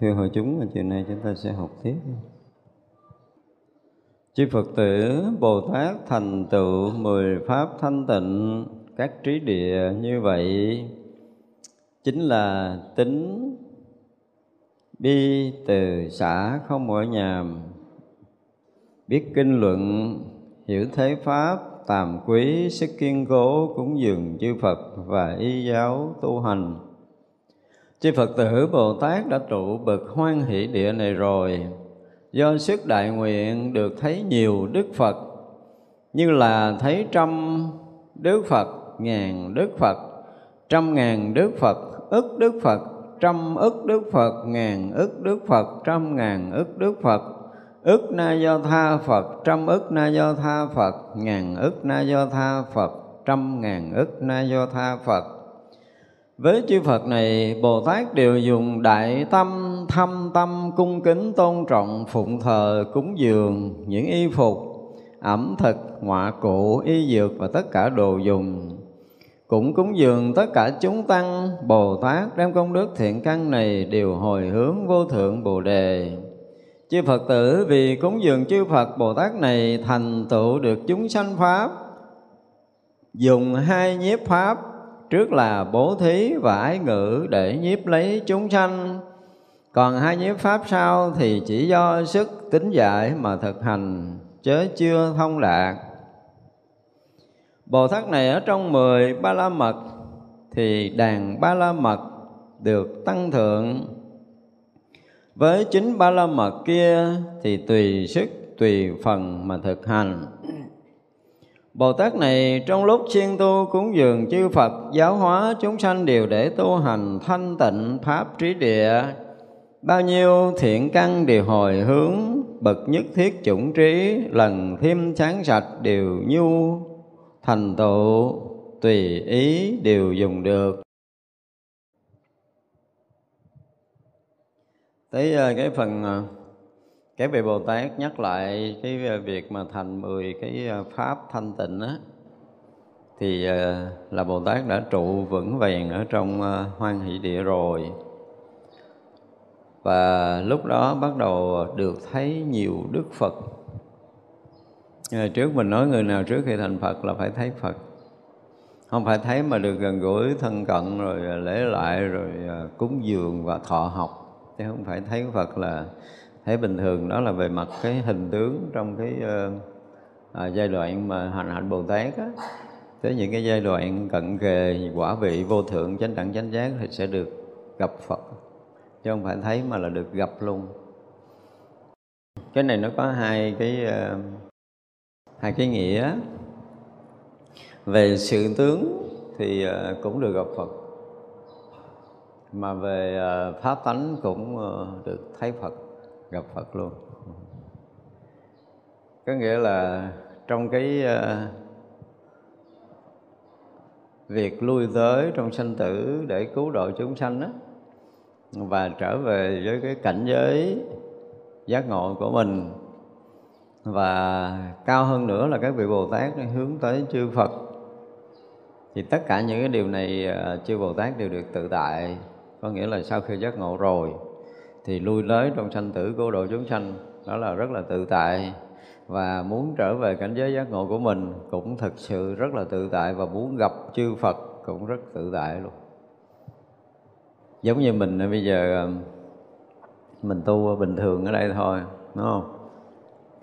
Thưa hội chúng, chiều nay chúng ta sẽ học tiếp. Chư Phật tử Bồ Tát thành tựu mười pháp thanh tịnh các trí địa như vậy chính là tính bi từ xã không ở nhàm biết kinh luận hiểu thế pháp tàm quý sức kiên cố cúng dường chư Phật và y giáo tu hành chư Phật tử Bồ Tát đã trụ bậc hoan hỷ địa này rồi do sức đại nguyện được thấy nhiều Đức Phật như là thấy trăm Đức Phật, ngàn Đức Phật, trăm ngàn Đức Phật, ức Đức Phật, trăm ức Đức Phật, ngàn ức Đức Phật, trăm ngàn ức Đức Phật, ức na do tha Phật, trăm ức na do tha Phật, ngàn ức na do tha Phật, trăm ngàn ức na do tha Phật. Với chư Phật này, Bồ Tát đều dùng đại tâm, thâm tâm, cung kính, tôn trọng, phụng thờ, cúng dường, những y phục, ẩm thực, ngọa cụ, y dược và tất cả đồ dùng. Cũng cúng dường tất cả chúng tăng, Bồ Tát đem công đức thiện căn này đều hồi hướng vô thượng Bồ Đề. Chư Phật tử vì cúng dường chư Phật Bồ Tát này thành tựu được chúng sanh Pháp, dùng hai nhiếp Pháp trước là bố thí và ái ngữ để nhiếp lấy chúng sanh. Còn hai nhiếp pháp sau thì chỉ do sức tính giải mà thực hành, chớ chưa thông đạt. Bồ tát này ở trong mười ba la mật thì đàn ba la mật được tăng thượng. Với chính ba la mật kia thì tùy sức, tùy phần mà thực hành. Bồ Tát này trong lúc chuyên tu cúng dường chư Phật giáo hóa chúng sanh đều để tu hành thanh tịnh pháp trí địa. Bao nhiêu thiện căn đều hồi hướng, bậc nhất thiết chủng trí, lần thêm sáng sạch đều nhu, thành tựu, tùy ý đều dùng được. Tới ờ, cái phần ờ, cái vị Bồ Tát nhắc lại cái ờ, việc mà thành 10 cái ờ, pháp thanh tịnh á, thì ờ, là Bồ Tát đã trụ vững vàng ở trong hoan hỷ địa rồi. Và lúc đó bắt đầu được thấy nhiều Đức Phật. Trước mình nói người nào trước khi thành Phật là phải thấy Phật. Không phải thấy mà được gần gũi, thân cận rồi lễ lại rồi cúng dường và thọ học. Chứ không phải thấy Phật là thế bình thường đó là về mặt cái hình tướng trong cái uh, à, giai đoạn mà hành hạnh Bồ Tát á. Tới những cái giai đoạn cận kề quả vị vô thượng chánh đẳng chánh giác thì sẽ được gặp Phật. Chứ không phải thấy mà là được gặp luôn. Cái này nó có hai cái uh, hai cái nghĩa. Về sự tướng thì uh, cũng được gặp Phật. Mà về uh, pháp tánh cũng uh, được thấy Phật gặp Phật luôn. Có nghĩa là trong cái uh, việc lui tới trong sanh tử để cứu độ chúng sanh đó và trở về với cái cảnh giới giác ngộ của mình và cao hơn nữa là các vị Bồ Tát hướng tới chư Phật thì tất cả những cái điều này ờ, chư Bồ Tát đều được tự tại. Có nghĩa là sau khi giác ngộ rồi thì lui tới trong sanh tử cô độ chúng sanh. Đó là rất là tự tại. Và muốn trở về cảnh giới giác ngộ của mình cũng thực sự rất là tự tại và muốn gặp chư Phật cũng rất tự tại luôn. Giống như mình bây giờ mình tu bình thường ở đây thôi đúng không?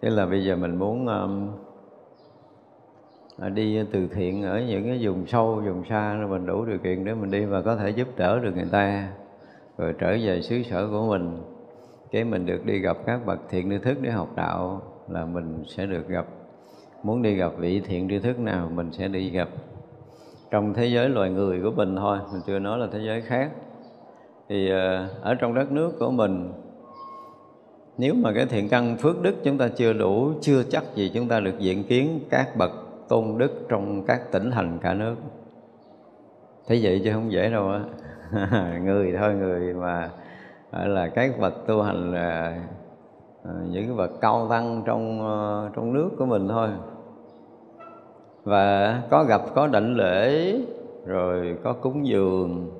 Thế là bây giờ mình muốn um, đi từ thiện ở những cái vùng sâu vùng xa rồi mình đủ điều kiện để mình đi và có thể giúp đỡ được người ta rồi trở về xứ sở của mình. Cái mình được đi gặp các bậc thiện tri thức để học đạo là mình sẽ được gặp. Muốn đi gặp vị thiện tri thức nào, mình sẽ đi gặp. Trong thế giới loài người của mình thôi, mình chưa nói là thế giới khác. Thì ờ, ở trong đất nước của mình, nếu mà cái thiện căn phước đức chúng ta chưa đủ, chưa chắc gì chúng ta được diện kiến các bậc tôn đức trong các tỉnh thành cả nước. Thế vậy chứ không dễ đâu á. người thôi người mà gọi là các bậc tu hành là ờ, những cái bậc cao tăng trong ờ, trong nước của mình thôi. Và có gặp có đảnh lễ rồi có cúng dường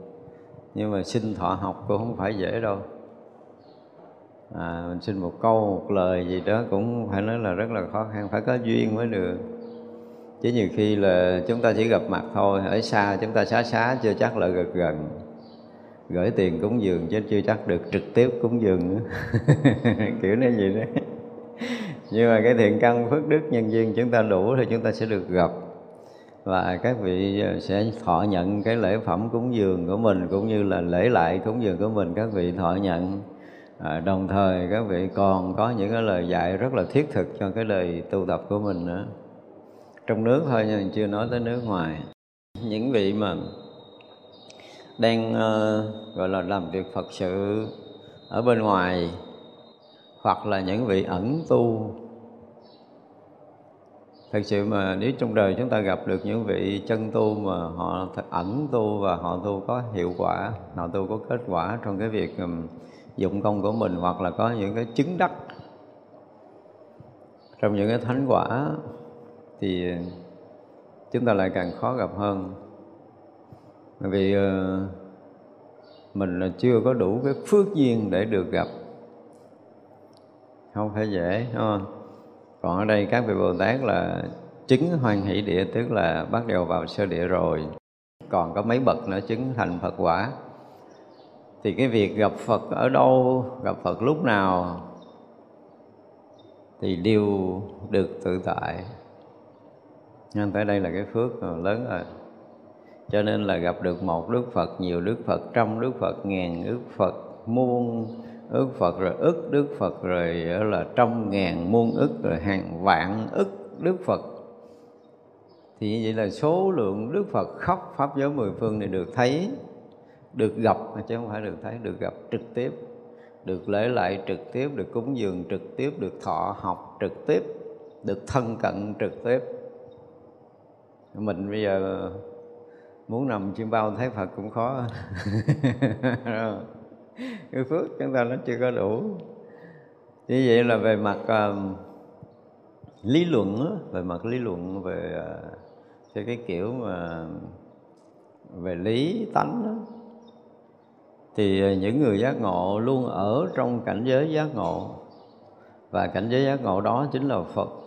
nhưng mà xin thọ học cũng không phải dễ đâu. À, mình xin một câu một lời gì đó cũng phải nói là rất là khó khăn phải có duyên mới được. Chứ nhiều khi là chúng ta chỉ gặp mặt thôi ở xa chúng ta xá xá chưa chắc là gần gần gửi tiền cúng dường chứ chưa chắc được trực tiếp cúng dường nữa. Kiểu như vậy đó. Nhưng mà cái thiện căn phước đức nhân duyên chúng ta đủ thì chúng ta sẽ được gặp. Và các vị ờ, sẽ thọ nhận cái lễ phẩm cúng dường của mình cũng như là lễ lại cúng dường của mình các vị thọ nhận. À, đồng thời các vị còn có những cái lời dạy rất là thiết thực cho cái đời tu tập của mình nữa. Trong nước thôi nhưng chưa nói tới nước ngoài. Những vị mà đang uh, gọi là làm việc Phật sự ở bên ngoài hoặc là những vị ẩn tu. Thật sự mà nếu trong đời chúng ta gặp được những vị chân tu mà họ ẩn tu và họ tu có hiệu quả họ tu có kết quả trong cái việc um, dụng công của mình hoặc là có những cái chứng đắc trong những cái thánh quả thì ờ, chúng ta lại càng khó gặp hơn bởi vì ờ, mình là chưa có đủ cái phước duyên để được gặp. Không phải dễ, đúng không? Còn ở đây các vị bồ tát là chứng hoan hỷ địa, tức là bắt đầu vào sơ địa rồi. Còn có mấy bậc nữa chứng thành phật quả. Thì cái việc gặp phật ở đâu, gặp phật lúc nào, thì đều được tự tại. Nên tới đây là cái phước ờ, lớn rồi cho nên là gặp được một đức phật, nhiều đức phật trăm đức phật, ngàn đức phật, muôn ức phật, rồi ức đức phật, rồi ờ, là trăm ngàn muôn ức, rồi hàng vạn ức đức phật. Thì như vậy là số lượng đức phật khóc pháp giới mười phương này được thấy, được gặp, chứ không phải được thấy, được gặp trực tiếp, được lễ lại trực tiếp, được cúng dường trực tiếp, được thọ học trực tiếp, được thân cận trực tiếp. Mình bây giờ muốn nằm chim bao thấy phật cũng khó. Cái phước chúng ta nó chưa có đủ. Như vậy là về mặt uh, lý luận đó, về mặt lý luận về uh, cái kiểu mà về lý tánh đó, thì uh, những người giác ngộ luôn ở trong cảnh giới giác ngộ. Và cảnh giới giác ngộ đó chính là Phật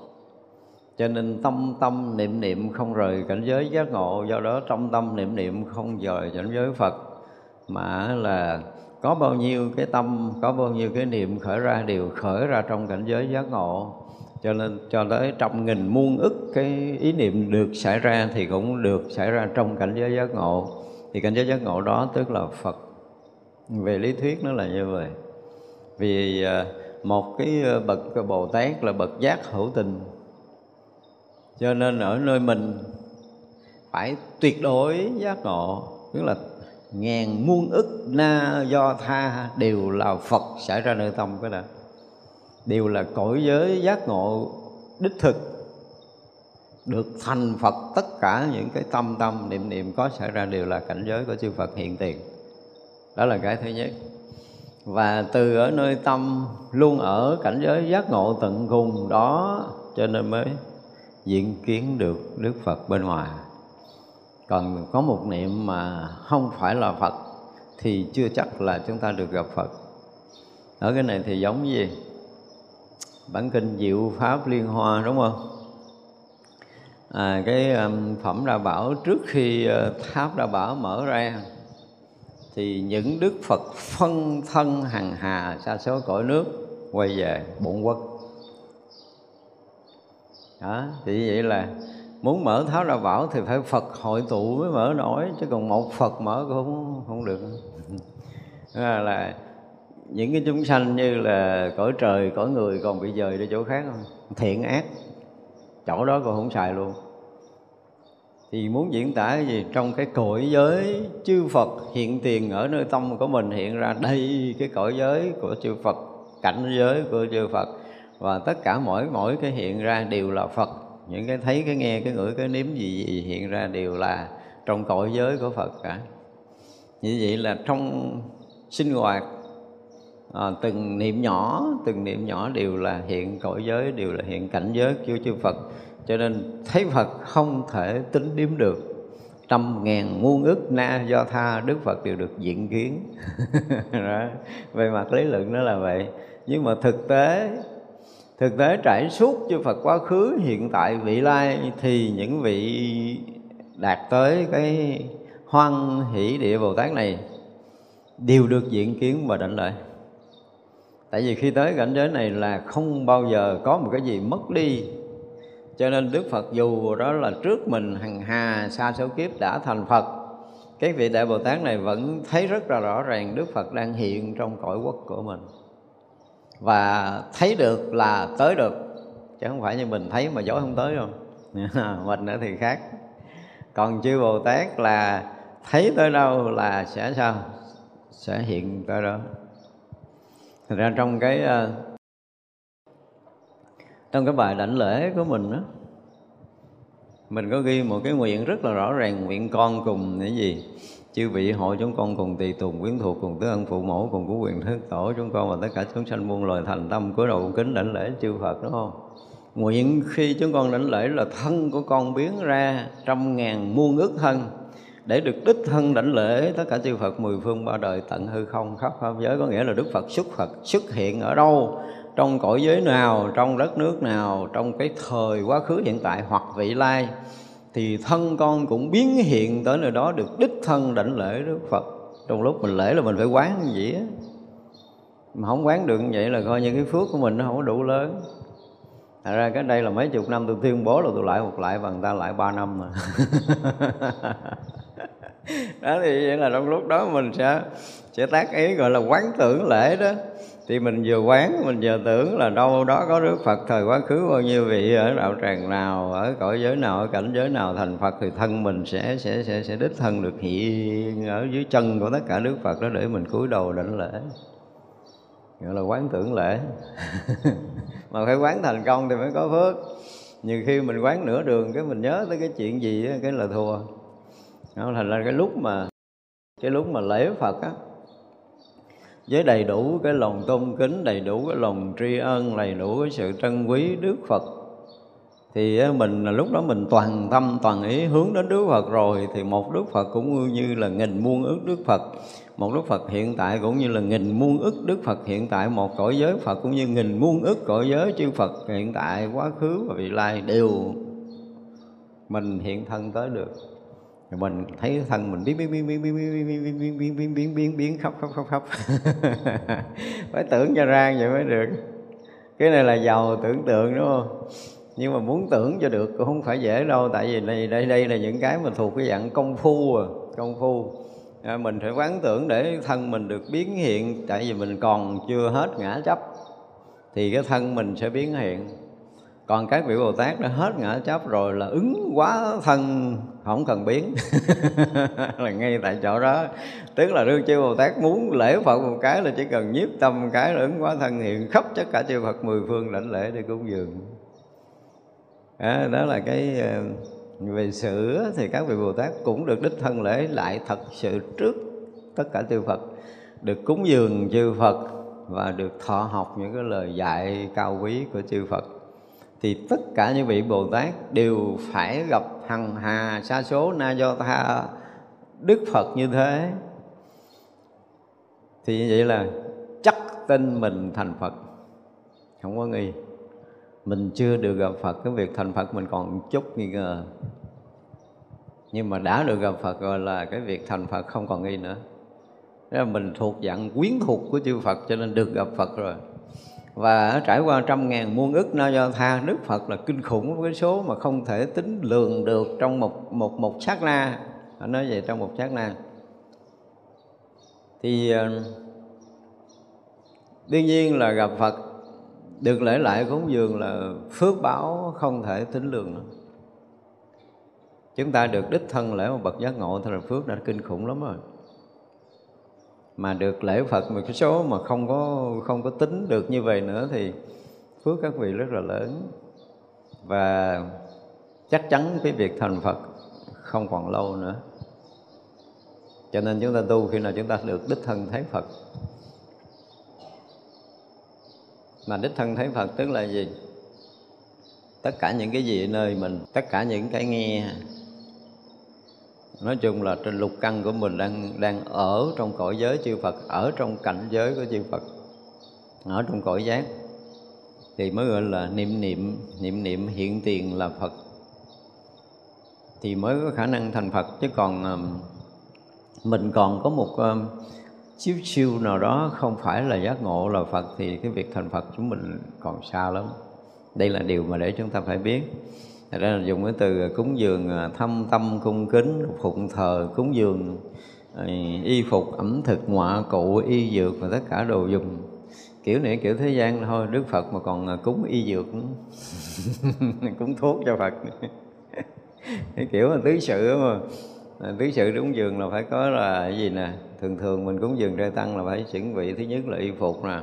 cho nên tâm tâm niệm niệm không rời cảnh giới giác ngộ, do đó trong tâm niệm niệm không rời cảnh giới Phật. Mà là có bao nhiêu cái tâm, có bao nhiêu cái niệm khởi ra đều khởi ra trong cảnh giới giác ngộ. Cho nên, cho tới trăm nghìn muôn ức cái ý niệm được xảy ra thì cũng được xảy ra trong cảnh giới giác ngộ. Thì cảnh giới giác ngộ đó tức là phật. Về lý thuyết nó là như vậy. Vì à, một cái à, bậc bồ tát là bậc giác hữu tình cho nên ở nơi mình phải tuyệt đối giác ngộ, tức là ngàn muôn ức na do tha đều là phật xảy ra nơi tâm cái đó. Đều là cõi giới giác ngộ đích thực, được thành Phật tất cả những cái tâm tâm niệm niệm có xảy ra đều là cảnh giới của chư Phật hiện tiền. Đó là cái thứ nhất. Và từ ở nơi tâm luôn ở cảnh giới giác ngộ tận cùng đó cho nên mới diện kiến được Đức Phật bên ngoài. Còn có một niệm mà không phải là Phật thì chưa chắc là chúng ta được gặp Phật. Ở cái này thì giống gì bản kinh diệu pháp liên hoa đúng không? À, cái um, phẩm đa bảo trước khi uh, tháp đa bảo mở ra thì những đức phật phân thân hằng hà xa số cõi nước quay về bổn quốc đó thì vậy là muốn mở tháo ra bảo thì phải phật hội tụ mới mở nổi chứ còn một phật mở cũng không, không được. Là, là những cái chúng sanh như là cõi trời cõi người còn bị dời đi chỗ khác không? Thiện ác chỗ đó còn không xài luôn. Thì muốn diễn tả cái gì? Trong cái cõi giới chư Phật hiện tiền ở nơi tâm của mình hiện ra đây cái cõi giới của chư Phật cảnh giới của chư Phật và tất cả mỗi mỗi cái hiện ra đều là Phật. Những cái thấy cái nghe cái ngửi cái nếm gì, gì hiện ra đều là trong cõi giới của Phật cả. Như vậy là trong sinh hoạt à, từng niệm nhỏ từng niệm nhỏ đều là hiện cõi giới đều là hiện cảnh giới của chư Phật. Cho nên thấy Phật không thể tính điếm được. Trăm ngàn muôn ức na do tha Đức Phật đều được diện kiến. Đó. về mặt lý luận nó là vậy. Nhưng mà thực tế thực tế trải suốt chư Phật quá khứ, hiện tại vị lai thì những vị đạt tới cái hoan hỷ địa Bồ Tát này đều được diện kiến và định lợi tại vì khi tới cảnh giới này là không bao giờ có một cái gì mất đi. Cho nên Đức Phật dù đó là trước mình hằng hà, xa số kiếp đã thành Phật các vị Đại Bồ Tát này vẫn thấy rất là rõ ràng Đức Phật đang hiện trong cõi quốc của mình và thấy được là tới được. Chứ không phải như mình thấy mà dối không tới đâu. Mình nữa thì khác. Còn chư Bồ Tát là thấy tới đâu là sẽ sao? Sẽ hiện tới đó. Thật ra trong cái ờ, trong cái bài đảnh lễ của mình đó mình có ghi một cái nguyện rất là rõ ràng, nguyện con cùng cái gì? Chư vị hội chúng con cùng tùy tùng, quyến thuộc cùng tứ ân phụ mẫu, cùng của quyền thức tổ chúng con và tất cả chúng sanh muôn loài thành tâm cúi đầu kính đảnh lễ chư Phật, đúng không? Nguyện khi chúng con đảnh lễ là thân của con biến ra trăm ngàn muôn ước thân để được đích thân đảnh lễ tất cả chư Phật mười phương ba đời tận hư không, khắp pháp giới. Có nghĩa là Đức Phật xuất Phật xuất hiện ở đâu? Trong cõi giới nào? Trong đất nước nào? Trong cái thời quá khứ hiện tại hoặc vị lai? Thì thân con cũng biến hiện tới nơi đó được đích thân đảnh lễ Đức Phật. Trong lúc mình lễ là mình phải quán như vậy á. Mà không quán được như vậy là coi như cái phước của mình nó không có đủ lớn. Thật ra cái đây là mấy chục năm tôi tuyên bố là tôi lại một lại bằng ta lại ba năm mà. đó, thì vậy là trong lúc đó mình sẽ sẽ tác ý gọi là quán tưởng lễ đó. Thì mình vừa quán, mình vừa tưởng là đâu đó có đức phật thời quá khứ, bao nhiêu vị ở đạo tràng nào, ở cõi giới nào, ở cảnh giới nào thành phật thì thân mình sẽ sẽ sẽ sẽ đích thân được hiện ở dưới chân của tất cả đức phật đó để mình cúi đầu đảnh lễ. Gọi là quán tưởng lễ. Mà phải quán thành công thì mới có phước. Nhiều khi mình quán nửa đường cái mình nhớ tới cái chuyện gì cái là thua đó thành ra cái lúc mà, cái lúc mà lễ phật á, với đầy đủ cái lòng tôn kính, đầy đủ cái lòng tri ân, đầy đủ cái sự trân quý đức phật, thì mình lúc đó mình toàn tâm, toàn ý hướng đến Đức Phật rồi, thì một Đức Phật cũng như là nghìn muôn ước Đức Phật, một Đức Phật hiện tại cũng như là nghìn muôn ức Đức Phật hiện tại, một cõi giới Phật cũng như nghìn muôn ức cõi giới chư Phật hiện tại, quá khứ và vị lai đều mình hiện thân tới được mình thấy thân mình biến biến biến biến biến biến biến biến biến biến biến biến biến biến khóc khóc khóc khóc phải tưởng cho ra vậy mới được cái này là giàu tưởng tượng đúng không nhưng mà muốn tưởng cho được cũng không phải dễ đâu tại vì đây đây đây là những cái mà thuộc cái dạng công phu à công phu à, mình phải quán tưởng để thân mình được biến hiện tại vì mình còn chưa hết ngã chấp thì cái thân mình sẽ biến hiện còn các vị bồ tát đã hết ngã chấp rồi là ứng quá thân không cần biến. Là ngay tại chỗ đó. Tức là đương chư bồ tát muốn lễ phật một cái là chỉ cần nhiếp tâm một cái là ứng quá thân hiện khắp tất cả chư phật mười phương lãnh lễ để cúng dường. Đó, đó là cái ờ, về sự thì các vị bồ tát cũng được đích thân lễ lại thật sự trước tất cả chư phật được cúng dường chư phật và được thọ học những cái lời dạy cao quý của chư phật thì tất cả những vị Bồ Tát đều phải gặp hằng hà sa số na do tha Đức Phật như thế. Thì như vậy là chắc tin mình thành Phật. Không có nghi. Mình chưa được gặp Phật, cái việc thành Phật mình còn chút nghi ngờ. Nhưng mà đã được gặp Phật rồi là cái việc thành Phật không còn nghi nữa. Là mình thuộc dạng quyến thuộc của chư Phật cho nên được gặp Phật rồi và trải qua trăm ngàn muôn ức na do tha đức Phật là kinh khủng với số mà không thể tính lường được trong một một một sát na. Nói vậy trong một sát na. Thì ờ, đương nhiên là gặp Phật, được lễ lại cúng dường là phước báo không thể tính lường nữa. Chúng ta được đích thân lễ một bậc giác ngộ thì là phước đã kinh khủng lắm rồi mà được lễ Phật một cái số mà không có không có tính được như vậy nữa thì phước các vị rất là lớn. Và chắc chắn cái việc thành Phật không còn lâu nữa. Cho nên chúng ta tu khi nào chúng ta được đích thân thấy Phật. Mà đích thân thấy Phật tức là gì? Tất cả những cái gì ở nơi mình, tất cả những cái nghe nói chung là trên lục căn của mình đang đang ở trong cõi giới chư Phật, ở trong cảnh giới của chư Phật, ở trong cõi giác. Thì mới gọi là niệm niệm niệm niệm hiện tiền là Phật. Thì mới có khả năng thành Phật, chứ còn um, mình còn có một um, chiếu siêu nào đó không phải là giác ngộ là Phật, thì cái việc thành Phật chúng mình còn xa lắm. Đây là điều mà để chúng ta phải biết. Thật ra là dùng cái từ cúng dường à, thâm tâm cung kính, phụng thờ, cúng dường, à, y phục, ẩm thực, ngoại cụ, y dược và tất cả đồ dùng. Kiểu này kiểu thế gian thôi, Đức Phật mà còn à, cúng y dược cúng thuốc cho Phật. cái kiểu là tứ sự mà tứ sự cúng dường là phải có là cái gì nè thường thường mình cúng dường trai tăng là phải chuẩn bị thứ nhất là y phục nè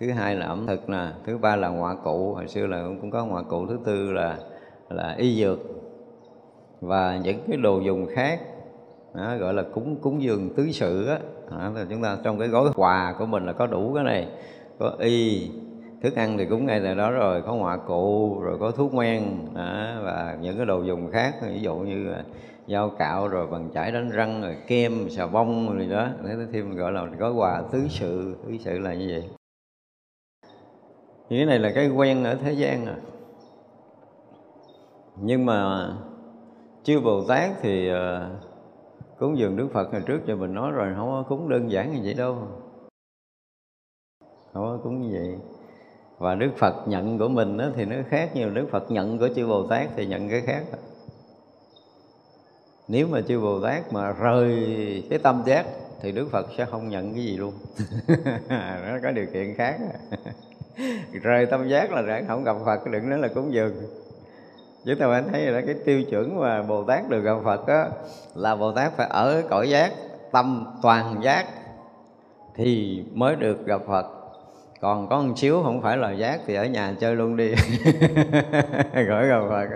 thứ hai là ẩm thực nè thứ ba là ngoại cụ hồi xưa là cũng có ngoại cụ thứ tư là là y dược và những cái đồ dùng khác đó, gọi là cúng cúng dường tứ sự á. Đó, là chúng ta trong cái gói quà của mình là có đủ cái này có y thức ăn thì cúng ngay tại đó rồi có ngoại cụ rồi có thuốc men đó, và những cái đồ dùng khác ví dụ như là dao cạo rồi bằng chải đánh răng rồi kem xà bông rồi đó. Thế thêm gọi là gói quà tứ sự tứ sự là như vậy. Cái này là cái quen ở thế gian rồi nhưng mà chư bồ tát thì ờ, cúng dường đức phật hồi trước cho mình nói rồi, không có cúng đơn giản như vậy đâu. Không có cúng như vậy. Và đức phật nhận của mình đó thì nó khác nhiều. Đức phật nhận của chư bồ tát thì nhận cái khác. Nếu mà chư bồ tát mà rời cái tâm giác thì đức phật sẽ không nhận cái gì luôn. Nó có điều kiện khác. Rời tâm giác là rạng không gặp phật, đừng nói là cúng dường chúng ta phải thấy là cái tiêu chuẩn mà bồ tát được gặp phật á, là bồ tát phải ở cõi giác, tâm toàn giác thì mới được gặp phật. Còn có một xíu không phải là giác thì ở nhà chơi luôn đi. Gọi gặp phật.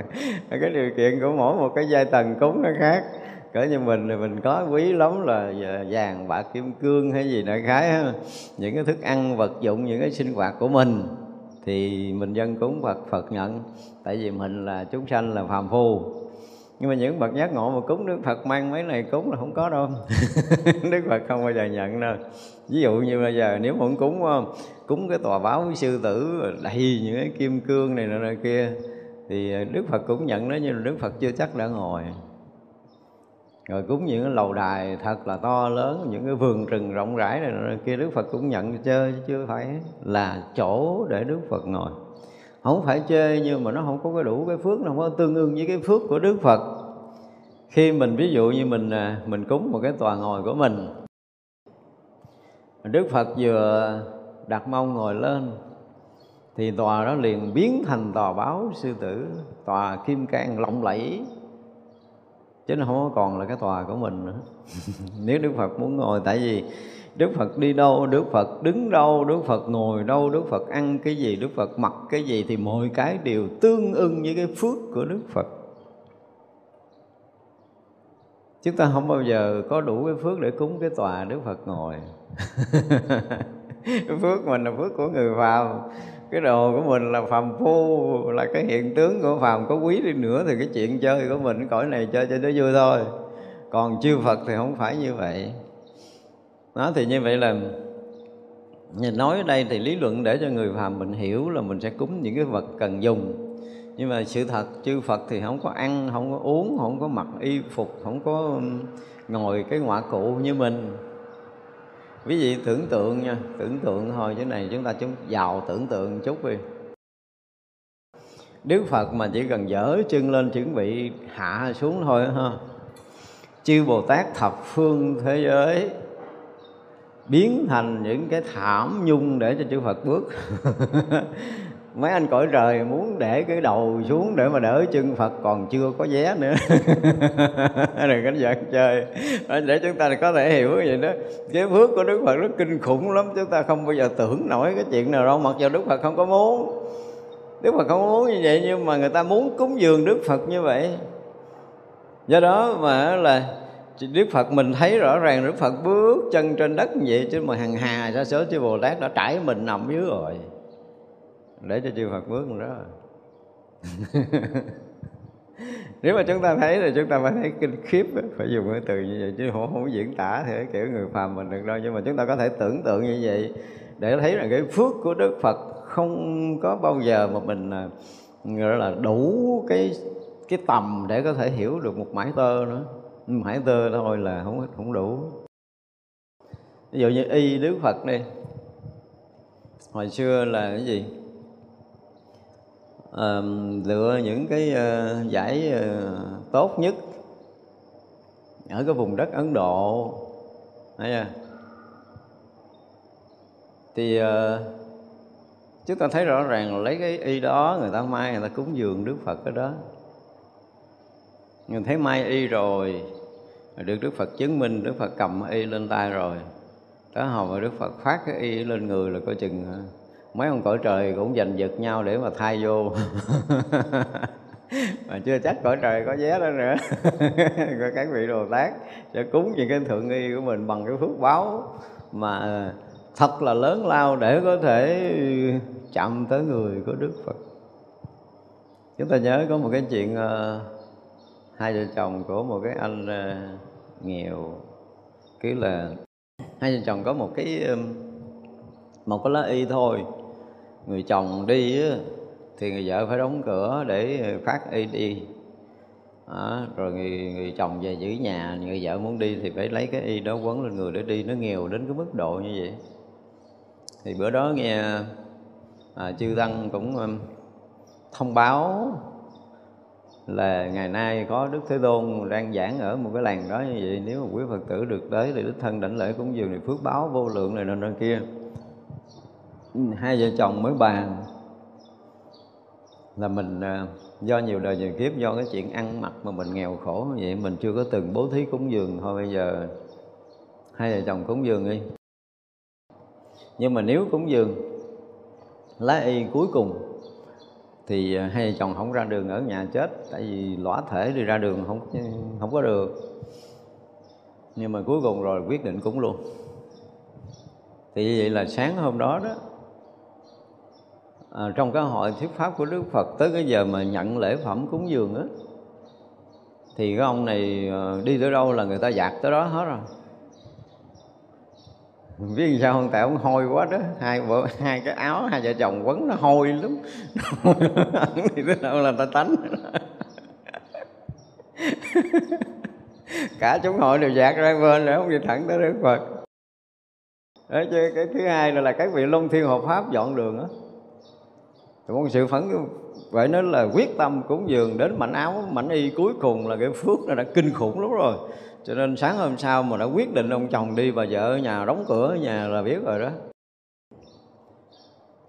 Cái điều kiện của mỗi một cái giai tầng cúng nó khác. Cỡ như mình thì mình có quý lắm là vàng, bạc, kim cương hay gì đại khái những cái thức ăn, vật dụng, những cái sinh hoạt của mình thì mình dân cúng Phật Phật nhận tại vì mình là chúng sanh là phàm phu. Nhưng mà những bậc giác ngộ mà cúng Đức Phật mang mấy này cúng là không có đâu. Đức Phật không bao giờ nhận đâu. Ví dụ như bây giờ nếu muốn cúng cúng cái tòa báo với sư tử đầy những cái kim cương này nọ kia thì Đức Phật cũng nhận đó nhưng mà Đức Phật chưa chắc đã ngồi. Rồi cúng những cái lầu đài thật là to lớn những cái vườn rừng rộng rãi này, này kia đức phật cũng nhận chơi chứ chưa phải là chỗ để đức phật ngồi không phải chê, nhưng mà nó không có cái đủ cái phước, nó không có tương ưng với cái phước của đức phật. Khi mình, ví dụ như mình à, mình cúng một cái tòa ngồi của mình đức phật vừa đặt mông ngồi lên, thì tòa đó liền biến thành tòa báo sư tử, tòa kim cang lộng lẫy. Chứ nó không còn là cái tòa của mình nữa. Nếu đức phật muốn ngồi, tại vì đức phật đi đâu, đức phật đứng đâu, đức phật ngồi đâu, đức phật ăn cái gì, đức phật mặc cái gì thì mọi cái đều tương ưng với cái phước của đức phật. Chúng ta không bao giờ có đủ cái phước để cúng cái tòa đức phật ngồi. Phước mình là phước của người phàm. Cái đồ của mình là phàm phu, là cái hiện tướng của phàm. Có quý đi nữa thì cái chuyện chơi của mình, cõi này chơi cho nó vui thôi. Còn chư Phật thì không phải như vậy đó thì như vậy là Nhìn nói ở đây thì lý luận để cho người phàm mình hiểu là mình sẽ cúng những cái vật cần dùng. Nhưng mà sự thật chư Phật thì không có ăn, không có uống, không có mặc y phục, không có ngồi cái ngọa cụ như mình. Ví dụ tưởng tượng nha, tưởng tượng thôi chứ này chúng ta chúng giàu tưởng tượng chút đi. Đức Phật mà chỉ cần dở chân lên chuẩn bị hạ xuống thôi ha. Chư Bồ Tát thập phương thế giới biến thành những cái thảm nhung để cho chư Phật bước. Mấy anh cõi trời muốn để cái đầu xuống để mà đỡ chân Phật, còn chưa có vé nữa. Đừng có giận chơi. Để chúng ta có thể hiểu vậy đó. Cái phước của Đức Phật rất kinh khủng lắm, chúng ta không bao giờ tưởng nổi cái chuyện nào đâu, mặc dù Đức Phật không có muốn. Đức Phật không muốn như vậy, nhưng mà người ta muốn cúng dường Đức Phật như vậy. Do đó mà là Đức Phật mình thấy rõ ràng Đức Phật bước chân trên đất như vậy chứ mà hằng hà sa số chư Bồ Tát đã trải mình nằm dưới rồi? Để cho chư Phật bước đó. Nếu mà chúng ta thấy thì chúng ta phải thấy kinh khiếp phải dùng cái từ như vậy chứ không, không diễn tả thì kiểu người phàm mình được đâu. Nhưng mà chúng ta có thể tưởng tượng như vậy để thấy rằng cái phước của Đức Phật không có bao giờ mà mình à, gọi là đủ cái cái tầm để có thể hiểu được một mãi tơ nữa mãi tơ thôi là không không đủ. Ví dụ như y Đức Phật đi. Hồi xưa là cái gì? À, lựa những cái uh, giải uh, tốt nhất ở cái vùng đất Ấn Độ. Thấy chưa? thì uh, chúng ta thấy rõ ràng là lấy cái y đó người ta mai người ta cúng dường Đức Phật ở đó nhìn thấy mai y rồi được Đức Phật chứng minh Đức Phật cầm y lên tay rồi. Tới hồi mà Đức Phật phát cái y lên người là coi chừng mấy ông cõi trời cũng giành giật nhau để mà thay vô. Mà chưa chắc cõi trời có vé đó nữa. Có các vị đồ tác sẽ cúng những cái thượng y của mình bằng cái phước báo mà thật là lớn lao để có thể chạm tới người của Đức Phật. Chúng ta nhớ có một cái chuyện uh, hai vợ chồng của một cái anh ờ, nghèo cứ là hai vợ chồng có một cái một cái lá y thôi. Người chồng đi thì người vợ phải đóng cửa để phát y đi. Đó, rồi người, người chồng về giữ nhà người vợ muốn đi thì phải lấy cái y đó quấn lên người để đi. Nó nghèo đến cái mức độ như vậy. Thì bữa đó nghe à, chư tăng cũng um, thông báo là ngày nay có đức thế tôn đang giảng ở một cái làng đó như vậy. Nếu mà quý phật tử được tới thì đức thân đảnh lễ cúng dường thì phước báo vô lượng này, nọ kia. Hai vợ chồng mới bàn là mình à, do nhiều đời nhiều kiếp, do cái chuyện ăn mặc mà mình nghèo khổ như vậy, mình chưa có từng bố thí cúng dường. Thôi bây giờ hai vợ chồng cúng dường đi. Nhưng mà nếu cúng dường, lá y cuối cùng thì à, hai vợ chồng không ra đường ở nhà chết tại vì lõa thể đi ra đường không không có được. Nhưng mà cuối cùng rồi quyết định cúng luôn. Thì vậy là sáng hôm đó đó à, trong cái hội thuyết pháp của Đức Phật tới cái giờ mà nhận lễ phẩm cúng dường á thì cái ông này à, đi tới đâu là người ta dạt tới đó hết rồi biết sao không? Tại ông hôi quá đó. Hai vợ hai cái áo hai vợ chồng quấn nó hôi lắm. Thì thế đâu là ta tánh. Cả chúng hội đều dạt ra bên rồi không đi thẳng tới đức phật. Đó chứ cái thứ hai là, là các vị long thiên hộ pháp dọn đường á. Một sự phấn vậy nó là quyết tâm cúng dường đến mảnh áo mảnh y cuối cùng là cái phước nó đã kinh khủng lắm rồi cho nên sáng hôm sau mà đã quyết định ông chồng đi bà vợ ở nhà, đóng cửa ở nhà là biết rồi đó.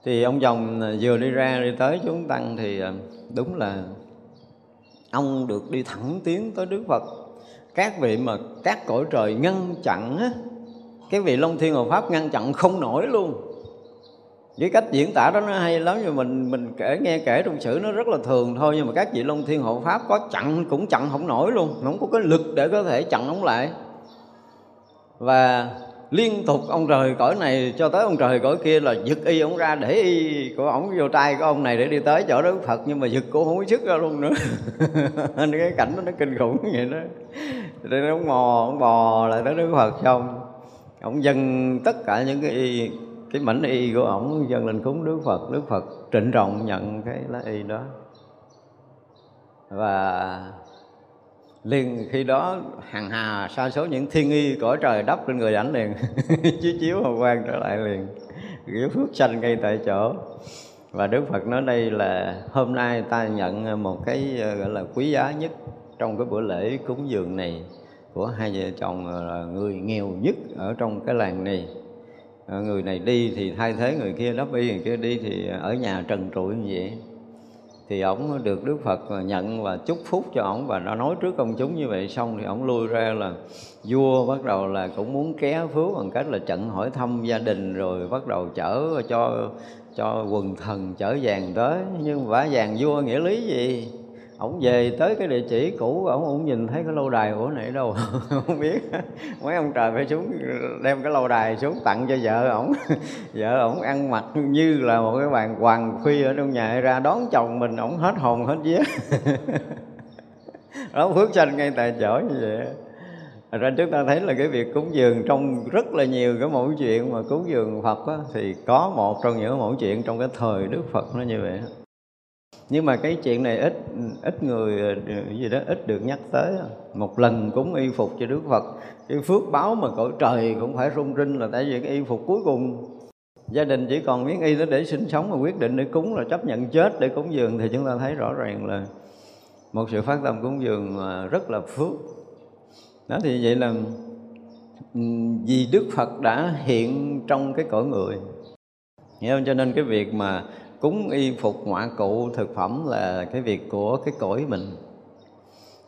Thì ông chồng vừa đi ra đi tới chúng tăng thì à, đúng là ông được đi thẳng tiến tới Đức Phật. Các vị mà các cõi trời ngăn chặn á, cái vị Long Thiên Hộ Pháp ngăn chặn không nổi luôn với cách diễn tả đó nó hay lắm, nhưng mình mình kể, nghe kể trong sử nó rất là thường thôi. Nhưng mà các vị long thiên hộ pháp có chặn, cũng chặn không nổi luôn. Không có cái lực để có thể chặn ông lại. Và liên tục ông trời cõi này cho tới ông trời cõi kia là giật y ông ra, để y của ông vô tay của ông này để đi tới chỗ đức phật. Nhưng mà giật cũng không có sức ra luôn nữa. Nên cái cảnh đó nó kinh khủng vậy đó. Rồi ông mò, ông bò lại tới đức phật xong. Ông dâng tất cả những cái cái mảnh y của ổng dâng lên cúng đức phật. Đức phật trịnh trọng nhận cái lá y đó. Và liền khi đó hàng hà sa số những thiên y cõi trời đắp lên người ảnh liền, chiếu chiếu hồng quang trở lại liền, kiểu phước sanh ngay tại chỗ. Và Đức Phật nói đây là hôm nay ta nhận một cái ờ, gọi là quý giá nhất trong cái bữa lễ cúng dường này của hai vợ chồng là người nghèo nhất ở trong cái làng này. Ờ, người này đi thì thay thế người kia, đắp y người kia đi thì ở nhà trần trụi như vậy. Thì ổng được Đức Phật nhận và chúc phúc cho ổng và nó nói trước công chúng như vậy xong thì ổng lui ra là vua bắt đầu là cũng muốn ké phước bằng cách là trận hỏi thăm gia đình rồi bắt đầu chở cho cho quần thần chở vàng tới. Nhưng vả vàng vua nghĩa lý gì? Ổng về tới cái địa chỉ cũ ổng cũng nhìn thấy cái lâu đài của này đâu. Không biết. Mấy ông trời phải xuống đem cái lâu đài xuống tặng cho vợ ổng. Vợ ổng ăn mặc như là một cái bàn hoàng phi ở trong nhà ra đón chồng mình ổng hết hồn hết vía. Đó phước sanh ngay tại chỗ như vậy. Thật ra chúng ta thấy là cái việc cúng dường trong rất là nhiều cái mẫu chuyện mà cúng dường Phật á, thì có một trong những mẫu chuyện trong cái thời Đức Phật nó như vậy nhưng mà cái chuyện này ít ít người gì đó, ít được nhắc tới. Một lần cúng y phục cho Đức Phật. Cái phước báo mà cõi trời cũng phải rung rinh là tại vì cái y phục cuối cùng. Gia đình chỉ còn miếng y đó để sinh sống mà quyết định để cúng là chấp nhận chết, để cúng dường thì chúng ta thấy rõ ràng là một sự phát tâm cúng dường rất là phước. Đó thì vậy là ừ, vì Đức Phật đã hiện trong cái cõi người. Hiểu không? Cho nên cái việc mà cúng y phục ngoại cụ thực phẩm là cái việc của cái cõi mình.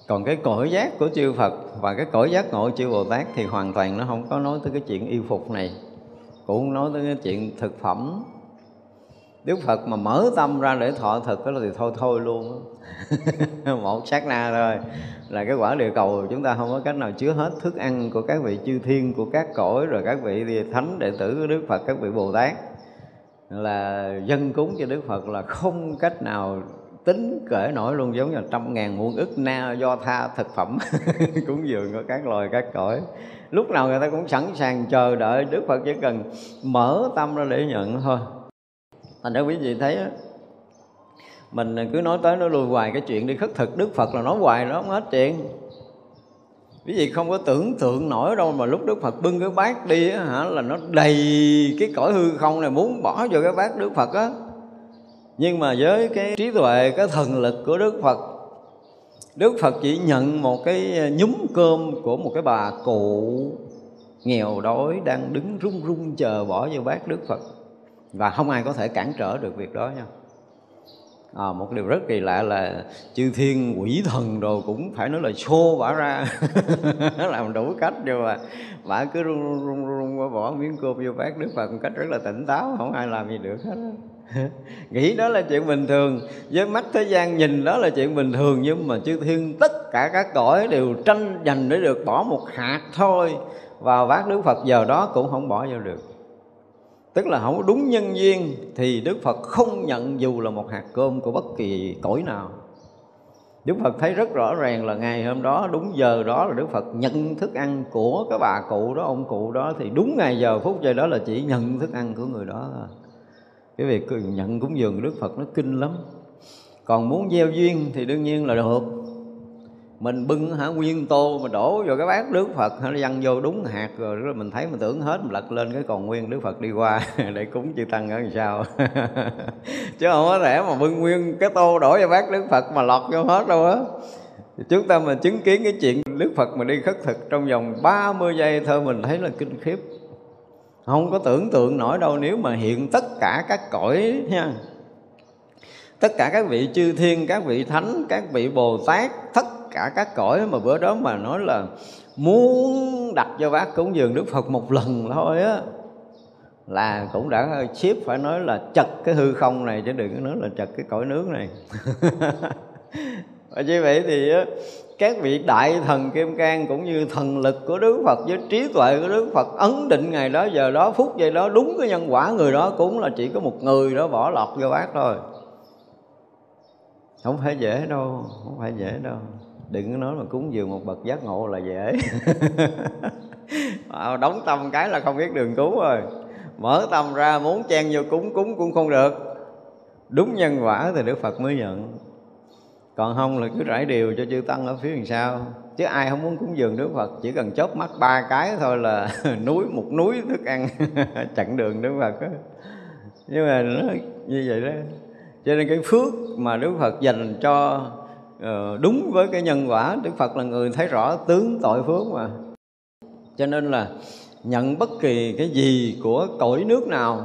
Còn cái cõi giác của chư Phật và cái cõi giác ngộ chư Bồ Tát thì hoàn toàn nó không có nói tới cái chuyện y phục này, cũng không nói tới cái chuyện thực phẩm. Đức Phật mà mở tâm ra để thọ thực đó thì thôi thôi luôn. Một sát na thôi. Là cái quả địa cầu chúng ta không có cách nào chứa hết thức ăn của các vị chư thiên, của các cõi, rồi các vị thánh đệ tử của Đức Phật, các vị Bồ Tát là dân cúng cho Đức Phật là không cách nào tính kể nổi luôn, giống như trăm ngàn muôn ức na do tha thực phẩm. Cúng dường của các loài, các cõi. Lúc nào người ta cũng sẵn sàng chờ đợi Đức Phật, chỉ cần mở tâm ra để nhận thôi. Thành ra quý vị thấy á, mình cứ nói tới nói lui hoài, cái chuyện đi khất thực Đức Phật là nói hoài nó không hết chuyện quý vị không có tưởng tượng nổi đâu mà lúc Đức Phật bưng cái bát đi á, hả là nó đầy cái cõi hư không này muốn bỏ vào cái bát Đức Phật á. Nhưng mà với cái trí tuệ cái thần lực của Đức Phật Đức Phật chỉ nhận một cái ờ, nhúm cơm của một cái bà cụ nghèo đói đang đứng run run chờ bỏ vào bát Đức Phật. Và không ai có thể cản trở được việc đó nha à, một điều rất kỳ lạ là chư thiên quỷ thần đồ cũng phải nói là xô bả ra. Làm đủ cách nhưng mà. Bả cứ run run run, run bỏ miếng cơm vô bát. Đức phật một cách rất là tỉnh táo không ai làm gì được hết nghĩ đó là chuyện bình thường với mắt thế gian nhìn đó là chuyện bình thường nhưng mà chư thiên tất cả các cõi đều tranh giành để được bỏ một hạt thôi. Vào bát đức phật giờ đó cũng không bỏ vô được tức là không đúng nhân duyên thì đức phật không nhận dù là một hạt cơm của bất kỳ cõi nào Đức Phật thấy rất rõ ràng là ngày hôm đó đúng giờ đó là Đức Phật nhận thức ăn của cái bà cụ đó, ông cụ đó thì đúng ngày giờ phút giây đó là chỉ nhận thức ăn của người đó thôi. Cái việc nhận cúng dường của Đức Phật nó kinh lắm. Còn muốn gieo duyên thì đương nhiên là được mình bưng hả, nguyên tô mà đổ vào cái bát Đức Phật nó văng vô đúng hạt rồi rồi mình thấy mình tưởng hết, mình lật lên cái còn nguyên Đức Phật đi qua để cúng chư tăng ở làm sao. Chứ không có rẻ mà bưng nguyên cái tô đổ vào bát Đức Phật mà lọt vô hết đâu á. Chúng ta mà chứng kiến cái chuyện Đức Phật mà đi khất thực trong vòng 30 giây thôi mình thấy là kinh khiếp. Không có tưởng tượng nổi đâu, nếu mà hiện tất cả các cõi nha tất cả các vị chư thiên, các vị thánh, các vị bồ tát, tất cả các cõi mà bữa đó mà nói là muốn đặt cho bác cúng dường Đức Phật một lần thôi á, là cũng đã ship phải nói là chật cái hư không này, chứ đừng có nói là chật cái cõi nước này. Và như vậy thì các vị đại thần kim cang cũng như thần lực của Đức Phật với trí tuệ của Đức Phật ấn định ngày đó, giờ đó, phút giây đó, đúng cái nhân quả người đó cũng là chỉ có một người đó bỏ lọt vô bác thôi. Không phải dễ đâu, không phải dễ đâu đừng có nói mà cúng dường một bậc giác ngộ là dễ. Ờ, đóng tâm cái là không biết đường cứu rồi. Mở tâm ra, muốn chen vô cúng cúng cũng không được. Đúng nhân quả thì đức phật mới nhận còn không là cứ rải điều cho chư tăng ở phía đằng sau chứ ai không muốn cúng dường đức phật, chỉ cần chớp mắt ba cái thôi là núi, một núi thức ăn chặn đường đức phật đó. nhưng mà nó như vậy đó. Cho nên cái phước mà đức phật dành cho Ờ, đúng với cái nhân quả, đức phật là người thấy rõ tướng tội phước mà. Cho nên là nhận bất kỳ cái gì của cõi nước nào,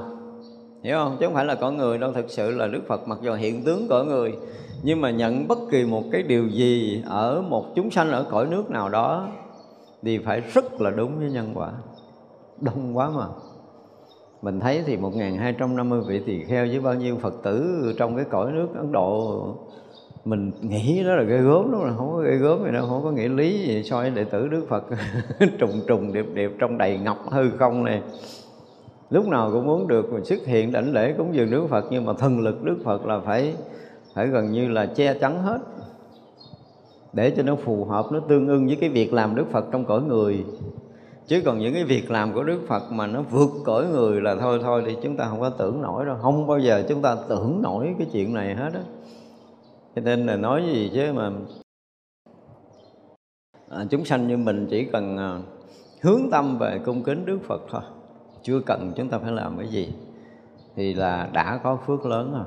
hiểu không? Chứ không phải là con người đâu, thực sự là đức phật mặc dù hiện tướng cõi người, nhưng mà nhận bất kỳ một cái điều gì ở một chúng sanh ở cõi nước nào đó thì phải rất là đúng với nhân quả. Đông quá mà. Mình thấy thì 1250 vị tỳ kheo với bao nhiêu Phật tử trong cái cõi nước Ấn Độ mình nghĩ đó là ghê gớm đó là không có ghê gớm gì đâu, không có nghĩa lý gì, so với đệ tử Đức Phật. Trùng trùng điệp điệp trong đầy ngọc hư không này. Lúc nào cũng muốn được mình xuất hiện đảnh lễ cúng dường Đức Phật, nhưng mà thần lực Đức Phật là phải phải gần như là che chắn hết. Để cho nó phù hợp, nó tương ưng với cái việc làm Đức Phật trong cõi người. Chứ còn những cái việc làm của Đức Phật mà nó vượt cõi người là thôi thôi thì chúng ta không có tưởng nổi đâu. Không bao giờ chúng ta tưởng nổi cái chuyện này hết á cho nên là nói gì chứ mà à, chúng sanh như mình chỉ cần à, hướng tâm về cung kính Đức Phật thôi. Chưa cần chúng ta phải làm cái gì. Thì là đã có phước lớn rồi.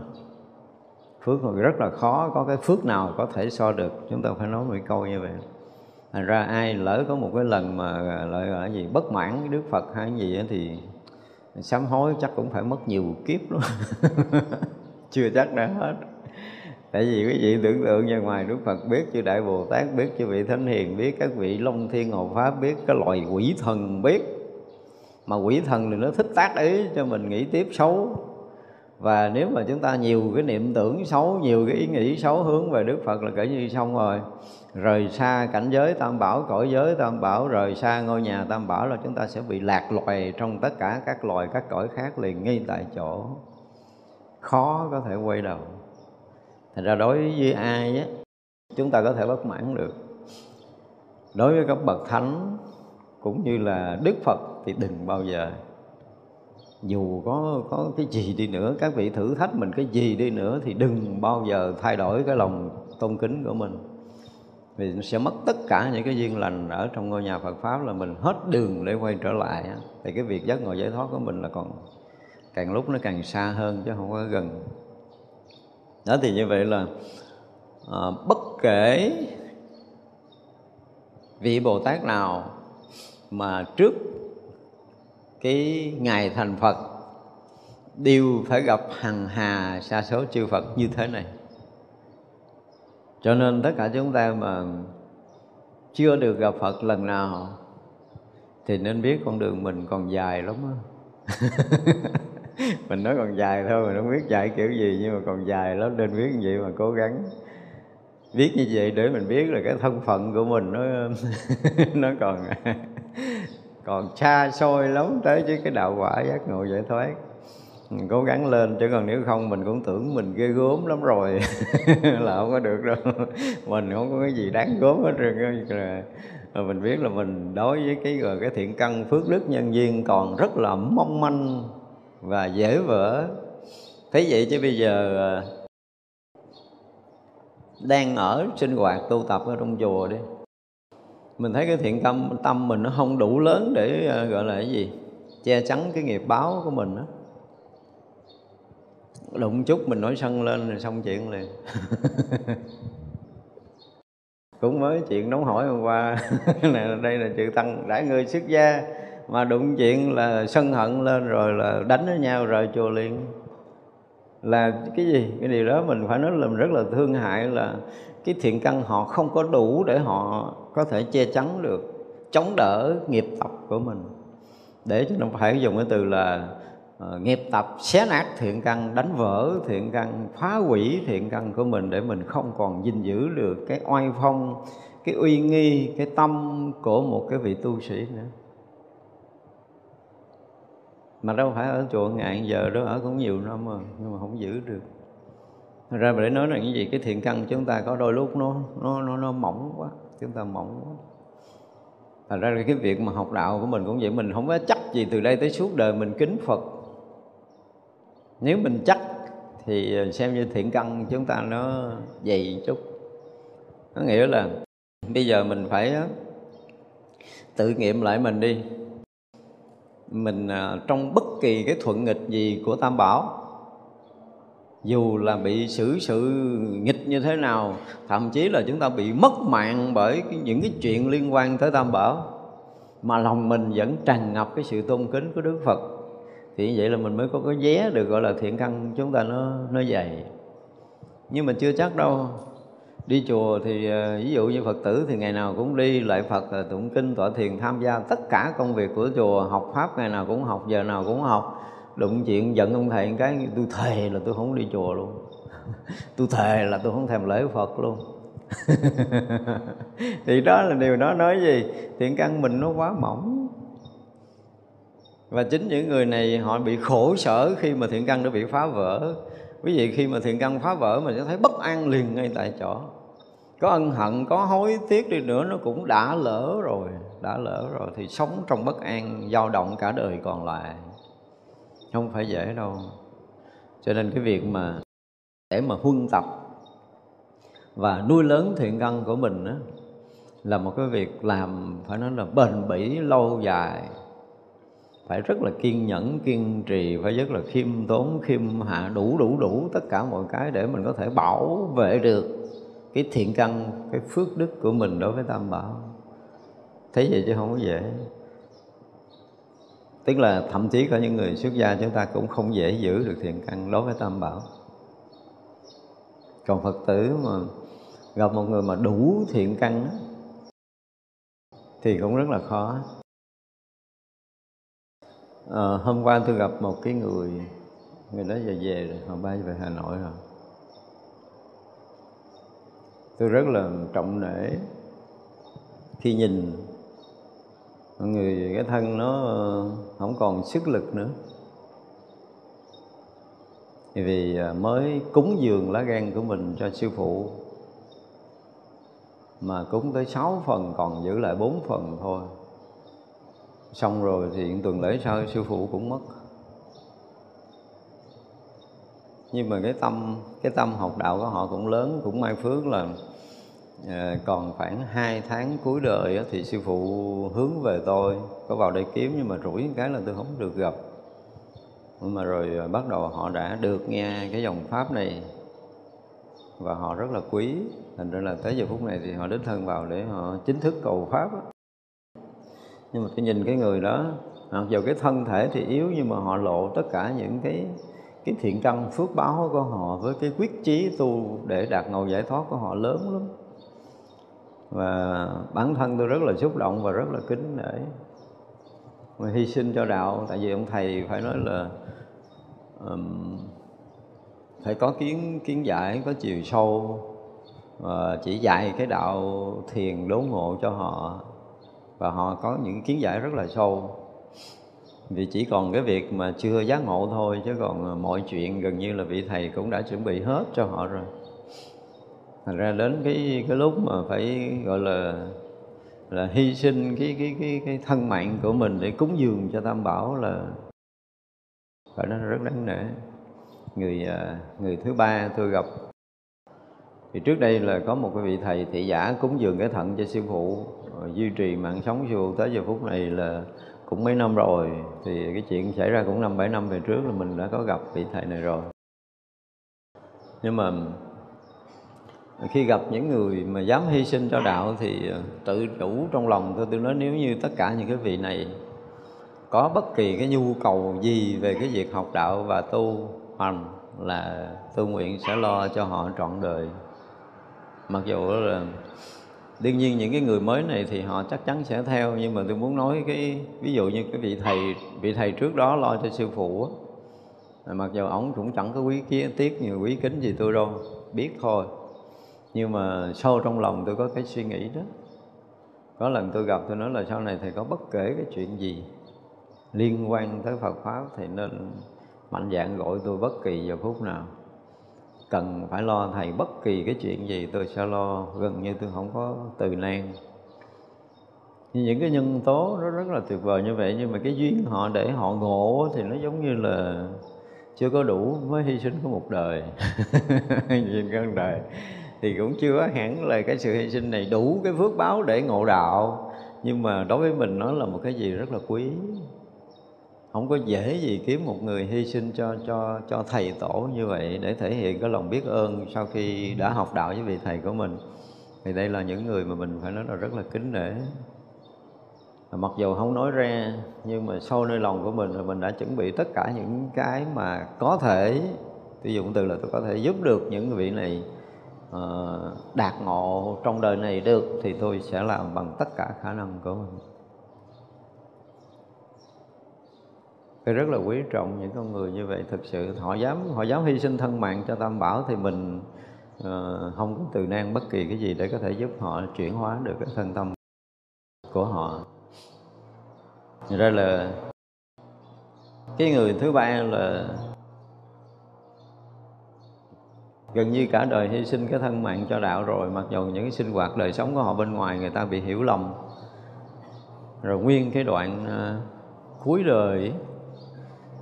Phước rồi rất là khó có cái phước nào có thể so được. Chúng ta phải nói một câu như vậy. Thành ra ai lỡ có một cái lần mà à, lợi là gì bất mãn với đức phật hay cái gì thì sám hối chắc cũng phải mất nhiều kiếp luôn chưa chắc đã hết tại vì quý vị tưởng tượng ra ngoài đức phật biết chư đại bồ tát, biết chư vị thánh hiền, biết các vị long thiên hộ pháp, biết cái loài quỷ thần biết. Mà quỷ thần thì nó thích tác ý cho mình nghĩ tiếp xấu. Và nếu mà chúng ta nhiều cái niệm tưởng xấu, nhiều cái ý nghĩ xấu hướng về đức phật là kể như xong rồi. Rời xa cảnh giới tam bảo, cõi giới tam bảo, rời xa ngôi nhà tam bảo là chúng ta sẽ bị lạc loài trong tất cả các loài, các cõi khác liền ngay tại chỗ. Khó có thể quay đầu thành ra đối với ai á, chúng ta có thể bất mãn được. Đối với các bậc thánh cũng như là đức phật thì đừng bao giờ, dù có có cái gì đi nữa, các vị thử thách mình cái gì đi nữa thì đừng bao giờ thay đổi cái lòng tôn kính của mình. Vì nó sẽ mất tất cả những cái duyên lành ở trong ngôi nhà Phật pháp là mình hết đường để quay trở lại thì cái việc giác ngộ giải thoát của mình là còn, càng lúc nó càng xa hơn chứ không có gần đó thì như vậy là à, bất kể vị Bồ Tát nào mà trước cái ngày thành Phật đều phải gặp hằng hà sa số chư Phật như thế này. Cho nên tất cả chúng ta mà chưa được gặp Phật lần nào thì nên biết con đường mình còn dài lắm á. mình nói còn dài thôi, mình không biết dài kiểu gì, nhưng mà còn dài lắm, nên biết như vậy mà cố gắng. Biết như vậy để mình biết là cái thân phận của mình nó nó còn còn xa xôi lắm tới chứ cái đạo quả giác ngộ giải thoát. Mình cố gắng lên, chứ còn nếu không mình cũng tưởng mình ghê gốm lắm rồi, là không có được đâu. Mình không có cái gì đáng gốm hết trơn rồi mà mình biết là mình đối với cái, rồi cái thiện căn phước đức nhân duyên còn rất là mong manh và dễ vỡ. Thế vậy chứ bây giờ à, đang ở sinh hoạt tu tập ở trong chùa đi. Mình thấy cái thiện tâm tâm mình nó không đủ lớn để à, gọi là cái gì? Che chắn cái nghiệp báo của mình đó đụng chút mình nói sân lên rồi xong chuyện liền. Cũng mới chuyện nóng hỏi hôm qua. Này, đây là chữ tăng, đã người xuất gia mà đụng chuyện là sân hận lên rồi là đánh với nhau rồi chùa liền. Là cái gì? Cái điều đó mình phải nói là mình rất là thương hại là cái thiện căn họ không có đủ để họ có thể che chắn được chống đỡ nghiệp tập của mình. Để cho nó phải dùng cái từ là uh, nghiệp tập xé nát thiện căn đánh vỡ thiện căn phá hủy thiện căn của mình để mình không còn gìn giữ được cái oai phong cái uy nghi cái tâm của một cái vị tu sĩ nữa mà đâu phải ở chùa ngàn giờ đó ở cũng nhiều năm rồi nhưng mà không giữ được. Thật ra để nói là cái gì cái thiện căn chúng ta có đôi lúc nó nó nó, nó mỏng quá chúng ta mỏng quá. Thành ra cái việc mà học đạo của mình cũng vậy mình không có chắc gì từ đây tới suốt đời mình kính phật. Nếu mình chắc thì xem như thiện căn chúng ta nó dày chút. Có nghĩa là bây giờ mình phải tự nghiệm lại mình đi mình à, trong bất kỳ cái thuận nghịch gì của tam bảo, dù là bị xử sự nghịch như thế nào, thậm chí là chúng ta bị mất mạng bởi những cái chuyện liên quan tới tam bảo, mà lòng mình vẫn tràn ngập cái sự tôn kính của đức phật, thì như vậy là mình mới có cái vé được, gọi là thiện căn, chúng ta nó nó dày. Nhưng mà chưa chắc đâu đi chùa thì ờ, ví dụ như phật tử thì ngày nào cũng đi, lại phật ờ, tụng kinh, tọa thiền, tham gia tất cả công việc của chùa, học pháp ngày nào cũng học, giờ nào cũng học. Đụng chuyện giận ông thầy cái, tôi thề là tôi không đi chùa luôn. Tôi thề là tôi không thèm lễ phật luôn. Thì đó là điều đó nói gì? Thiện căn mình nó quá mỏng. Và chính những người này họ bị khổ sở khi mà thiện căn đã bị phá vỡ. Quý vị, khi mà thiện căn phá vỡ mình sẽ thấy bất an liền ngay tại chỗ có ân hận có hối tiếc đi nữa nó cũng đã lỡ rồi đã lỡ rồi. Thì sống trong bất an dao động cả đời còn lại. Không phải dễ đâu. Cho nên cái việc mà để mà huân tập và nuôi lớn thiện căn của mình đó, là một cái việc làm phải nói là bền bỉ lâu dài. Phải rất là kiên nhẫn kiên trì phải rất là khiêm tốn khiêm hạ đủ đủ đủ tất cả mọi cái để mình có thể bảo vệ được cái thiện căn cái phước đức của mình đối với tam bảo. Thấy vậy chứ không có dễ. Tức là thậm chí có những người xuất gia chúng ta cũng không dễ giữ được thiện căn đối với tam bảo. Còn phật tử mà gặp một người mà đủ thiện căn thì cũng rất là khó. À, hôm qua tôi gặp một cái người người đó giờ về rồi họ bay về hà nội rồi tôi rất là trọng nể khi nhìn mọi người, cái thân nó ờ, không còn sức lực nữa. Vì ờ, mới cúng dường lá gan của mình cho sư phụ, mà cúng tới 6 phần còn giữ lại 4 phần thôi. Xong rồi thì tuần lễ sau sư phụ cũng mất. Nhưng mà cái tâm cái tâm học đạo của họ cũng lớn cũng may phước là à, còn khoảng 2 tháng cuối đời á, thì sư phụ hướng về tôi có vào đây kiếm nhưng mà rủi cái là tôi không được gặp. Nhưng mà rồi ờ, bắt đầu họ đã được nghe cái dòng pháp này và họ rất là quý. Thành ra là tới giờ phút này thì họ đến thân vào để họ chính thức cầu pháp nhưng mà tôi nhìn cái người đó mặc dù cái thân thể thì yếu nhưng mà họ lộ tất cả những cái cái thiện căn phước báo của họ với cái quyết chí tu để đạt ngộ giải thoát của họ lớn lắm. Và bản thân tôi rất là xúc động và rất là kính nể. Mà hy sinh cho đạo tại vì ông thầy phải nói là um, phải có kiến kiến giải có chiều sâu và chỉ dạy cái đạo thiền đốn ngộ cho họ. Và họ có những kiến giải rất là sâu vì chỉ còn cái việc mà chưa giác ngộ thôi, chứ còn à, mọi chuyện gần như là vị thầy cũng đã chuẩn bị hết cho họ rồi. Thành ra đến cái cái lúc mà phải, gọi là là hy sinh cái cái cái cái thân mạng của mình để cúng dường cho tam bảo là phải nói rất đáng nể. Người à, người thứ ba tôi gặp, thì trước đây là có một cái vị thầy thị giả cúng dường cái thận cho sư phụ duy trì mạng sống sư phụ. Tới giờ phút này là cũng mấy năm rồi, thì cái chuyện xảy ra cũng năm, bảy năm về trước là mình đã có gặp vị thầy này rồi. Nhưng mà khi gặp những người mà dám hy sinh cho đạo thì ờ, tự chủ trong lòng tôi tôi nói nếu như tất cả những cái vị này có bất kỳ cái nhu cầu gì về cái việc học đạo và tu hành là tôi nguyện sẽ lo cho họ trọn đời. Mặc dù là đương nhiên những cái người mới này thì họ chắc chắn sẽ theo, nhưng mà tôi muốn nói cái, ví dụ như cái vị thầy vị thầy trước đó lo cho sư phụ á mặc dù ổng cũng chẳng có quý kiến, tiếc nhiều quý kính gì tôi đâu, biết thôi. Nhưng mà sâu trong lòng tôi có cái suy nghĩ đó. Có lần tôi gặp tôi nói là sau này thầy có bất kể cái chuyện gì liên quan tới Phật pháp thì nên mạnh dạng gọi tôi bất kỳ giờ phút nào cần phải lo thầy bất kỳ cái chuyện gì, tôi sẽ lo, gần như tôi không có từ nan những cái nhân tố nó rất là tuyệt vời như vậy, nhưng mà cái duyên họ để họ ngộ thì nó giống như là chưa có đủ mới hy sinh có một đời. Hy sinh đời. Thì cũng chưa hẳn là cái sự hy sinh này đủ cái phước báo để ngộ đạo, nhưng mà đối với mình nó là một cái gì rất là quý không có dễ gì kiếm một người hy sinh cho cho cho thầy tổ như vậy để thể hiện cái lòng biết ơn sau khi đã học đạo với vị thầy của mình. Thì đây là những người mà mình phải nói là rất là kính nể. Mặc dù không nói ra, nhưng mà sâu nơi lòng của mình là mình đã chuẩn bị tất cả những cái mà có thể tôi dùng từ là tôi có thể giúp được những vị này ờ, đạt ngộ trong đời này được, thì tôi sẽ làm bằng tất cả khả năng của mình. Tôi rất là quý trọng những con người như vậy. Thực sự họ dám họ dám hy sinh thân mạng cho tam bảo thì mình uh, không có từ nan bất kỳ cái gì để có thể giúp họ chuyển hóa được cái thân tâm của họ. Thật ra là cái người thứ ba là gần như cả đời hy sinh cái thân mạng cho đạo rồi. Mặc dù những cái sinh hoạt đời sống của họ bên ngoài người ta bị hiểu lầm. Rồi nguyên cái đoạn uh, cuối đời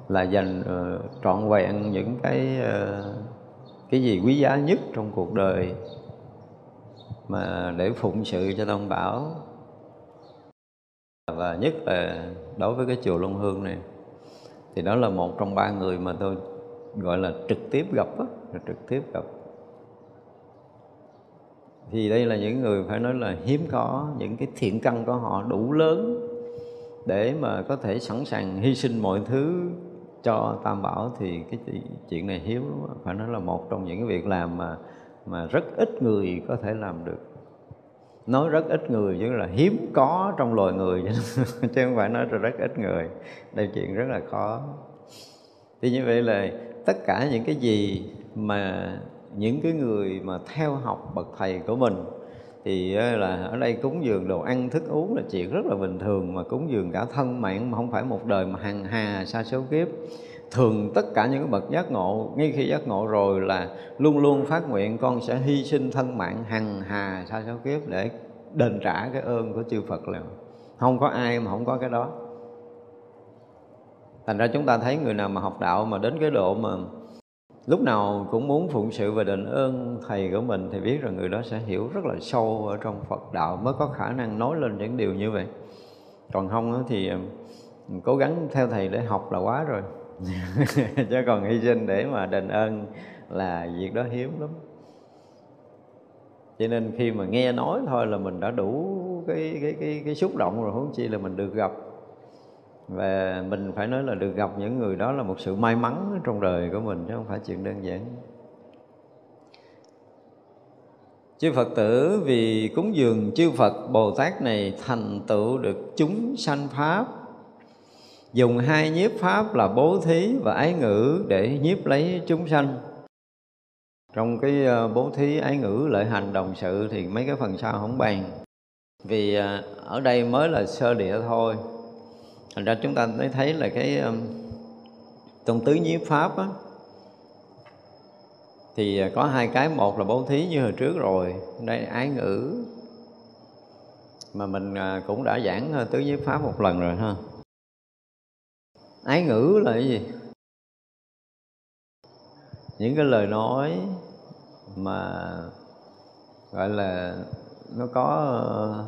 là dành uh, trọn vẹn những cái uh, cái gì quý giá nhất trong cuộc đời mà để phụng sự cho tông bảo. Và nhất là đối với cái chùa Long Hương này thì đó là một trong ba người mà tôi gọi là trực tiếp gặp đó, là trực tiếp gặp. Thì đây là những người phải nói là hiếm có những cái thiện căn của họ đủ lớn để mà có thể sẵn sàng hy sinh mọi thứ cho tam bảo thì cái chuyện này hiếm lắm phải nói là một trong những cái việc làm mà mà rất ít người có thể làm được. Nói rất ít người chứ là hiếm có trong loài người. Chứ không phải nói là rất ít người. Đây chuyện rất là khó. Thì như vậy là tất cả những cái gì mà, những cái người mà theo học bậc thầy của mình thì ờ, là ở đây cúng dường đồ ăn, thức uống là chuyện rất là bình thường mà cúng dường cả thân mạng mà không phải một đời mà hàng hà, sa số kiếp. Thường tất cả những bậc giác ngộ, ngay khi giác ngộ rồi là luôn luôn phát nguyện con sẽ hy sinh thân mạng hằng hà, sa số kiếp để đền trả cái ơn của chư Phật là không có ai mà không có cái đó. Thành ra chúng ta thấy người nào mà học đạo mà đến cái độ mà lúc nào cũng muốn phụng sự và đền ơn thầy của mình thì biết rằng người đó sẽ hiểu rất là sâu ở trong Phật đạo mới có khả năng nói lên những điều như vậy. Còn không thì ờ, cố gắng theo thầy để học là quá rồi. Chứ còn hy sinh để mà đền ơn là việc đó hiếm lắm. Cho nên khi mà nghe nói thôi là mình đã đủ cái cái cái cái xúc động rồi, huống chi là mình được gặp và mình phải nói là được gặp những người đó là một sự may mắn trong đời của mình, chứ không phải chuyện đơn giản. Chư Phật tử, vì cúng dường chư Phật Bồ Tát này thành tựu được chúng sanh pháp, dùng hai nhiếp pháp là bố thí và ái ngữ để nhiếp lấy chúng sanh. Trong cái ờ, bố thí ái ngữ lợi hành đồng sự thì mấy cái phần sau không bàn. Vì ờ, ở đây mới là sơ địa thôi thành ra chúng ta mới thấy là cái um, trong tứ nhiếp pháp á, thì à, có hai cái. Một là bố thí như hồi trước rồi đây ái ngữ mà mình à, cũng đã giảng ờ, tứ nhiếp pháp một lần rồi ha. Ái ngữ là cái gì? Những cái lời nói mà gọi là nó có ờ,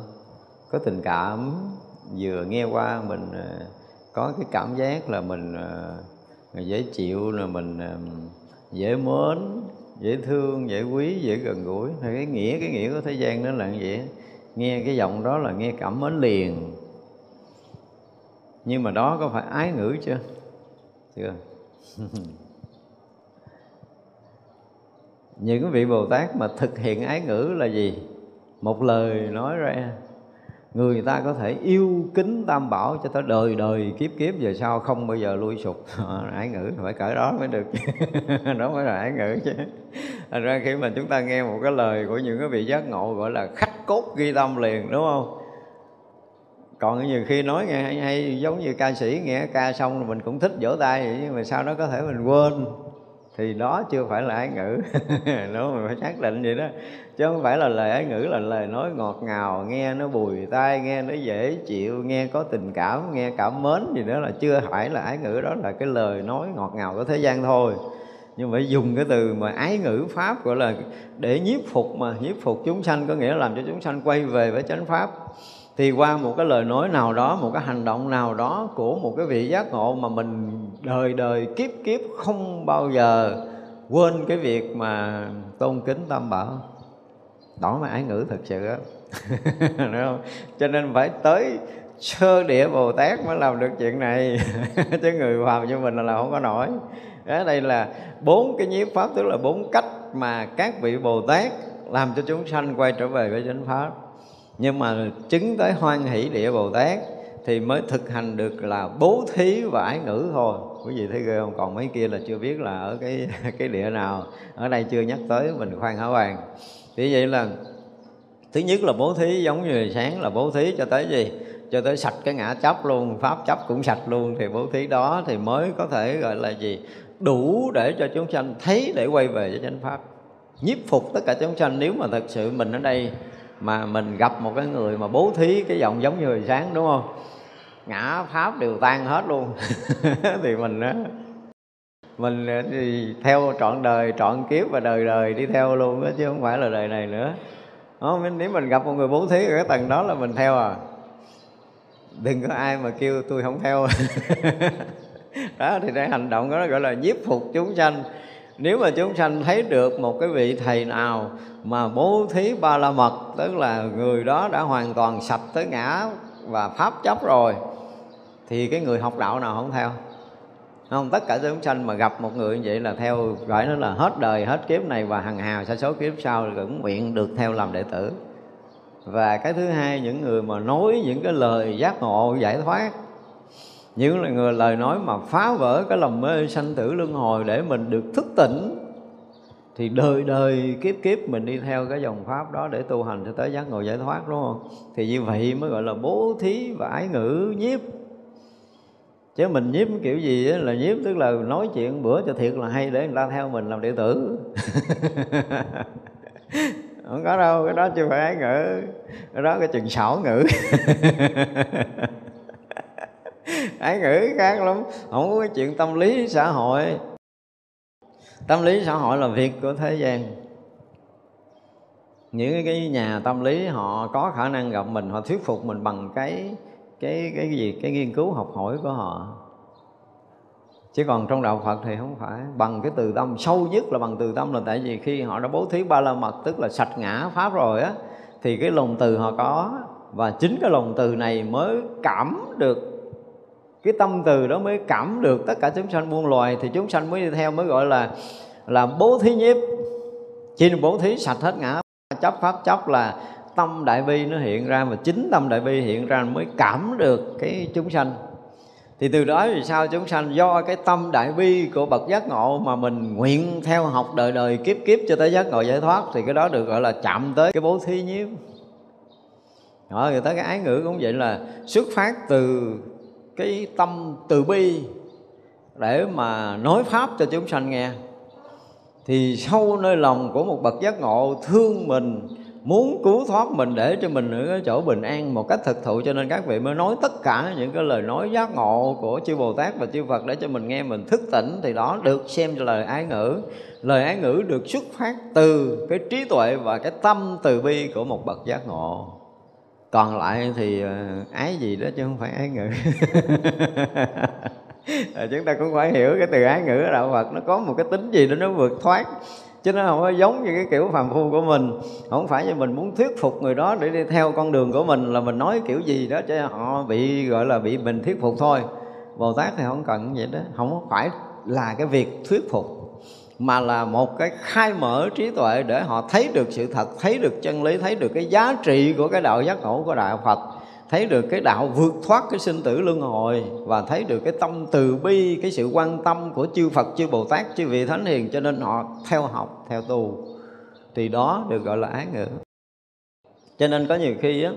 có tình cảm vừa nghe qua mình ờ, có cái cảm giác là mình ờ, dễ chịu, là mình ờ, dễ mến, dễ thương, dễ quý, dễ gần gũi. Thì cái nghĩa cái nghĩa của thế gian đó là như vậy nghe cái giọng đó là nghe cảm mến liền. Nhưng mà đó có phải ái ngữ chưa? Chưa. Những vị bồ tát mà thực hiện ái ngữ là gì? Một lời nói ra người ta có thể yêu kính tam bảo cho tới đời đời kiếp kiếp về sau không bao giờ lui sụp. Ờ, ái ngữ phải cỡ đó mới được. Đó mới là ái ngữ chứ. Thành ra khi mà chúng ta nghe một cái lời của những cái vị giác ngộ gọi là khách cốt ghi tâm liền đúng không? Còn nhiều khi nói nghe hay, hay giống như ca sĩ nghe ca xong rồi mình cũng thích vỗ tay vậy nhưng mà sau đó có thể mình quên thì đó chưa phải là ái ngữ. Nó mình phải xác định vậy đó. Chứ không phải là lời ái ngữ, là lời nói ngọt ngào, nghe nó bùi tai, nghe nó dễ chịu, nghe có tình cảm, nghe cảm mến gì đó là chưa phải là ái ngữ. Đó là cái lời nói ngọt ngào của thế gian thôi. Nhưng phải dùng cái từ mà ái ngữ pháp gọi là để nhiếp phục mà. Nhiếp phục chúng sanh có nghĩa là làm cho chúng sanh quay về với chánh pháp thì qua một cái lời nói nào đó một cái hành động nào đó của một cái vị giác ngộ mà mình đời đời kiếp kiếp không bao giờ quên cái việc mà tôn kính tam bảo. Đó mà ái ngữ thật sự á. Không? cho nên phải tới sơ địa bồ tát mới làm được chuyện này. Chứ người phàm như mình là không có nổi. Đó, đây là bốn cái nhiếp pháp tức là bốn cách mà các vị bồ tát làm cho chúng sanh quay trở về với chánh pháp nhưng mà chứng tới hoan hỷ địa bồ tát thì mới thực hành được là bố thí và ái ngữ thôi. Quý vị thấy ghê không? Còn mấy kia là chưa biết là ở cái cái địa nào. Ở đây chưa nhắc tới, mình khoan hả hoàng thì vậy là, thứ nhất là bố thí giống như sáng là bố thí cho tới gì? Cho tới sạch cái ngã chấp luôn, pháp chấp cũng sạch luôn. Thì bố thí đó thì mới có thể gọi là gì? Đủ để cho chúng sanh thấy, để quay về với chánh pháp. Nhiếp phục tất cả chúng sanh. Nếu mà thật sự mình ở đây mà mình gặp một cái người mà bố thí cái giọng giống như hồi sáng đúng không? Ngã pháp đều tan hết luôn. Thì mình đó, mình thì theo trọn đời trọn kiếp và đời đời đi theo luôn đó, chứ không phải là đời này nữa. Không nếu mình gặp một người bố thí ở cái tầng đó là mình theo à. Đừng có ai mà kêu tôi không theo. Đó thì cái hành động đó gọi là nhiếp phục chúng sanh nếu mà chúng sanh thấy được một cái vị thầy nào mà bố thí ba la mật, tức là người đó đã hoàn toàn sạch tới ngã và pháp chấp rồi, thì cái người học đạo nào không theo? Không, tất cả chúng sanh mà gặp một người như vậy là theo gọi nó là hết đời, hết kiếp này và hằng hào sa số kiếp sau cũng nguyện được theo làm đệ tử. Và cái thứ hai, những người mà nói những cái lời giác ngộ, giải thoát những người, lời nói mà phá vỡ cái lòng mê sanh tử luân hồi để mình được thức tỉnh, thì đời đời kiếp kiếp mình đi theo cái dòng pháp đó để tu hành cho tới giác ngộ giải thoát, đúng không? Thì như vậy mới gọi là bố thí và ái ngữ, nhiếp. Chứ mình nhiếp kiểu gì là nhiếp tức là nói chuyện bữa cho thiệt là hay để người ta theo mình làm đệ tử. Không có đâu, cái đó chưa phải ái ngữ, cái đó cái chừng xảo ngữ. ái ngữ khác lắm. Không có cái chuyện tâm lý xã hội. Tâm lý xã hội là việc của thế gian. Những cái nhà tâm lý họ có khả năng gặp mình, họ thuyết phục mình bằng cái cái cái gì? Cái nghiên cứu học hỏi của họ. Chứ còn trong đạo Phật thì không phải. Bằng cái từ tâm. Sâu nhất là bằng từ tâm là tại vì khi họ đã bố thí ba la mật, tức là sạch ngã pháp rồi á, thì cái lòng từ họ có. Và chính cái lòng từ này mới cảm được cái tâm từ đó mới cảm được tất cả chúng sanh muôn loài thì chúng sanh mới đi theo mới gọi là là bố thí nhiếp. Chỉ bố thí sạch hết ngã chấp pháp chấp là tâm đại bi nó hiện ra và chính tâm đại bi hiện ra mới cảm được cái chúng sanh. Thì từ đó thì sao chúng sanh do cái tâm đại bi của bậc giác ngộ mà mình nguyện theo học đời đời kiếp kiếp cho tới giác ngộ giải thoát thì cái đó được gọi là chạm tới cái bố thí nhiếp. Đó, người ta cái ái ngữ cũng vậy là xuất phát từ cái tâm từ bi để mà nói pháp cho chúng sanh nghe. Thì sâu nơi lòng của một bậc giác ngộ thương mình, muốn cứu thoát mình để cho mình ở cái chỗ bình an một cách thực thụ, cho nên các vị mới nói tất cả những cái lời nói giác ngộ của chư Bồ Tát và chư Phật để cho mình nghe mình thức tỉnh, thì đó được xem là lời ái ngữ. Lời ái ngữ được xuất phát từ cái trí tuệ và cái tâm từ bi của một bậc giác ngộ còn lại thì ờ, ái gì đó chứ không phải ái ngữ. Ờ, chúng ta cũng phải hiểu cái từ ái ngữ ở đạo Phật, nó có một cái tính gì đó nó vượt thoát, chứ nó không có giống như cái kiểu phàm phu của mình. Không phải như mình muốn thuyết phục người đó để đi theo con đường của mình là mình nói kiểu gì đó cho họ bị, gọi là, bị mình thuyết phục thôi. Bồ tát thì không cần vậy đó, không phải là cái việc thuyết phục mà là một cái khai mở trí tuệ để họ thấy được sự thật, thấy được chân lý, thấy được cái giá trị của cái đạo giác ngộ của đạo phật, thấy được cái đạo vượt thoát cái sinh tử luân hồi và thấy được cái tâm từ bi, cái sự quan tâm của chư Phật, chư Bồ Tát, chư vị thánh hiền, cho nên họ theo học, theo tu. Thì đó được gọi là ái ngữ. Cho nên có nhiều khi á,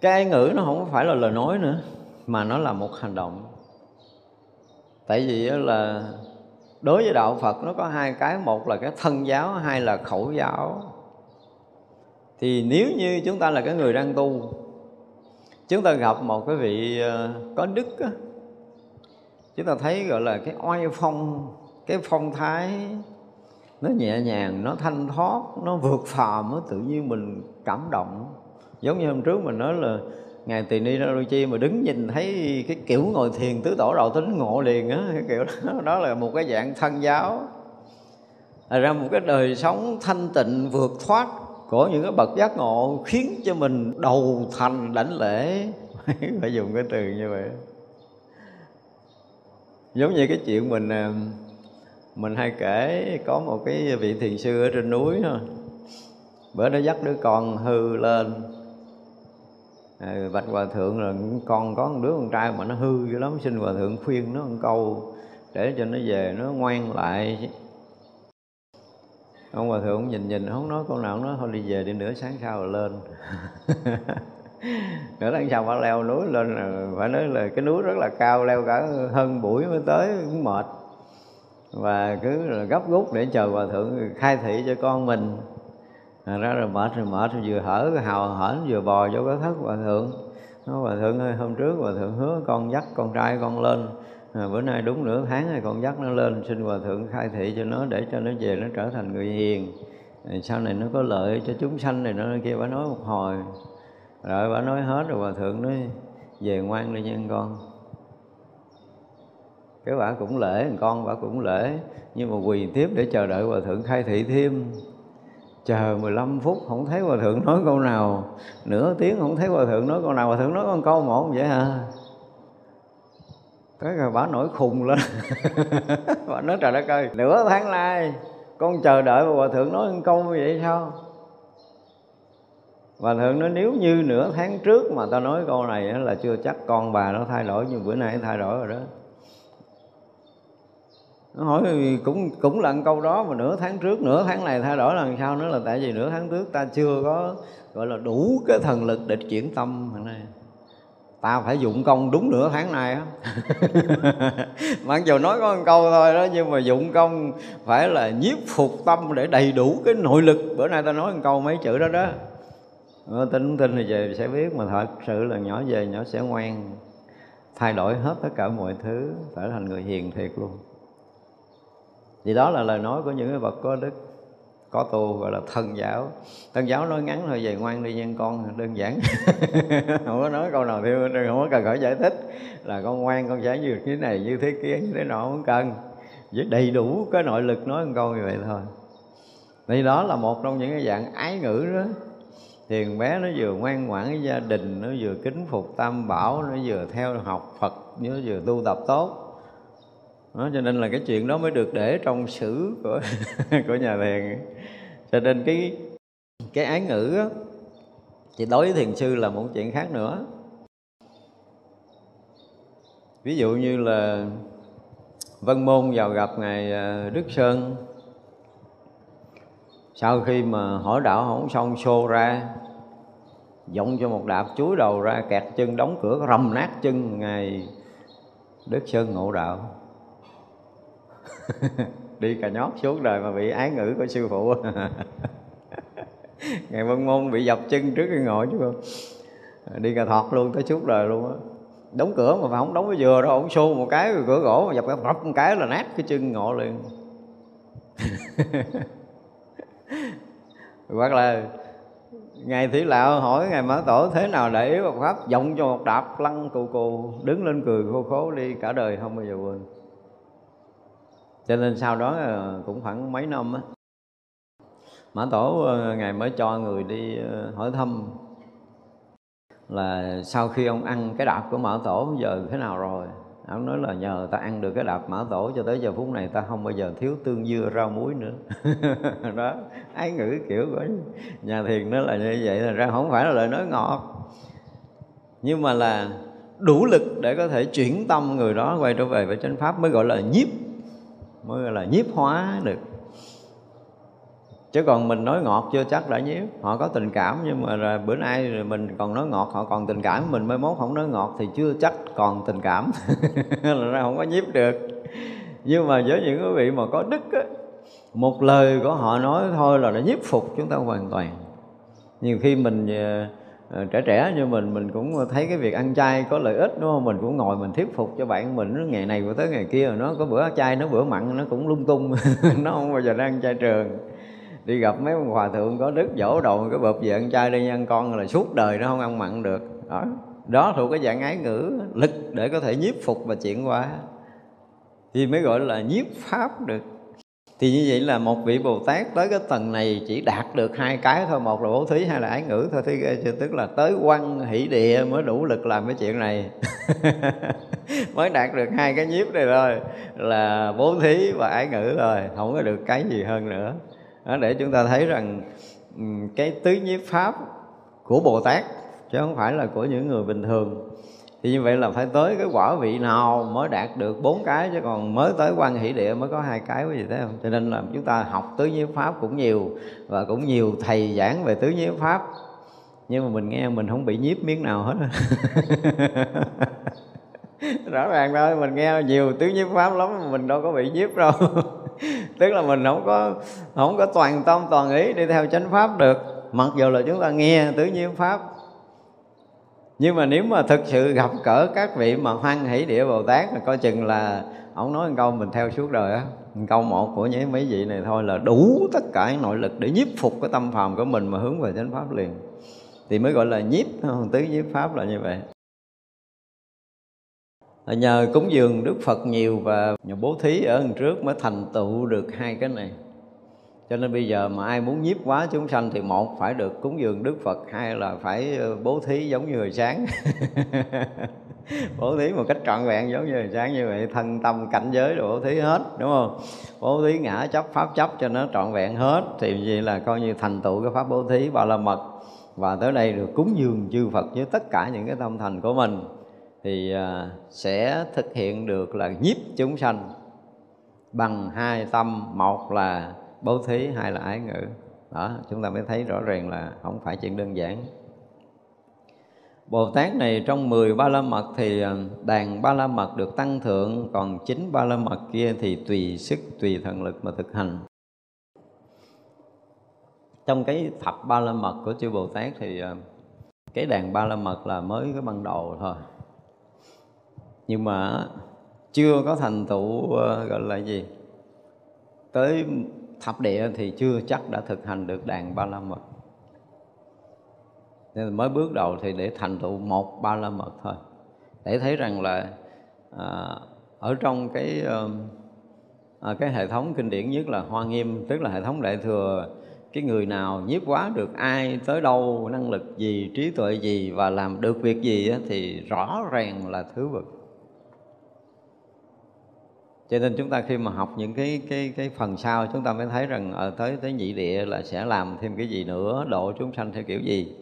cái ái ngữ nó không phải là lời nói nữa, mà nó là một hành động. Tại vì là đối với đạo phật nó có hai cái. Một là cái thân giáo hai là khẩu giáo. Thì nếu như chúng ta là cái người đang tu chúng ta gặp một cái vị ờ, có đức á, chúng ta thấy gọi là cái oai phong cái phong thái nó nhẹ nhàng nó thanh thoát nó vượt phàm nó tự nhiên mình cảm động. Giống như hôm trước mình nói là ngài tỳ ni ra chi mà đứng nhìn thấy cái kiểu ngồi thiền tứ tổ đầu tính ngộ liền á cái kiểu đó, đó là một cái dạng thân giáo. Là ra một cái đời sống thanh tịnh vượt thoát của những cái bậc giác ngộ khiến cho mình đầu thành đảnh lễ. Phải dùng cái từ như vậy. Giống như cái chuyện mình à, mình hay kể có một cái vị thiền sư ở trên núi thôi. Bữa nó dắt đứa con hư lên à, bạch hòa thượng là con có một đứa con trai mà nó hư dữ lắm. Xin hòa thượng khuyên nó một câu để cho nó về nó ngoan lại. Ông hòa thượng nhìn nhìn không nói câu nào nó thôi đi về đi nửa sáng sau rồi lên. Nửa tháng sau phải leo núi lên là phải nói là cái núi rất là cao leo cả hơn buổi mới tới cũng mệt. Và cứ là gấp rút để chờ hòa thượng khai thị cho con mình à, ra rồi mệt rồi mệt rồi vừa hở hào hển vừa bò vô cái thất hòa thượng. Nó hòa thượng ơi hôm trước hòa thượng hứa con dắt con trai con lên. À, bữa nay đúng nửa tháng rồi con dắt nó lên xin hòa thượng khai thị cho nó để cho nó về nó trở thành người hiền. À, sau này nó có lợi cho chúng sanh này nó kia bà nói một hồi. Rồi bà nói hết rồi hòa thượng nói về ngoan đi nha con. Cái bà cũng lễ con bà cũng lễ nhưng mà quỳ tiếp để chờ đợi hòa thượng khai thị thêm chờ 15 phút không thấy hòa thượng nói câu nào, nửa tiếng không thấy hòa thượng nói câu nào, hòa thượng nói con câu một vậy hả? Cái rồi bà nổi khùng lên. Bà nói trời đất ơi, nửa tháng nay con chờ đợi hòa thượng nói một câu như vậy sao? Hòa thượng nói nếu như nửa tháng trước mà ta nói câu này là chưa chắc con bà nó thay đổi nhưng bữa nay thay đổi rồi đó nó hỏi cũng cũng là câu đó mà nửa tháng trước nửa tháng này thay đổi lần sau nữa là tại vì nửa tháng trước ta chưa có gọi là đủ cái thần lực để chuyển tâm. Thằng này ta phải dụng công đúng nửa tháng này á. Mặc dù nói có một câu thôi đó nhưng mà dụng công phải là nhiếp phục tâm để đầy đủ cái nội lực. Bữa nay ta nói một câu mấy chữ đó đó. Ừ, tin không tin thì về sẽ biết mà thật sự là nhỏ về nhỏ sẽ ngoan thay đổi hết tất cả mọi thứ trở thành người hiền thiệt luôn thì đó là lời nói của những cái bậc có đức, có tu, gọi là thân giáo. Thân giáo nói ngắn thôi, về ngoan đi nhân con, đơn giản. Không có nói câu nào thêm không có cần phải giải thích là con ngoan, con sẽ như thế này, như thế kia, như thế nọ, không cần. Với đầy đủ cái nội lực nói một câu như vậy thôi. Thì đó là một trong những cái dạng ái ngữ đó. Thì bé nó vừa ngoan ngoãn với gia đình, nó vừa kính phục tam bảo, nó vừa theo học phật, nó vừa tu tập tốt đó, cho nên là cái chuyện đó mới được để trong sử của của nhà thiền cho nên cái cái ái ngữ á, thì đối với thiền sư là một chuyện khác nữa. Ví dụ như là Vân Môn vào gặp ngài à, Đức Sơn. Sau khi mà hỏi đạo không xong xô ra dọng cho một đạp chuối đầu ra kẹt chân đóng cửa rầm nát chân ngài Đức Sơn ngộ đạo. đi cà nhót suốt đời mà bị ái ngữ của sư phụ. Ngày vân môn bị dập chân trước cái ngồi chứ không? Đi cà thọt luôn tới suốt đời luôn á. Đóng cửa mà không đóng cái dừa đâu, ông xô một cái rồi cửa gỗ mà dập cái một cái là nát cái chân ngộ liền. Hoặc là ngài thủy lão hỏi ngài mã tổ thế nào để yếu Phật pháp, giọng cho một đạp lăn cù cù, đứng lên cười khô khố đi, cả đời không bao giờ quên cho nên sau đó ờ, cũng khoảng mấy năm á, mã tổ ờ, ngài mới cho người đi ờ, hỏi thăm là sau khi ông ăn cái đạp của mã tổ, giờ thế nào rồi? Ông nói là nhờ ta ăn được cái đạp mã tổ cho tới giờ phút này ta không bao giờ thiếu tương dưa rau muối nữa. Đó, ái ngữ kiểu của nhà thiền nó là như vậy là ra không phải là lời nói ngọt. Nhưng mà là đủ lực để có thể chuyển tâm người đó quay trở về với chánh pháp mới gọi là nhiếp mới gọi là nhiếp hóa được. Chứ còn mình nói ngọt chưa chắc đã nhiếp. Họ có tình cảm nhưng mà rồi bữa nay rồi mình còn nói ngọt họ còn tình cảm. Mình mới mốt không nói ngọt thì chưa chắc còn tình cảm. Là ra không có nhiếp được. Nhưng mà với những quý vị mà có đức á một lời của họ nói thôi là đã nhiếp phục chúng ta hoàn toàn. Nhiều khi mình uh, Ờ, trẻ trẻ như mình mình cũng thấy cái việc ăn chay có lợi ích, đúng không? Mình cũng ngồi mình thuyết phục cho bạn mình, nó ngày này qua tới ngày kia, nó có bữa chay nó bữa mặn, nó cũng lung tung, nó không bao giờ nó ăn chay trường. Đi gặp mấy ông hòa thượng có đức dỗ đầu cái bợp về ăn chay đi ăn con là suốt đời nó không ăn mặn được. Đó đó thuộc cái dạng ái ngữ, lực để có thể nhiếp phục và chuyển qua thì mới gọi là nhiếp pháp được thì như vậy là một vị bồ tát tới cái tầng này chỉ đạt được hai cái thôi một là bố thí hai là ái ngữ thôi. Thì tức là tới quan hỷ địa mới đủ lực làm cái chuyện này. Mới đạt được hai cái nhiếp này thôi là bố thí và ái ngữ rồi không có được cái gì hơn nữa. Đó, để chúng ta thấy rằng cái tứ nhiếp pháp của bồ tát chứ không phải là của những người bình thường thì như vậy là phải tới cái quả vị nào mới đạt được bốn cái, chứ còn mới tới quan hỷ địa mới có hai cái, quý vị thấy không? Cho nên là chúng ta học tứ nhiếp pháp cũng nhiều và cũng nhiều thầy giảng về tứ nhiếp pháp. Nhưng mà mình nghe mình không bị nhiếp miếng nào hết. Rõ ràng thôi, mình nghe nhiều tứ nhiếp pháp lắm mà mình đâu có bị nhiếp đâu. Tức là mình không có không có toàn tâm toàn ý đi theo chánh pháp được. Mặc dù là chúng ta nghe tứ nhiếp pháp nhưng mà nếu mà thực sự gặp cỡ các vị mà hoan hỷ địa bồ tát là coi chừng là ông nói một câu mình theo suốt đời á. Câu một của những mấy vị này thôi là đủ tất cả những nội lực để nhiếp phục cái tâm phàm của mình mà hướng về chánh pháp liền. Thì mới gọi là nhiếp tứ nhiếp pháp là như vậy. Nhờ cúng dường đức phật nhiều và nhờ bố thí ở lần trước mới thành tựu được hai cái này cho nên bây giờ mà ai muốn nhiếp quá chúng sanh thì một, phải được cúng dường đức phật, hai là phải ờ, bố thí giống như hồi sáng. Bố thí một cách trọn vẹn giống như hồi sáng như vậy, thân tâm cảnh giới rồi bố thí hết, đúng không? Bố thí ngã chấp, pháp chấp cho nó trọn vẹn hết, thì vậy là coi như thành tựu cái pháp bố thí ba la mật. Và tới đây được cúng dường chư Phật với tất cả những cái tâm thành của mình, thì ờ, sẽ thực hiện được là nhiếp chúng sanh. Bằng hai tâm, một là bố thí hay là ái ngữ. Đó chúng ta mới thấy rõ ràng là không phải chuyện đơn giản. Bồ Tát này trong 10 ba la mật thì ờ, đàn ba la mật được tăng thượng Còn chín ba la mật kia thì tùy sức, tùy thần lực mà thực hành. Trong cái thập ba la mật của chư Bồ Tát thì ờ, cái đàn ba la mật là mới cái ban đầu thôi. Nhưng mà chưa có thành tựu ờ, gọi là gì? Tới thập địa thì chưa chắc đã thực hành được đàn ba la mật. Nên mới bước đầu thì để thành tựu một ba la mật thôi. Để thấy rằng là à, ở trong cái à, cái hệ thống kinh điển nhất là hoa nghiêm tức là hệ thống đại thừa cái người nào nhiếp quá được ai tới đâu năng lực gì trí tuệ gì và làm được việc gì thì rõ ràng là thứ vực cho nên chúng ta khi mà học những cái cái cái phần sau chúng ta mới thấy rằng ở tới tới nhị địa là sẽ làm thêm cái gì nữa độ chúng sanh theo kiểu gì.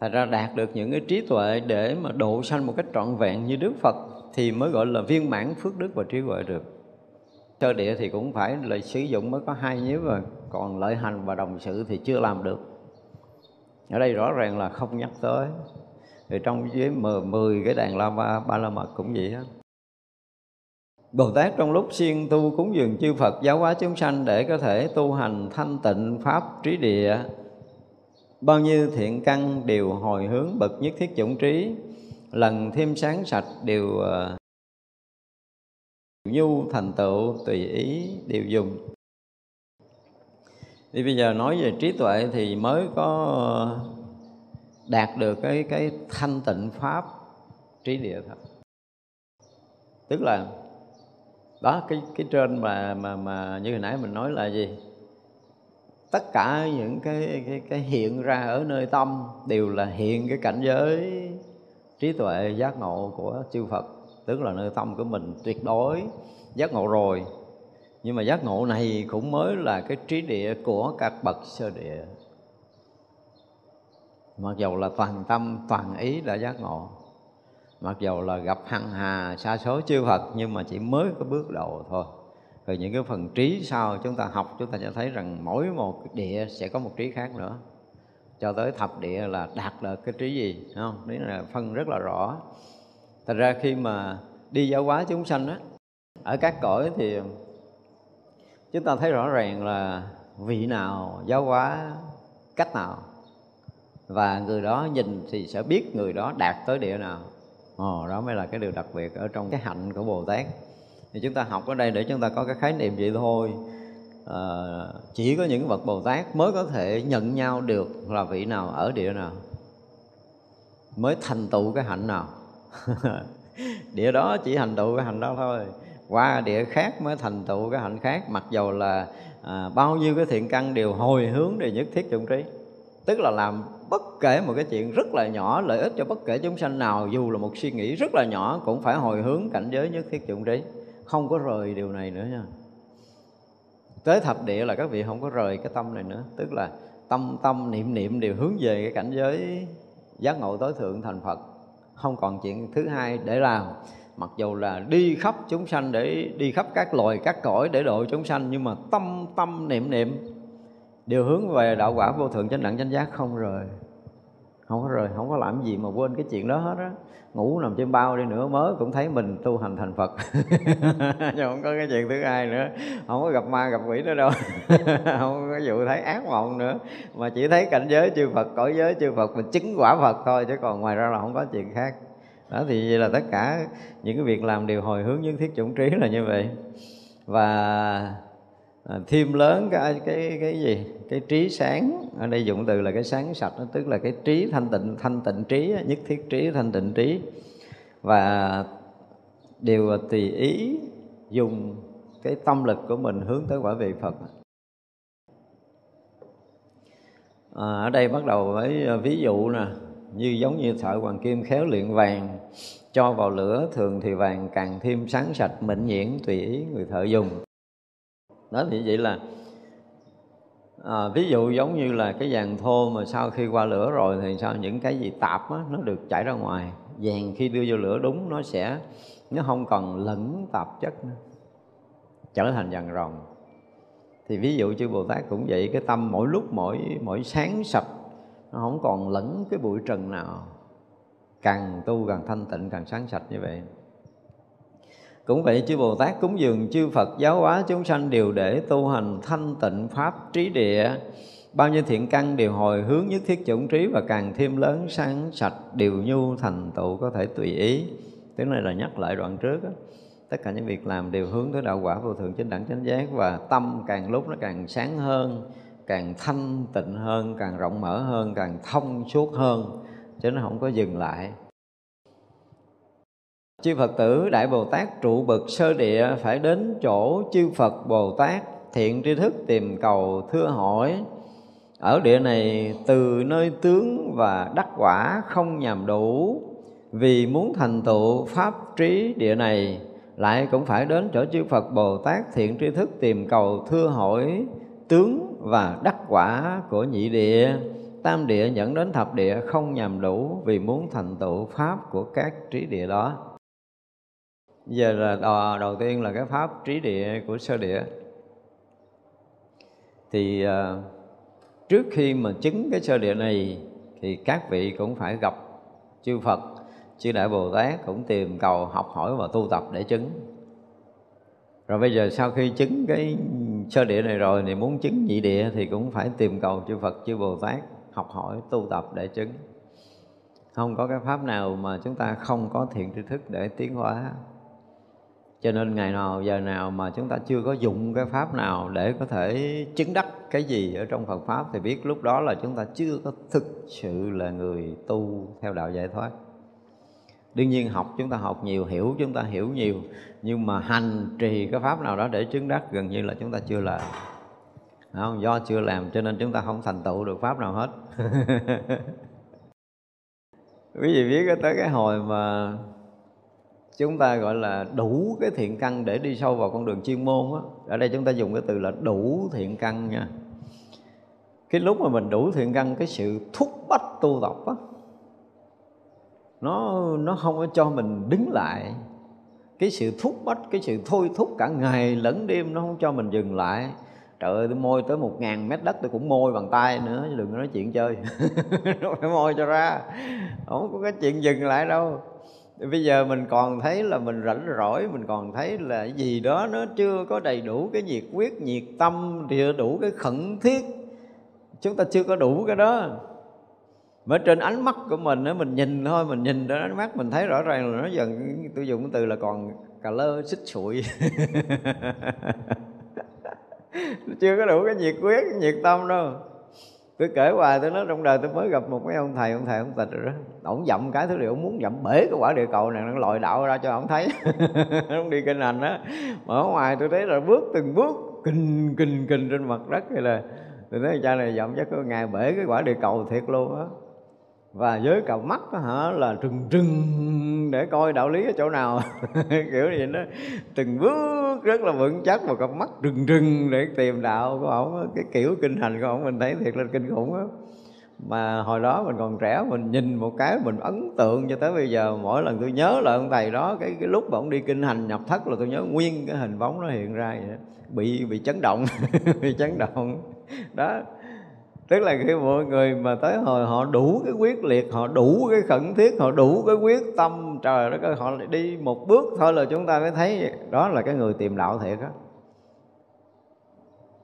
Thật ra đạt được những cái trí tuệ để mà độ sanh một cách trọn vẹn như đức phật thì mới gọi là viên mãn phước đức và trí huệ được. Sơ địa thì cũng phải là sử dụng mới có hai nhiếp rồi còn lợi hành và đồng sự thì chưa làm được. Ở đây rõ ràng là không nhắc tới. Thì trong dưới mười cái đàn la ba, ba la mật cũng vậy á Bồ Tát trong lúc siêng tu cúng dường chư Phật giáo hóa chúng sanh để có thể tu hành thanh tịnh pháp trí địa. Bao nhiêu thiện căn đều hồi hướng bậc nhất thiết chủng trí lần thêm sáng sạch đều uh, nhu thành tựu tùy ý đều dùng. Thì bây giờ nói về trí tuệ thì mới có đạt được cái cái thanh tịnh pháp trí địa thật tức là đó, cái cái trên mà mà mà như hồi nãy mình nói là gì? Tất cả những cái cái cái hiện ra ở nơi tâm đều là hiện cái cảnh giới trí tuệ giác ngộ của chư Phật, tức là nơi tâm của mình tuyệt đối giác ngộ rồi. Nhưng mà giác ngộ này cũng mới là cái trí địa của các bậc sơ địa. Mặc dầu là toàn tâm, toàn ý đã giác ngộ mặc dù là gặp hằng hà xa số chư Phật, nhưng mà chỉ mới có bước đầu thôi. Rồi những cái phần trí sau chúng ta học, chúng ta sẽ thấy rằng mỗi một địa sẽ có một trí khác nữa. Cho tới thập địa là đạt được cái trí gì không? Đấy là phân rất là rõ. Thật ra khi mà đi giáo hóa chúng sanh á, ở các cõi thì chúng ta thấy rõ ràng là vị nào giáo hóa cách nào. Và người đó nhìn thì sẽ biết người đó đạt tới địa nào. Ồ, đó mới là cái điều đặc biệt ở trong cái hạnh của Bồ Tát. Thì chúng ta học ở đây để chúng ta có cái khái niệm vậy thôi. À, chỉ có những bậc Bồ Tát mới có thể nhận nhau được là vị nào ở địa nào. Mới thành tựu cái hạnh nào. Địa đó chỉ thành tựu cái hạnh đó thôi. Qua địa khác mới thành tựu cái hạnh khác mặc dầu là à, bao nhiêu cái thiện căn đều hồi hướng để nhất thiết dụng trí. Tức là làm bất kể một cái chuyện rất là nhỏ, lợi ích cho bất kể chúng sanh nào, dù là một suy nghĩ rất là nhỏ, cũng phải hồi hướng cảnh giới nhất thiết dụng trí. Không có rời điều này nữa nha. Tới thập địa là các vị không có rời cái tâm này nữa. Tức là tâm tâm, niệm niệm đều hướng về cái cảnh giới giác ngộ tối thượng thành phật. Không còn chuyện thứ hai để làm. Mặc dù là đi khắp chúng sanh để đi khắp các loài, các cõi để độ chúng sanh, nhưng mà tâm tâm, niệm niệm đều hướng về đạo quả vô thượng chánh đẳng chánh giác không rời không có rời không có làm gì mà quên cái chuyện đó hết á. Ngủ nằm trên bao đi nữa, mới cũng thấy mình tu hành thành phật. Nhưng không có cái chuyện thứ hai nữa. Không có gặp ma, gặp quỷ nữa đâu. Không có vụ thấy ác mộng nữa. Mà chỉ thấy cảnh giới chư phật, cõi giới chư phật, mình chứng quả phật thôi, chứ còn ngoài ra là không có chuyện khác. Đó, thì vậy là tất cả những cái việc làm đều hồi hướng những thiết chủng trí là như vậy. Và à, thêm lớn cái cái cái gì? Cái trí sáng ở đây dụng từ là cái sáng sạch đó, tức là cái trí thanh tịnh thanh tịnh trí nhất thiết trí thanh tịnh trí. Và đều tùy ý dùng cái tâm lực của mình hướng tới quả vị Phật. À, ở đây bắt đầu với à, ví dụ nè như giống như thợ hoàng kim khéo luyện vàng cho vào lửa thường thì vàng càng thêm sáng sạch mịn nhiễn tùy ý người thợ dùng. Đó thì vậy là à, ví dụ giống như là cái vàng thô mà sau khi qua lửa rồi thì sao những cái gì tạp á, nó được chảy ra ngoài. Vàng khi đưa vô lửa đúng nó sẽ nó không còn lẫn tạp chất nữa trở thành vàng rồng. Thì ví dụ chư Bồ Tát cũng vậy cái tâm mỗi lúc mỗi mỗi sáng sạch nó không còn lẫn cái bụi trần nào. Càng tu càng thanh tịnh càng sáng sạch như vậy cũng vậy chư Bồ Tát cúng dường chư Phật giáo hóa chúng sanh đều để tu hành thanh tịnh pháp trí địa. Bao nhiêu thiện căn đều hồi hướng nhất thiết chủng trí và càng thêm lớn sáng sạch, điều nhu thành tựu có thể tùy ý. Tiếng này là nhắc lại đoạn trước đó. tất cả những việc làm đều hướng tới đạo quả vô thượng chánh đẳng chánh giác và tâm càng lúc nó càng sáng hơn, càng thanh tịnh hơn, càng rộng mở hơn, càng thông suốt hơn. Chứ nó không có dừng lại chư Phật tử, Đại Bồ Tát trụ bậc sơ địa phải đến chỗ chư Phật Bồ Tát, thiện tri thức tìm cầu thưa hỏi. Ở địa này, từ nơi tướng và đắc quả không nhằm đủ. Vì muốn thành tựu pháp trí địa này, lại cũng phải đến chỗ chư Phật Bồ Tát thiện tri thức tìm cầu thưa hỏi tướng và đắc quả của nhị địa. Tam địa dẫn đến thập địa không nhằm đủ vì muốn thành tựu pháp của các trí địa đó giờ là đò, đầu tiên là cái pháp trí địa của sơ địa. Thì uh, trước khi mà chứng cái sơ địa này thì các vị cũng phải gặp chư Phật chư Đại Bồ Tát cũng tìm cầu học hỏi và tu tập để chứng. Rồi bây giờ sau khi chứng cái sơ địa này rồi thì muốn chứng nhị địa thì cũng phải tìm cầu chư Phật chư Bồ Tát học hỏi tu tập để chứng. Không có cái pháp nào mà chúng ta không có thiện tri thức để tiến hóa cho nên ngày nào, giờ nào mà chúng ta chưa có dụng cái pháp nào để có thể chứng đắc cái gì ở trong Phật pháp thì biết lúc đó là chúng ta chưa có thực sự là người tu theo đạo giải thoát. Đương nhiên học chúng ta học nhiều, hiểu chúng ta hiểu nhiều, nhưng mà hành trì cái pháp nào đó để chứng đắc gần như là chúng ta chưa làm. Không? Do chưa làm cho nên chúng ta không thành tựu được pháp nào hết. Quý vị biết tới cái hồi mà chúng ta gọi là đủ cái thiện căn để đi sâu vào con đường chuyên môn á. Ở đây chúng ta dùng cái từ là đủ thiện căn nha. Cái lúc mà mình đủ thiện căn, cái sự thúc bách tu tập á, nó nó không có cho mình đứng lại. Cái sự thúc bách, cái sự thôi thúc cả ngày lẫn đêm nó không cho mình dừng lại. Trời ơi, tôi môi tới một ngàn mét đất tôi cũng môi bằng tay nữa, đừng có nói chuyện chơi. Nó phải môi cho ra. Không có cái chuyện dừng lại đâu bây giờ mình còn thấy là mình rảnh rỗi, mình còn thấy là gì đó nó chưa có đầy đủ cái nhiệt quyết nhiệt tâm, chưa đủ cái khẩn thiết. Chúng ta chưa có đủ cái đó. Mà trên ánh mắt của mình á, mình nhìn thôi, mình nhìn đến ánh mắt mình thấy rõ ràng là nó dần, tôi dùng cái từ là còn cà lơ, xích sụi. Chưa có đủ cái nhiệt quyết cái nhiệt tâm đâu tôi kể hoài, tôi nói trong đời tôi mới gặp một cái ông thầy ông thầy ông tịch rồi đó. Ổng dậm cái thứ điều ổng muốn dậm bể cái quả địa cầu này nó lòi đạo ra cho ổng thấy. Ổng đi kinh hành á. Mà ở ngoài tôi thấy là bước từng bước, kinh kinh kinh trên mặt đất hay là. Tôi nói cha này dậm chắc có ngày bể cái quả địa cầu thiệt luôn á và với cặp mắt đó, hả là trừng trừng để coi đạo lý ở chỗ nào. Kiểu gì đó. Từng bước rất là vững chắc và cặp mắt trừng trừng để tìm đạo của ổng cái kiểu kinh hành của ổng mình thấy thiệt là kinh khủng á. Mà hồi đó mình còn trẻ mình nhìn một cái mình ấn tượng cho tới bây giờ. Mỗi lần tôi nhớ lại ông thầy đó cái cái lúc mà ông đi kinh hành nhập thất là tôi nhớ nguyên cái hình bóng nó hiện ra vậy đó. bị bị chấn động bị chấn động. Đó tức là khi mọi người mà tới hồi họ đủ cái quyết liệt, họ đủ cái khẩn thiết, họ đủ cái quyết tâm, trời đất ơi, họ đi một bước thôi là chúng ta mới thấy đó là cái người tìm đạo thiệt á.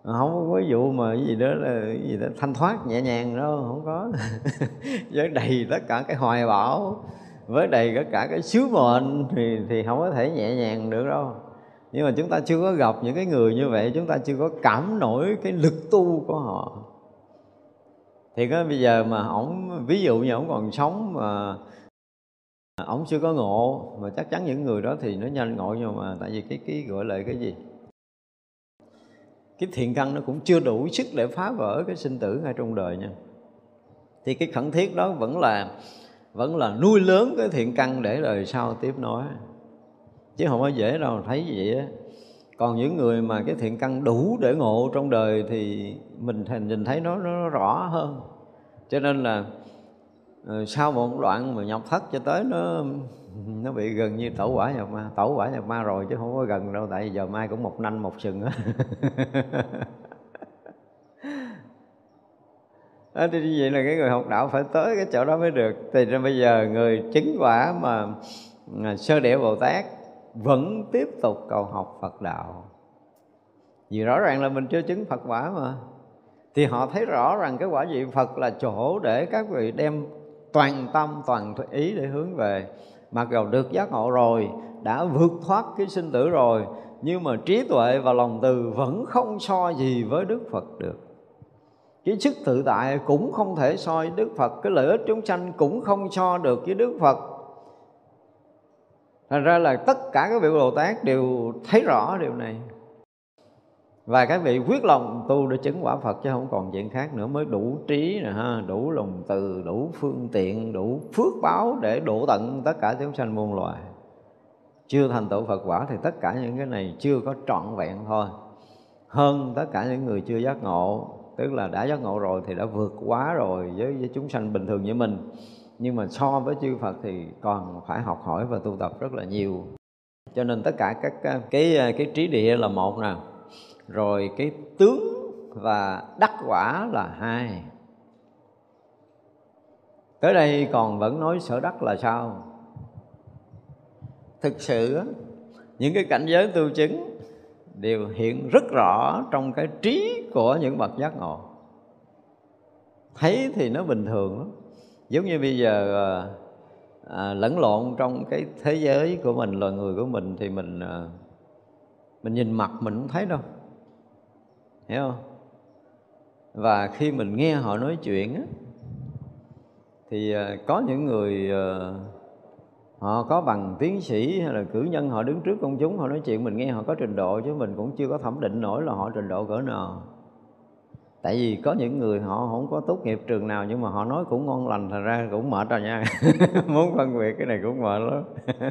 Không có ví dụ mà cái gì đó là cái gì đó, thanh thoát nhẹ nhàng đâu, không có. Với đầy tất cả cái hoài bão, với đầy tất cả cái sứ mệnh thì thì không có thể nhẹ nhàng được đâu. Nhưng mà chúng ta chưa có gặp những cái người như vậy, chúng ta chưa có cảm nổi cái lực tu của họ thì có bây giờ mà ổng, ví dụ như ổng còn sống mà ổng chưa có ngộ, mà chắc chắn những người đó thì nó nhanh ngộ nhưng mà, tại vì cái cái gọi là cái gì? Cái thiện căn nó cũng chưa đủ sức để phá vỡ cái sinh tử ngay trong đời nha. Thì cái khẩn thiết đó vẫn là vẫn là nuôi lớn cái thiện căn để đời sau tiếp nối. Chứ không có dễ đâu, thấy vậy á còn những người mà cái thiện căn đủ để ngộ trong đời thì mình nhìn thấy nó nó rõ hơn. Cho nên là ờ, sau một đoạn mà nhập thất cho tới nó nó bị gần như tẩu quả nhập ma tẩu quả nhập ma rồi chứ không có gần đâu tại vì giờ mai cũng một nanh một sừng á. Đó, thì như vậy là cái người học đạo phải tới cái chỗ đó mới được. Thì ra bây giờ người chứng quả mà à, sơ địa bồ tát vẫn tiếp tục cầu học phật đạo. Vì rõ ràng là mình chưa chứng phật quả mà. Thì họ thấy rõ rằng cái quả vị phật là chỗ để các vị đem toàn tâm, toàn ý để hướng về. Mặc dù được giác ngộ rồi, đã vượt thoát cái sinh tử rồi, nhưng mà trí tuệ và lòng từ vẫn không so gì với đức phật được. Cái sức tự tại cũng không thể soi đức phật, cái lợi ích chúng sanh cũng không so được với đức phật thành ra là tất cả các vị bồ tát đều thấy rõ điều này. Và các vị quyết lòng tu để chứng quả Phật chứ không còn chuyện khác nữa mới đủ trí nè ha đủ lòng từ đủ phương tiện đủ phước báo để độ tận tất cả chúng sanh muôn loài. Chưa thành tựu Phật quả thì tất cả những cái này chưa có trọn vẹn thôi. Hơn tất cả những người chưa giác ngộ tức là đã giác ngộ rồi thì đã vượt quá rồi với, với chúng sanh bình thường như mình nhưng mà so với chư Phật thì còn phải học hỏi và tu tập rất là nhiều. Cho nên tất cả các à, cái à, cái trí địa là một nè. Rồi cái tướng và đắc quả là hai. Tới đây còn vẫn nói sở đắc là sao? Thực sự những cái cảnh giới tu chứng đều hiện rất rõ trong cái trí của những bậc giác ngộ. Thấy thì nó bình thường lắm giống như bây giờ ờ, à, lẫn lộn trong cái thế giới của mình loài người của mình thì mình à, mình nhìn mặt mình không thấy đâu. Hiểu không? Và khi mình nghe họ nói chuyện á, thì à, có những người à, họ có bằng tiến sĩ hay là cử nhân họ đứng trước công chúng họ nói chuyện mình nghe họ có trình độ chứ mình cũng chưa có thẩm định nổi là họ trình độ cỡ nào tại vì có những người họ không có tốt nghiệp trường nào nhưng mà họ nói cũng ngon lành, thành ra cũng mệt rồi nha. Muốn phân biệt cái này cũng mệt lắm.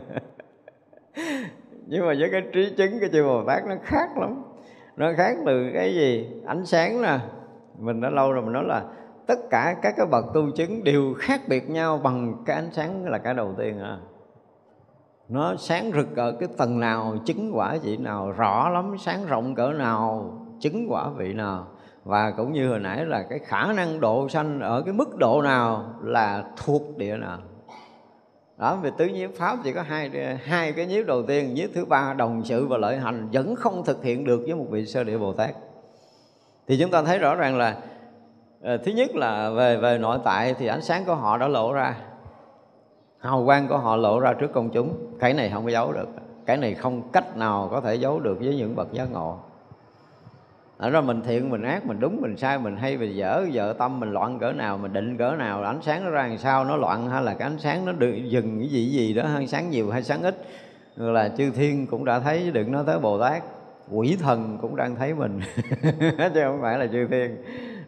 Nhưng mà với cái trí chứng, cái chư bồ tát nó khác lắm. Nó khác từ cái gì? Ánh sáng nè. Mình đã lâu rồi mình nói là tất cả các cái bậc tu chứng đều khác biệt nhau bằng cái ánh sáng là cái đầu tiên à. Nó sáng rực ở cái tầng nào, chứng quả vị nào, rõ lắm, sáng rộng cỡ nào, chứng quả vị nào và cũng như hồi nãy là cái khả năng độ sanh ở cái mức độ nào là thuộc địa nào. Đó về tứ nhiếp pháp chỉ có hai hai cái nhiếp đầu tiên, nhiếp thứ ba, đồng sự và lợi hành vẫn không thực hiện được với một vị sơ địa bồ tát. Thì chúng ta thấy rõ ràng là ờ, thứ nhất là về về nội tại thì ánh sáng của họ đã lộ ra. Hào quang của họ lộ ra trước công chúng. Cái này không có giấu được. Cái này không cách nào có thể giấu được với những bậc giác ngộ ở đó mình thiện mình ác mình đúng mình sai mình hay mình dở. Vợ tâm mình loạn cỡ nào mình định cỡ nào ánh sáng nó ra làm sao nó loạn hay là cái ánh sáng nó được dừng cái gì gì đó hay sáng nhiều hay sáng ít. Là chư thiên cũng đã thấy đừng nói tới bồ tát quỷ thần cũng đang thấy mình. Chứ không phải là chư thiên.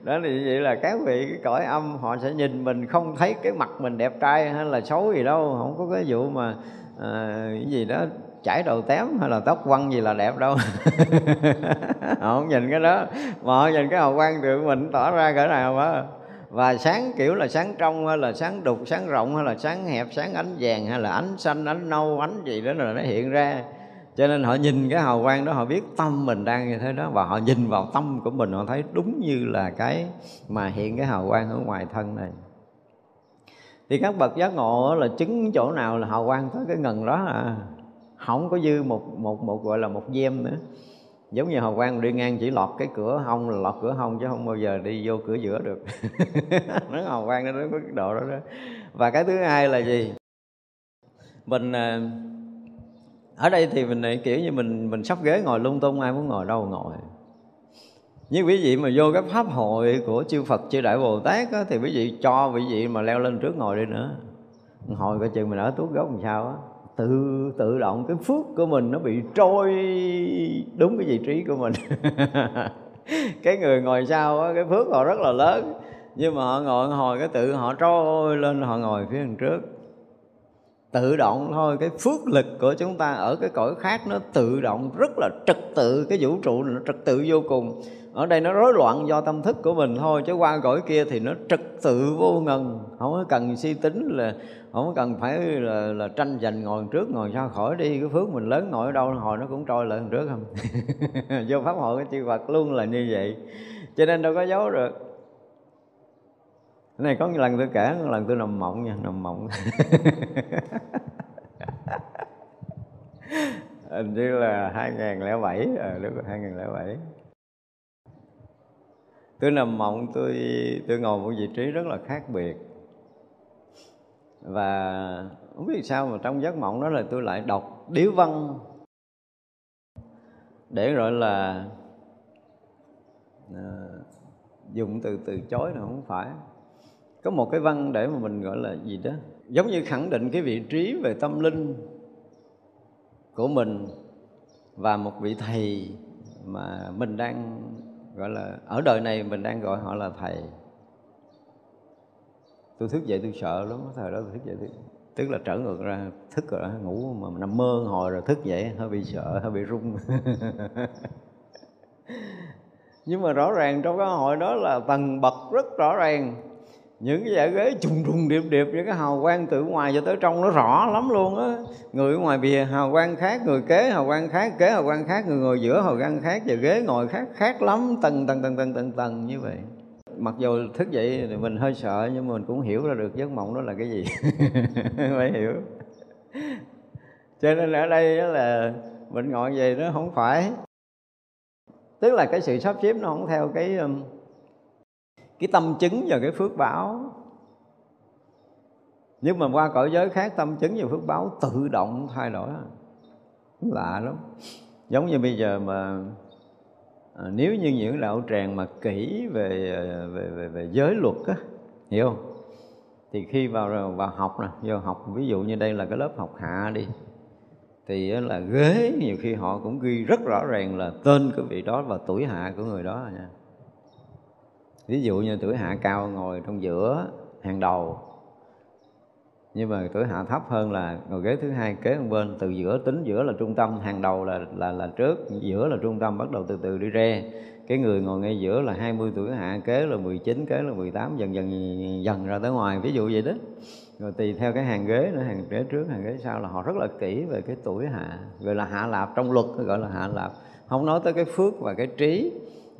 Đó thì vậy là các vị cái cõi âm họ sẽ nhìn mình không thấy cái mặt mình đẹp trai hay là xấu gì đâu. Không có cái vụ mà à, cái gì đó chảy đầu tém hay là tóc quăng gì là đẹp đâu. Họ không nhìn cái đó. Mà họ nhìn cái hào quang tự mình tỏ ra cỡ nào á và sáng kiểu là sáng trong hay là sáng đục, sáng rộng hay là sáng hẹp, sáng ánh vàng hay là ánh xanh, ánh nâu, ánh gì đó là nó hiện ra. Cho nên họ nhìn cái hào quang đó, họ biết tâm mình đang như thế đó. Và họ nhìn vào tâm của mình, họ thấy đúng như là cái mà hiện cái hào quang ở ngoài thân này. Thì các bậc giác ngộ là chứng chỗ nào là hào quang tới cái ngần đó à không có dư một một một gọi là một gem nữa. Giống như hầu quang đi ngang chỉ lọt cái cửa hông là lọt cửa hông chứ không bao giờ đi vô cửa giữa được. Nó hầu quang nó đến cái độ đó đó. Và cái thứ hai là gì? Mình ờ, ở đây thì mình này kiểu như mình mình sắp ghế ngồi lung tung ai muốn ngồi đâu ngồi. Như quý vị mà vô cái pháp hội của chư Phật chư Đại Bồ Tát á, thì quý vị cho quý vị mà leo lên trước ngồi đi nữa. Ngồi coi chừng mình ở tuốt gốc làm sao á tự tự động cái phước của mình nó bị trôi đúng cái vị trí của mình. Cái người ngồi sau đó, cái phước họ rất là lớn nhưng mà họ ngồi hồi cái tự họ trôi lên họ ngồi phía đằng trước. Tự động thôi cái phước lực của chúng ta ở cái cõi khác nó tự động rất là trật tự cái vũ trụ nó trật tự vô cùng ở đây nó rối loạn do tâm thức của mình thôi chứ qua cõi kia thì nó trật tự vô ngần. Không có cần suy tính là không có cần phải là, là tranh giành ngồi trước ngồi sau khỏi đi. Cái phước mình lớn ngồi ở đâu hồi nó cũng trôi lại trước không? Vô pháp hội cái chư Phật luôn là như vậy. Cho nên đâu có giấu được. Cái này có lần tôi kể một lần tôi nằm mộng nha nằm mộng. Hình như là 2007 à, lúc 2007 tôi nằm mộng tôi tôi ngồi một vị trí rất là khác biệt. Và không biết sao mà trong giấc mộng đó là tôi lại đọc điếu văn. Để gọi là à, dùng từ từ chối là không phải. Có một cái văn để mà mình gọi là gì đó giống như khẳng định cái vị trí về tâm linh của mình và một vị thầy mà mình đang gọi là ở đời này mình đang gọi họ là thầy. Tôi thức dậy tôi sợ lắm thời đó tôi thức dậy tôi, tức là trở ngược ra thức rồi ngủ mà nằm mơ hồi rồi thức dậy hơi bị sợ hơi bị run. Nhưng mà rõ ràng trong cái hội đó là tầng bậc rất rõ ràng những cái giải ghế trùng trùng điệp điệp những cái hào quang từ ngoài cho tới trong nó rõ lắm luôn á. Người ngoài bìa, hào quang khác, người kế, hào quang khác, kế, hào quang khác, người ngồi giữa, hào quang khác và ghế ngồi khác khác lắm, tầng tầng tầng tầng tầng tầng như vậy. Mặc dù thức dậy thì mình hơi sợ, nhưng mà mình cũng hiểu ra được giấc mộng đó là cái gì. Phải hiểu. Cho nên ở đây là mình ngồi về nó không phải. Tức là cái sự sắp xếp nó không theo cái um, cái tâm chứng và cái phước báo. Nhưng mà qua cõi giới khác tâm chứng và phước báo tự động thay đổi. Lạ lắm. Giống như bây giờ mà à, nếu như những đạo tràng mà kỹ về à, về về, về giới luật á hiểu không? Thì khi vào vào học nè vô học ví dụ như đây là cái lớp học hạ đi thì là ghế nhiều khi họ cũng ghi rất rõ ràng là tên của vị đó và tuổi hạ của người đó nha ví dụ như tuổi hạ cao ngồi trong giữa hàng đầu, nhưng mà tuổi hạ thấp hơn là ngồi ghế thứ hai, kế bên, từ giữa tính giữa là trung tâm, hàng đầu là là là trước, giữa là trung tâm, bắt đầu từ từ đi re. Cái người ngồi ngay giữa là 20 tuổi hạ, kế là 19 kế là 18 dần dần dần ra tới ngoài. Ví dụ vậy đó. Rồi tùy theo cái hàng ghế nữa, hàng ghế trước, hàng ghế sau là họ rất là kỹ về cái tuổi hạ, gọi là hạ lạp, trong luật gọi là hạ lạp. Không nói tới cái phước và cái trí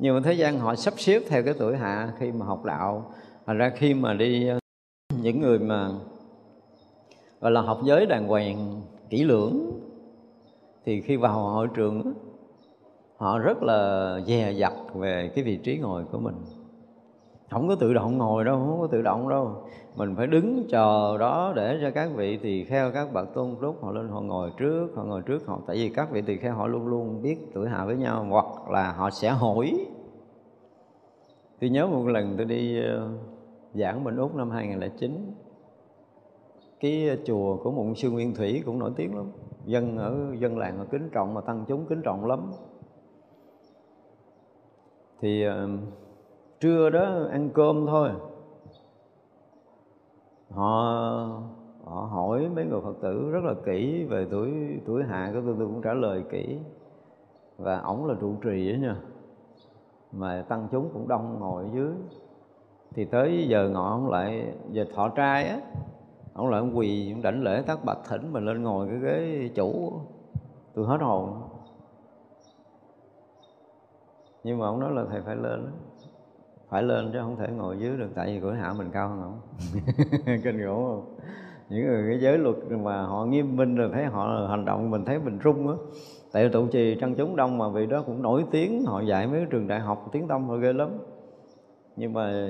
nhưng mà thế gian họ sắp xếp theo cái tuổi hạ khi mà học đạo. Thành ra khi mà đi ờ, những người mà, gọi là, học giới đàng hoàng, kỹ lưỡng, thì khi vào hội trường họ rất là dè dặt về cái vị trí ngồi của mình. Không có tự động ngồi đâu, không có tự động đâu. Mình phải đứng chờ đó để cho các vị tỳ kheo, các bậc tôn lúc họ lên, họ ngồi trước, họ ngồi trước họ. Tại vì các vị tỳ kheo họ luôn luôn biết tuổi hạ với nhau, hoặc là họ sẽ hỏi tôi nhớ một lần tôi đi ờ, giảng bên úc năm 2009 cái ờ, chùa của một sư nguyên thủy cũng nổi tiếng lắm. Dân ở dân làng họ kính trọng mà tăng chúng kính trọng lắm. Thì uh, trưa đó ăn cơm thôi. Họ họ hỏi mấy người phật tử rất là kỹ về tuổi tuổi hạ của tôi tôi cũng trả lời kỹ. Và ổng là trụ trì đó nha mà tăng chúng cũng đông ngồi ở dưới. Thì tới giờ ngọ ông lại, giờ thọ trai á, ông lại ông quỳ, ông đảnh lễ tác bạch thỉnh mình lên ngồi cái ghế chủ. Tôi hết hồn. Nhưng mà ông nói là thầy phải lên phải lên chứ không thể ngồi dưới được, tại vì cửa hạ mình cao hơn ông. Kinh khủng không? Những người cái giới luật mà họ nghiêm minh rồi thấy họ hành động mình thấy mình rung á tại tụ trì trăng chúng đông mà vị đó cũng nổi tiếng, họ dạy mấy trường đại học tiếng tâm họ ghê lắm. Nhưng mà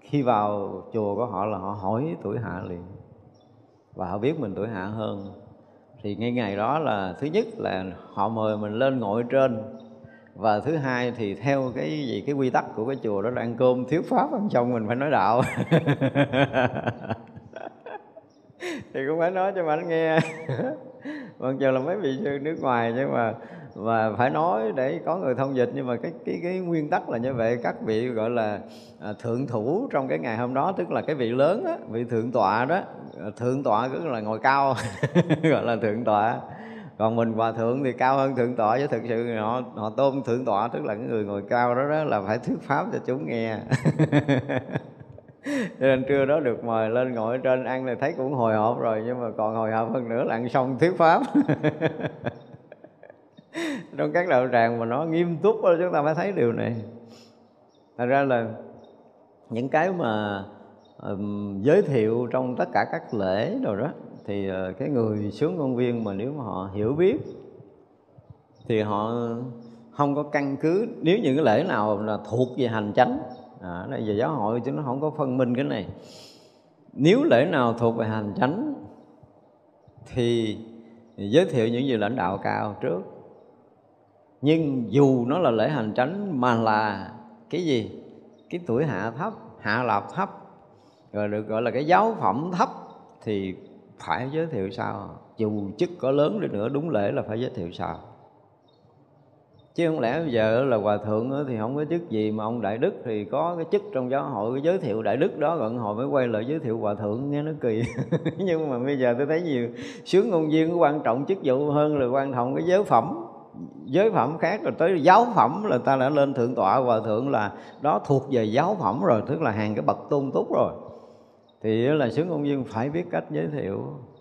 khi vào chùa của họ là họ hỏi tuổi hạ liền. Và họ biết mình tuổi hạ hơn. Thì ngay ngày đó là thứ nhất là họ mời mình lên ngồi trên. Và thứ hai thì theo cái gì, cái quy tắc của cái chùa đó là ăn cơm thiếu pháp, ăn xong mình phải nói đạo. Thì cũng phải nói cho mà anh nghe. Vâng, mặc dù là mấy vị sư nước ngoài nhưng mà và phải nói để có người thông dịch. Nhưng mà cái cái cái nguyên tắc là như vậy. Các vị gọi là à, thượng thủ trong cái ngày hôm đó tức là cái vị lớn á, vị thượng tọa đó à, thượng tọa tức là ngồi cao gọi là thượng tọa. Còn mình hòa thượng thì cao hơn thượng tọa chứ thực sự họ họ tôn thượng tọa tức là cái người ngồi cao đó đó là phải thuyết pháp cho chúng nghe. cho nên trưa đó được mời lên ngồi trên ăn thì thấy cũng hồi hộp rồi nhưng mà còn hồi hộp hơn nữa là ăn xong thuyết pháp. Trong các đạo tràng mà nó nghiêm túc đó, chúng ta mới thấy điều này. Thật ra là những cái mà um, giới thiệu trong tất cả các lễ rồi đó thì uh, cái người sướng công viên mà nếu mà họ hiểu biết thì họ không có căn cứ. Nếu những cái lễ nào là thuộc về hành chánh à, đây về giáo hội chứ nó không có phân minh cái này. Nếu lễ nào thuộc về hành chánh thì giới thiệu những gì lãnh đạo cao trước. Nhưng dù nó là lễ hành chánh mà là cái gì? Cái tuổi hạ thấp hạ lạp thấp rồi được gọi là cái giáo phẩm thấp thì phải giới thiệu sao? Dù chức có lớn đi nữa đúng lễ là phải giới thiệu sao? Chứ không lẽ bây giờ là hòa thượng thì không có chức gì mà ông đại đức thì có cái chức trong giáo hội, cái giới thiệu đại đức đó gần hội mới quay lại giới thiệu hòa thượng, nghe nó kỳ. Nhưng mà bây giờ tôi thấy nhiều sướng ngôn viên quan trọng chức vụ hơn là quan trọng cái giới phẩm. Giới phẩm khác rồi tới giáo phẩm là ta đã lên thượng tọa hòa thượng là đó thuộc về giáo phẩm rồi, tức là hàng cái bậc tôn túc rồi. Thì là sướng ngôn viên phải biết cách giới thiệu.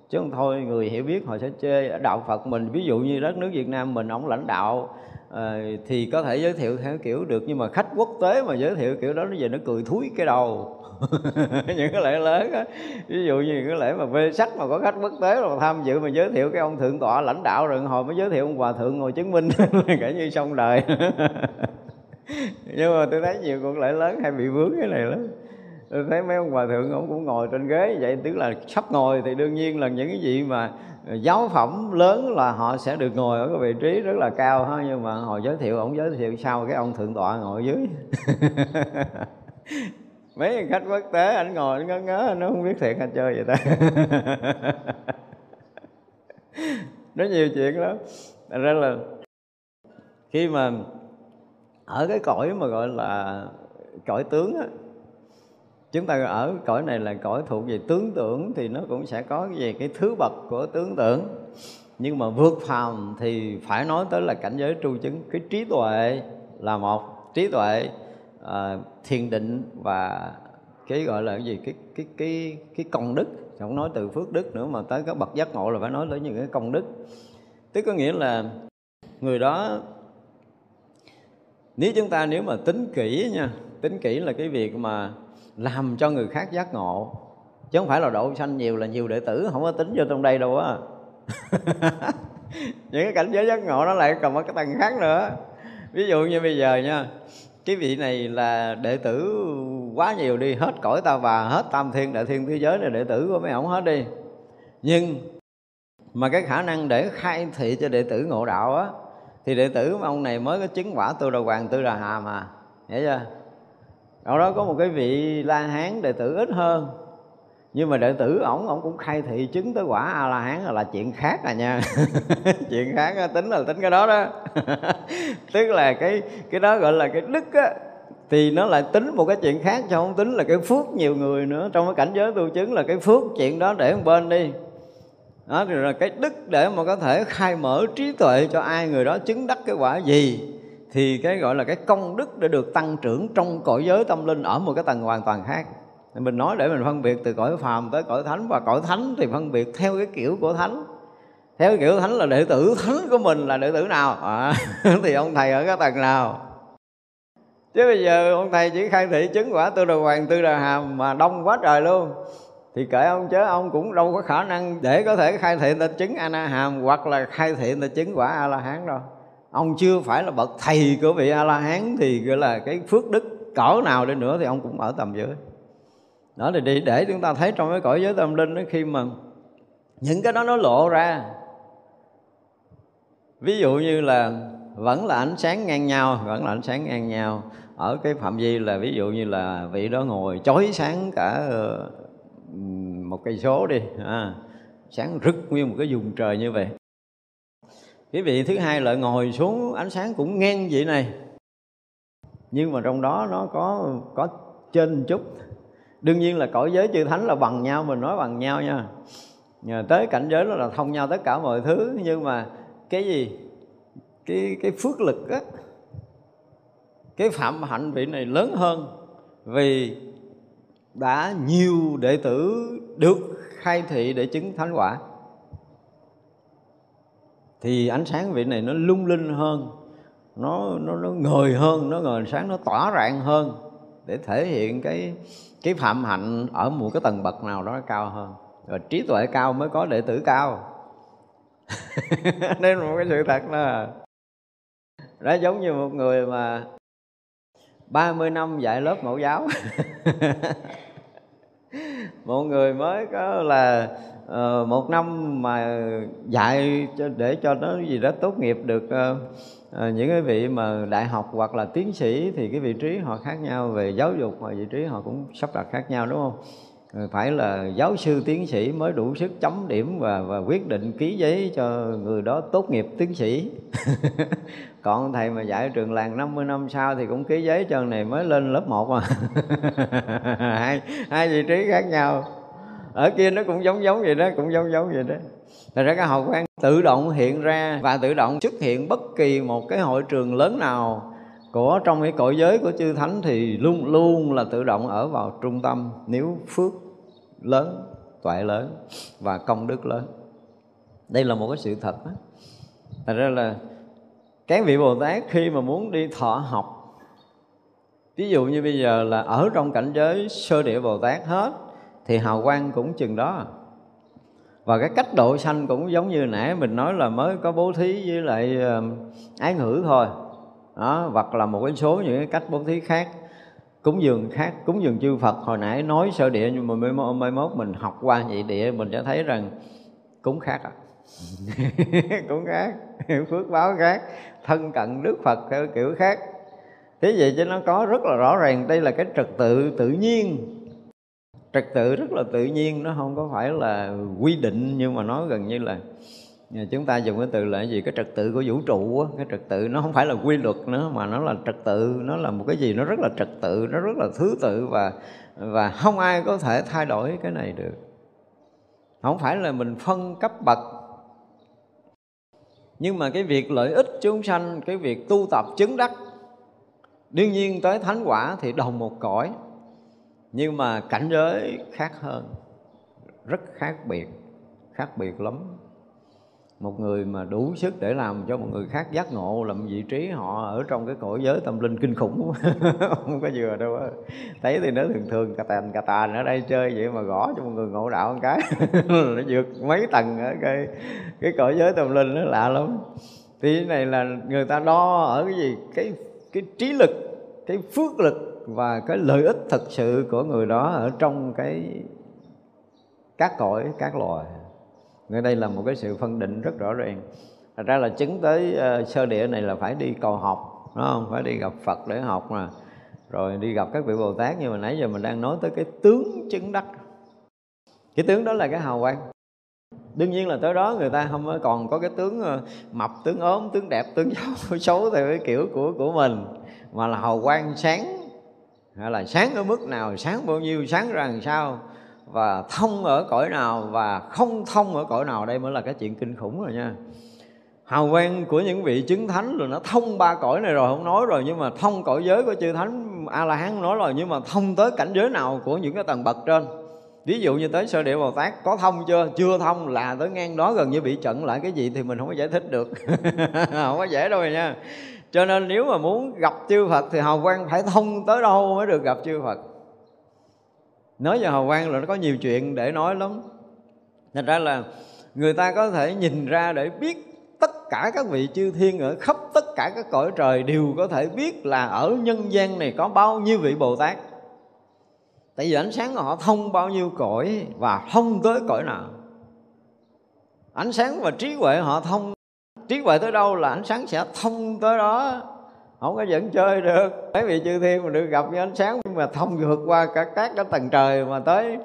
Chứ không thôi, người hiểu biết họ sẽ chê đạo Phật mình. Ví dụ như đất nước Việt Nam mình, ông lãnh đạo à, thì có thể giới thiệu theo kiểu được nhưng mà khách quốc tế mà giới thiệu kiểu đó nó về nó cười thúi cái đầu. Những cái lễ lớn á. Ví dụ như cái lễ mà vê sắc mà có khách quốc tế mà tham dự mà giới thiệu cái ông thượng tọa lãnh đạo rồi hồi mới giới thiệu ông hòa thượng ngồi chứng minh. Cả như xong đời. Nhưng mà tôi thấy nhiều cuộc lễ lớn hay bị vướng cái này lắm. Tôi thấy mấy ông hòa thượng ông cũng ngồi trên ghế vậy tức là sắp ngồi thì đương nhiên là những cái gì mà giáo phẩm lớn là họ sẽ được ngồi ở cái vị trí rất là cao ha, nhưng mà hồi giới thiệu, ông giới thiệu sau cái ông thượng tọa ngồi dưới. Mấy khách quốc tế anh ngồi anh ngớ ngớ nó không biết thiệt, anh chơi vậy ta nó nhiều chuyện lắm. Thành ra là khi mà ở cái cõi mà gọi là cõi tướng á chúng ta ở cõi này là cõi thuộc về tướng tưởng thì nó cũng sẽ có về cái thứ bậc của tướng tưởng. Nhưng mà vượt phàm thì phải nói tới là cảnh giới tru chứng cái trí tuệ là một. Trí tuệ uh, thiền định và cái gọi là cái gì? Cái cái cái cái công đức. Không nói từ phước đức nữa mà tới các bậc giác ngộ là phải nói tới những cái công đức. Tức có nghĩa là người đó nếu chúng ta nếu mà tính kỹ nha tính kỹ là cái việc mà làm cho người khác giác ngộ. Chứ không phải là độ sanh nhiều là nhiều đệ tử, không có tính vô trong đây đâu á. Những cái cảnh giới giác ngộ nó lại còn một cái tầng khác nữa. Ví dụ như bây giờ nha, cái vị này là đệ tử quá nhiều đi, hết cõi ta bà, hết tam thiên, đại thiên thế giới là đệ tử của mấy ổng hết đi. Nhưng mà cái khả năng để khai thị cho đệ tử ngộ đạo á, thì đệ tử ông này mới có chứng quả tu đà hoàng tư đà hà mà. Hiểu chưa? Ở đó có một cái vị la hán đệ tử ít hơn. Nhưng mà đệ tử ổng ổng cũng khai thị chứng tới quả a la hán là chuyện khác à nha. Chuyện khác đó, tính là tính cái đó đó. Tức là cái cái đó gọi là cái đức á thì nó lại tính một cái chuyện khác cho không tính là cái phước nhiều người nữa. Trong cái cảnh giới tu chứng là cái phước chuyện đó để một bên đi. Đó rồi là cái đức để mà có thể khai mở trí tuệ cho ai người đó chứng đắc cái quả gì thì cái gọi là cái công đức để được tăng trưởng trong cõi giới tâm linh ở một cái tầng hoàn toàn khác. Mình nói để mình phân biệt từ cõi phàm tới cõi thánh và cõi thánh thì phân biệt theo cái kiểu của thánh. Theo cái kiểu thánh là đệ tử thánh của mình là đệ tử nào? À, thì ông thầy ở cái tầng nào? Chứ bây giờ ông thầy chỉ khai thị chứng quả tư đồ hoàng tư đà hàm mà đông quá trời luôn. Thì kể ông chứ ông cũng đâu có khả năng để có thể khai thị ta chứng a hàm hoặc là khai thị ta chứng quả a la hán đâu ông chưa phải là bậc thầy của vị a la hán thì gọi là cái phước đức cỡ nào đi nữa thì ông cũng ở tầm dưới. Đó thì để để chúng ta thấy trong cái cõi giới tâm linh đó khi mà những cái đó nó lộ ra ví dụ như là vẫn là ánh sáng ngang nhau vẫn là ánh sáng ngang nhau. Ở cái phạm vi là ví dụ như là vị đó ngồi chói sáng cả ờ, một cây số đi à, sáng rực nguyên một cái vùng trời như vậy cái vị thứ hai lại ngồi xuống, ánh sáng cũng ngang vậy này. Nhưng mà trong đó nó có có trên chút. Đương nhiên là cõi giới chư thánh là bằng nhau, mình nói bằng nhau nha. Nhờ tới cảnh giới đó là thông nhau tất cả mọi thứ, nhưng mà cái gì? Cái cái phước lực á, cái phạm hạnh vị này lớn hơn vì đã nhiều đệ tử được khai thị để chứng thánh quả thì ánh sáng vị này nó lung linh hơn, nó nó nó ngời hơn, nó ngời sáng nó tỏa rạng hơn để thể hiện cái cái phạm hạnh ở một cái tầng bậc nào đó cao hơn. Rồi trí tuệ cao mới có đệ tử cao. Nên một cái sự thật là đó giống như một người mà 30 năm dạy lớp mẫu giáo. Một người mới có là uh, một năm mà dạy cho để cho nó gì đó tốt nghiệp được uh, uh, những cái vị mà đại học hoặc là tiến sĩ thì cái vị trí họ khác nhau về giáo dục và vị trí họ cũng sắp đặt khác nhau đúng không? Phải là giáo sư tiến sĩ mới đủ sức chấm điểm và và quyết định ký giấy cho người đó tốt nghiệp tiến sĩ. Còn thầy mà dạy trường làng 50 năm sau thì cũng ký giấy cho này mới lên lớp 1 mà hai hai vị trí khác nhau ở kia nó cũng giống giống vậy đó, cũng giống giống vậy đó. Thật ra cái hào quang tự động hiện ra và tự động xuất hiện bất kỳ một cái hội trường lớn nào của trong cái cõi giới của chư thánh thì luôn luôn là tự động ở vào trung tâm. Nếu phước lớn, tuệ lớn và công đức lớn. Đây là một cái sự thật đó. thật ra là cái vị bồ tát khi mà muốn đi thọ học, ví dụ như bây giờ là ở trong cảnh giới sơ địa bồ tát hết thì hào quang cũng chừng đó. Và cái cách độ sanh cũng giống như nãy mình nói là mới có bố thí với lại ái ngữ thôi. Đó hoặc là một cái số những cái cách bố thí khác cúng dường khác cúng dường chư Phật. Hồi nãy nói sơ địa nhưng mà mai, mai mốt mình học qua nhị địa mình sẽ thấy rằng cúng khác à. Cũng khác phước báo khác thân cận Đức Phật theo kiểu khác. Thế vậy chứ nó có rất là rõ ràng đây là cái trật tự tự nhiên trật tự rất là tự nhiên, nó không có phải là quy định, nhưng mà nó gần như là à, chúng ta dùng cái từ là gì? Cái trật tự của vũ trụ á. Cái trật tự nó không phải là quy luật nữa, mà nó là trật tự, nó là một cái gì? Nó rất là trật tự, nó rất là thứ tự và và không ai có thể thay đổi cái này được. Không phải là mình phân cấp bậc. Nhưng mà cái việc lợi ích chúng sanh, cái việc tu tập chứng đắc, đương nhiên tới thánh quả thì đồng một cõi nhưng mà cảnh giới khác hơn, rất khác biệt khác biệt lắm. Một người mà đủ sức để làm cho một người khác giác ngộ làm vị trí họ ở trong cái cõi giới tâm linh kinh khủng, không có vừa đâu á. Thấy thì nó thường thường cà tàn cà tàn ở đây chơi vậy mà gõ cho một người ngộ đạo một cái, nó vượt mấy tầng ở cái cái cõi giới tâm linh nó lạ lắm. Thì cái này là người ta đo ở cái gì? Cái cái trí lực, cái phước lực và cái lợi ích thực sự của người đó ở trong cái các cõi các loài. Ngay đây là một cái sự phân định rất rõ ràng. Thật ra là chứng tới uh, sơ địa này là phải đi cầu học đúng không? Phải đi gặp phật để học mà. Rồi đi gặp các vị bồ tát nhưng mà nãy giờ mình đang nói tới cái tướng chứng đắc. Cái tướng đó là cái hào quang. Đương nhiên là tới đó người ta không còn có cái tướng ờ, mập tướng ốm tướng đẹp tướng xấu, xấu theo cái kiểu của của mình mà là hào quang sáng hay là sáng ở mức nào, sáng bao nhiêu, sáng ra làm sao, và thông ở cõi nào và không thông ở cõi nào, đây mới là cái chuyện kinh khủng rồi nha. Hào quang của những vị chứng thánh rồi nó thông ba cõi này rồi, không nói rồi, nhưng mà thông cõi giới của chư thánh a la hán nói rồi, nhưng mà thông tới cảnh giới nào của những cái tầng bậc trên. Ví dụ như tới sơ địa bồ tát, có thông chưa? Chưa thông, là tới ngang đó gần như bị trận lại. Cái gì thì mình không có giải thích được. Không có dễ đâu rồi nha cho nên nếu mà muốn gặp chư phật thì hào quang phải thông tới đâu mới được gặp chư phật. Nói về hào quang là nó có nhiều chuyện để nói lắm. Thành ra là người ta có thể nhìn ra để biết tất cả các vị chư thiên ở khắp tất cả các cõi trời đều có thể biết là ở nhân gian này có bao nhiêu vị bồ tát. Tại vì ánh sáng của họ thông bao nhiêu cõi và thông tới cõi nào. Ánh sáng và trí huệ họ thông trí huệ tới đâu là ánh sáng sẽ thông tới đó. Không có dẫn chơi được. Mấy vị chư thiên mà được gặp với ánh sáng nhưng mà thông vượt qua cả các cái tầng trời mà tới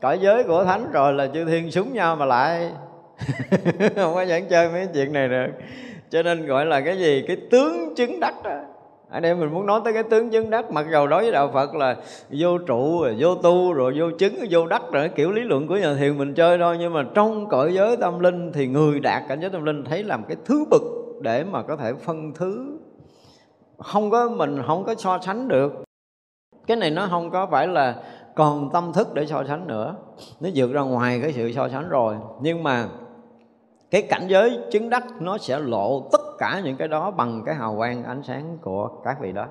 cõi giới của thánh rồi là chư thiên súng nhau mà lại. Không có dẫn chơi mấy chuyện này được. Cho nên gọi là cái gì? Cái tướng chứng đắc đó ở đây mình muốn nói tới cái tướng chứng đắc, mặc dầu đối với đạo phật là vô trụ rồi vô tu, rồi vô chứng, vô đắc rồi kiểu lý luận của nhà thiền mình chơi thôi. Nhưng mà trong cõi giới tâm linh thì người đạt cảnh giới tâm linh thấy làm cái thứ bực để mà có thể phân thứ. Không có mình không có so sánh được. Cái này nó không có phải là còn tâm thức để so sánh nữa. Nó vượt ra ngoài cái sự so sánh rồi. Nhưng mà cái cảnh giới chứng đắc nó sẽ lộ tất cả những cái đó bằng cái hào quang ánh sáng của các vị đó.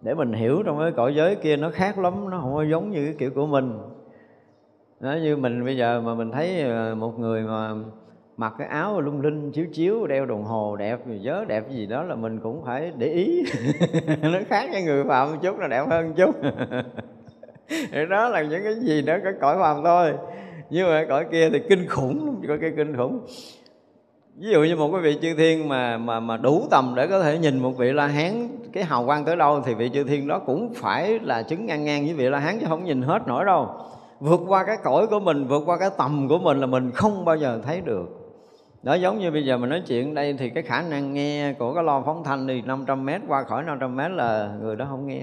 Để mình hiểu trong cái cõi giới kia nó khác lắm, nó không có giống như cái kiểu của mình. Nó như mình bây giờ mà mình thấy ờ, một người mà mặc cái áo lung linh chiếu chiếu, đeo đồng hồ đẹp nhớ đẹp gì đó là mình cũng phải để ý. Nó khác với người phạm một chút là đẹp hơn một chút. Đó là những cái gì đó cái cõi phàm thôi nhưng mà cõi kia thì kinh khủng lắm, cõi kia kinh khủng. Ví dụ như một cái vị chư thiên mà mà mà đủ tầm để có thể nhìn một vị la hán, cái hào quang tới đâu thì vị chư thiên đó cũng phải là chứng ngang ngang với vị la hán chứ không nhìn hết nổi đâu. Vượt qua cái cõi của mình, vượt qua cái tầm của mình là mình không bao giờ thấy được. Đó giống như bây giờ mình nói chuyện đây thì cái khả năng nghe của cái lo phóng thanh thì 500 mét qua khỏi 500 mét là người đó không nghe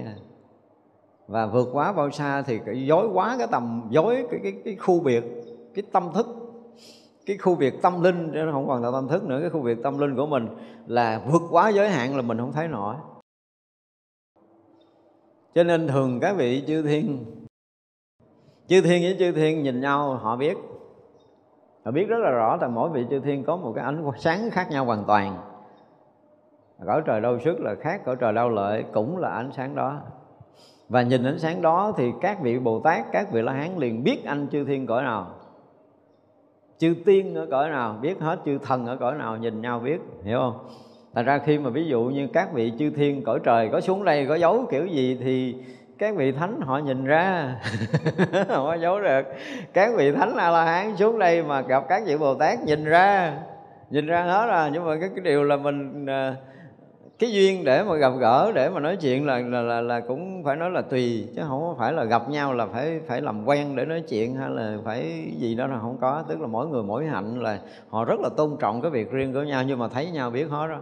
và vượt quá bao xa thì cái dối quá cái tầm dối cái, cái, cái khu biệt cái tâm thức cái khu biệt tâm linh chứ nó không còn là tâm thức nữa cái khu biệt tâm linh của mình là vượt quá giới hạn là mình không thấy nổi. Cho nên thường các vị chư thiên chư thiên với chư thiên nhìn nhau họ biết. Họ biết rất là rõ là mỗi vị chư thiên có một cái ánh sáng khác nhau hoàn toàn. Cõi trời đâu sức là khác cõi trời đau lợi cũng là ánh sáng đó và nhìn ánh sáng đó thì các vị bồ tát các vị la hán liền biết anh chư thiên cõi nào. Chư tiên ở cõi nào biết hết chư thần ở cõi nào nhìn nhau biết hiểu không? Thành ra khi mà ví dụ như các vị chư thiên cõi trời có xuống đây có dấu kiểu gì thì các vị thánh họ nhìn ra. Không có giấu được. Các vị thánh a la hán xuống đây mà gặp các vị bồ tát nhìn ra. Nhìn ra hết rồi nhưng mà cái, cái điều là mình uh, cái duyên để mà gặp gỡ để mà nói chuyện là là là, là cũng phải nói là tùy chứ không phải là gặp nhau là phải phải làm quen để nói chuyện hay là phải gì đó là không có. Tức là mỗi người mỗi hạnh là họ rất là tôn trọng cái việc riêng của nhau nhưng mà thấy nhau biết hết đó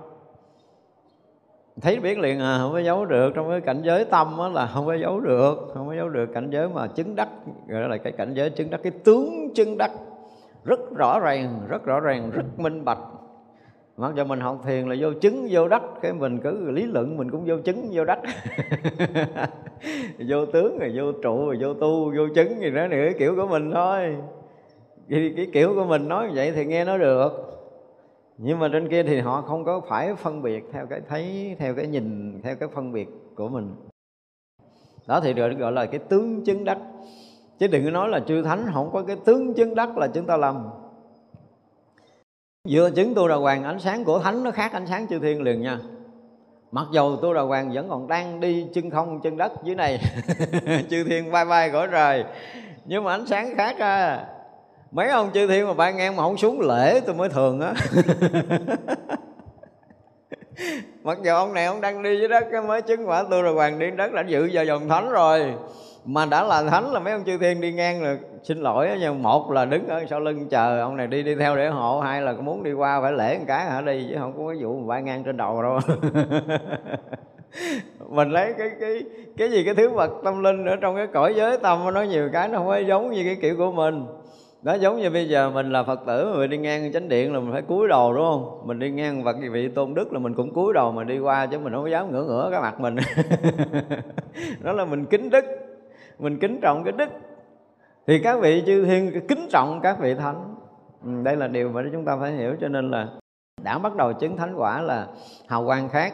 thấy biết liền à không có giấu được. Trong cái cảnh giới tâm á là không có giấu được không có giấu được cảnh giới mà chứng đắc gọi là cái cảnh giới chứng đắc cái tướng chứng đắc. Rất rõ ràng rất rõ ràng rất minh bạch mặc dù mình học thiền là vô chứng vô đắc cái mình cứ lý luận mình cũng vô chứng vô đắc. Vô tướng rồi vô trụ rồi vô tu vô chứng gì đó nữa kiểu của mình thôi. Cái, cái kiểu của mình nói vậy thì nghe nó được. Nhưng mà trên kia thì họ không có phải phân biệt theo cái thấy theo cái nhìn theo cái phân biệt của mình. Đó thì được gọi là cái tướng chứng đắc. Chứ đừng có nói là chư thánh không có cái tướng chứng đắc là chúng ta làm vừa chứng tu đà hoàng, ánh sáng của thánh nó khác ánh sáng chư thiên liền nha. Mặc dầu tu đà hoàng vẫn còn đang đi chân không, chân đất dưới này, chư thiên bay bay cõi trời, nhưng mà ánh sáng khác ra mấy ông chư thiên mà bay ngang mà không xuống lễ, tôi mới thường á. Mặc dù ông này ông đang đi dưới đất, cái mới chứng quả tu đà hoàng đi đất đã dự vào dòng thánh rồi. Mà đã là thánh là mấy ông chư thiên đi ngang là xin lỗi nhưng một là đứng ở sau lưng chờ ông này đi đi theo để hộ, hai là muốn đi qua phải lễ một cái hả, đi chứ không có cái vụ mà ngang trên đầu đâu. Mình lấy cái cái cái gì, cái thứ vật tâm linh ở trong cái cõi giới tâm nó nhiều cái nó không có giống như cái kiểu của mình. Nó giống như bây giờ mình là phật tử mà mình đi ngang chánh điện là mình phải cúi đầu, đúng không? Mình đi ngang vật vị tôn đức là mình cũng cúi đầu mà đi qua chứ mình không dám ngửa ngửa cái mặt mình. Đó là mình kính đức, mình kính trọng cái đức thì các vị chư thiên kính trọng các vị thánh. Ừ, đây là điều mà chúng ta phải hiểu, cho nên là đã bắt đầu chứng thánh quả là hào quang khác,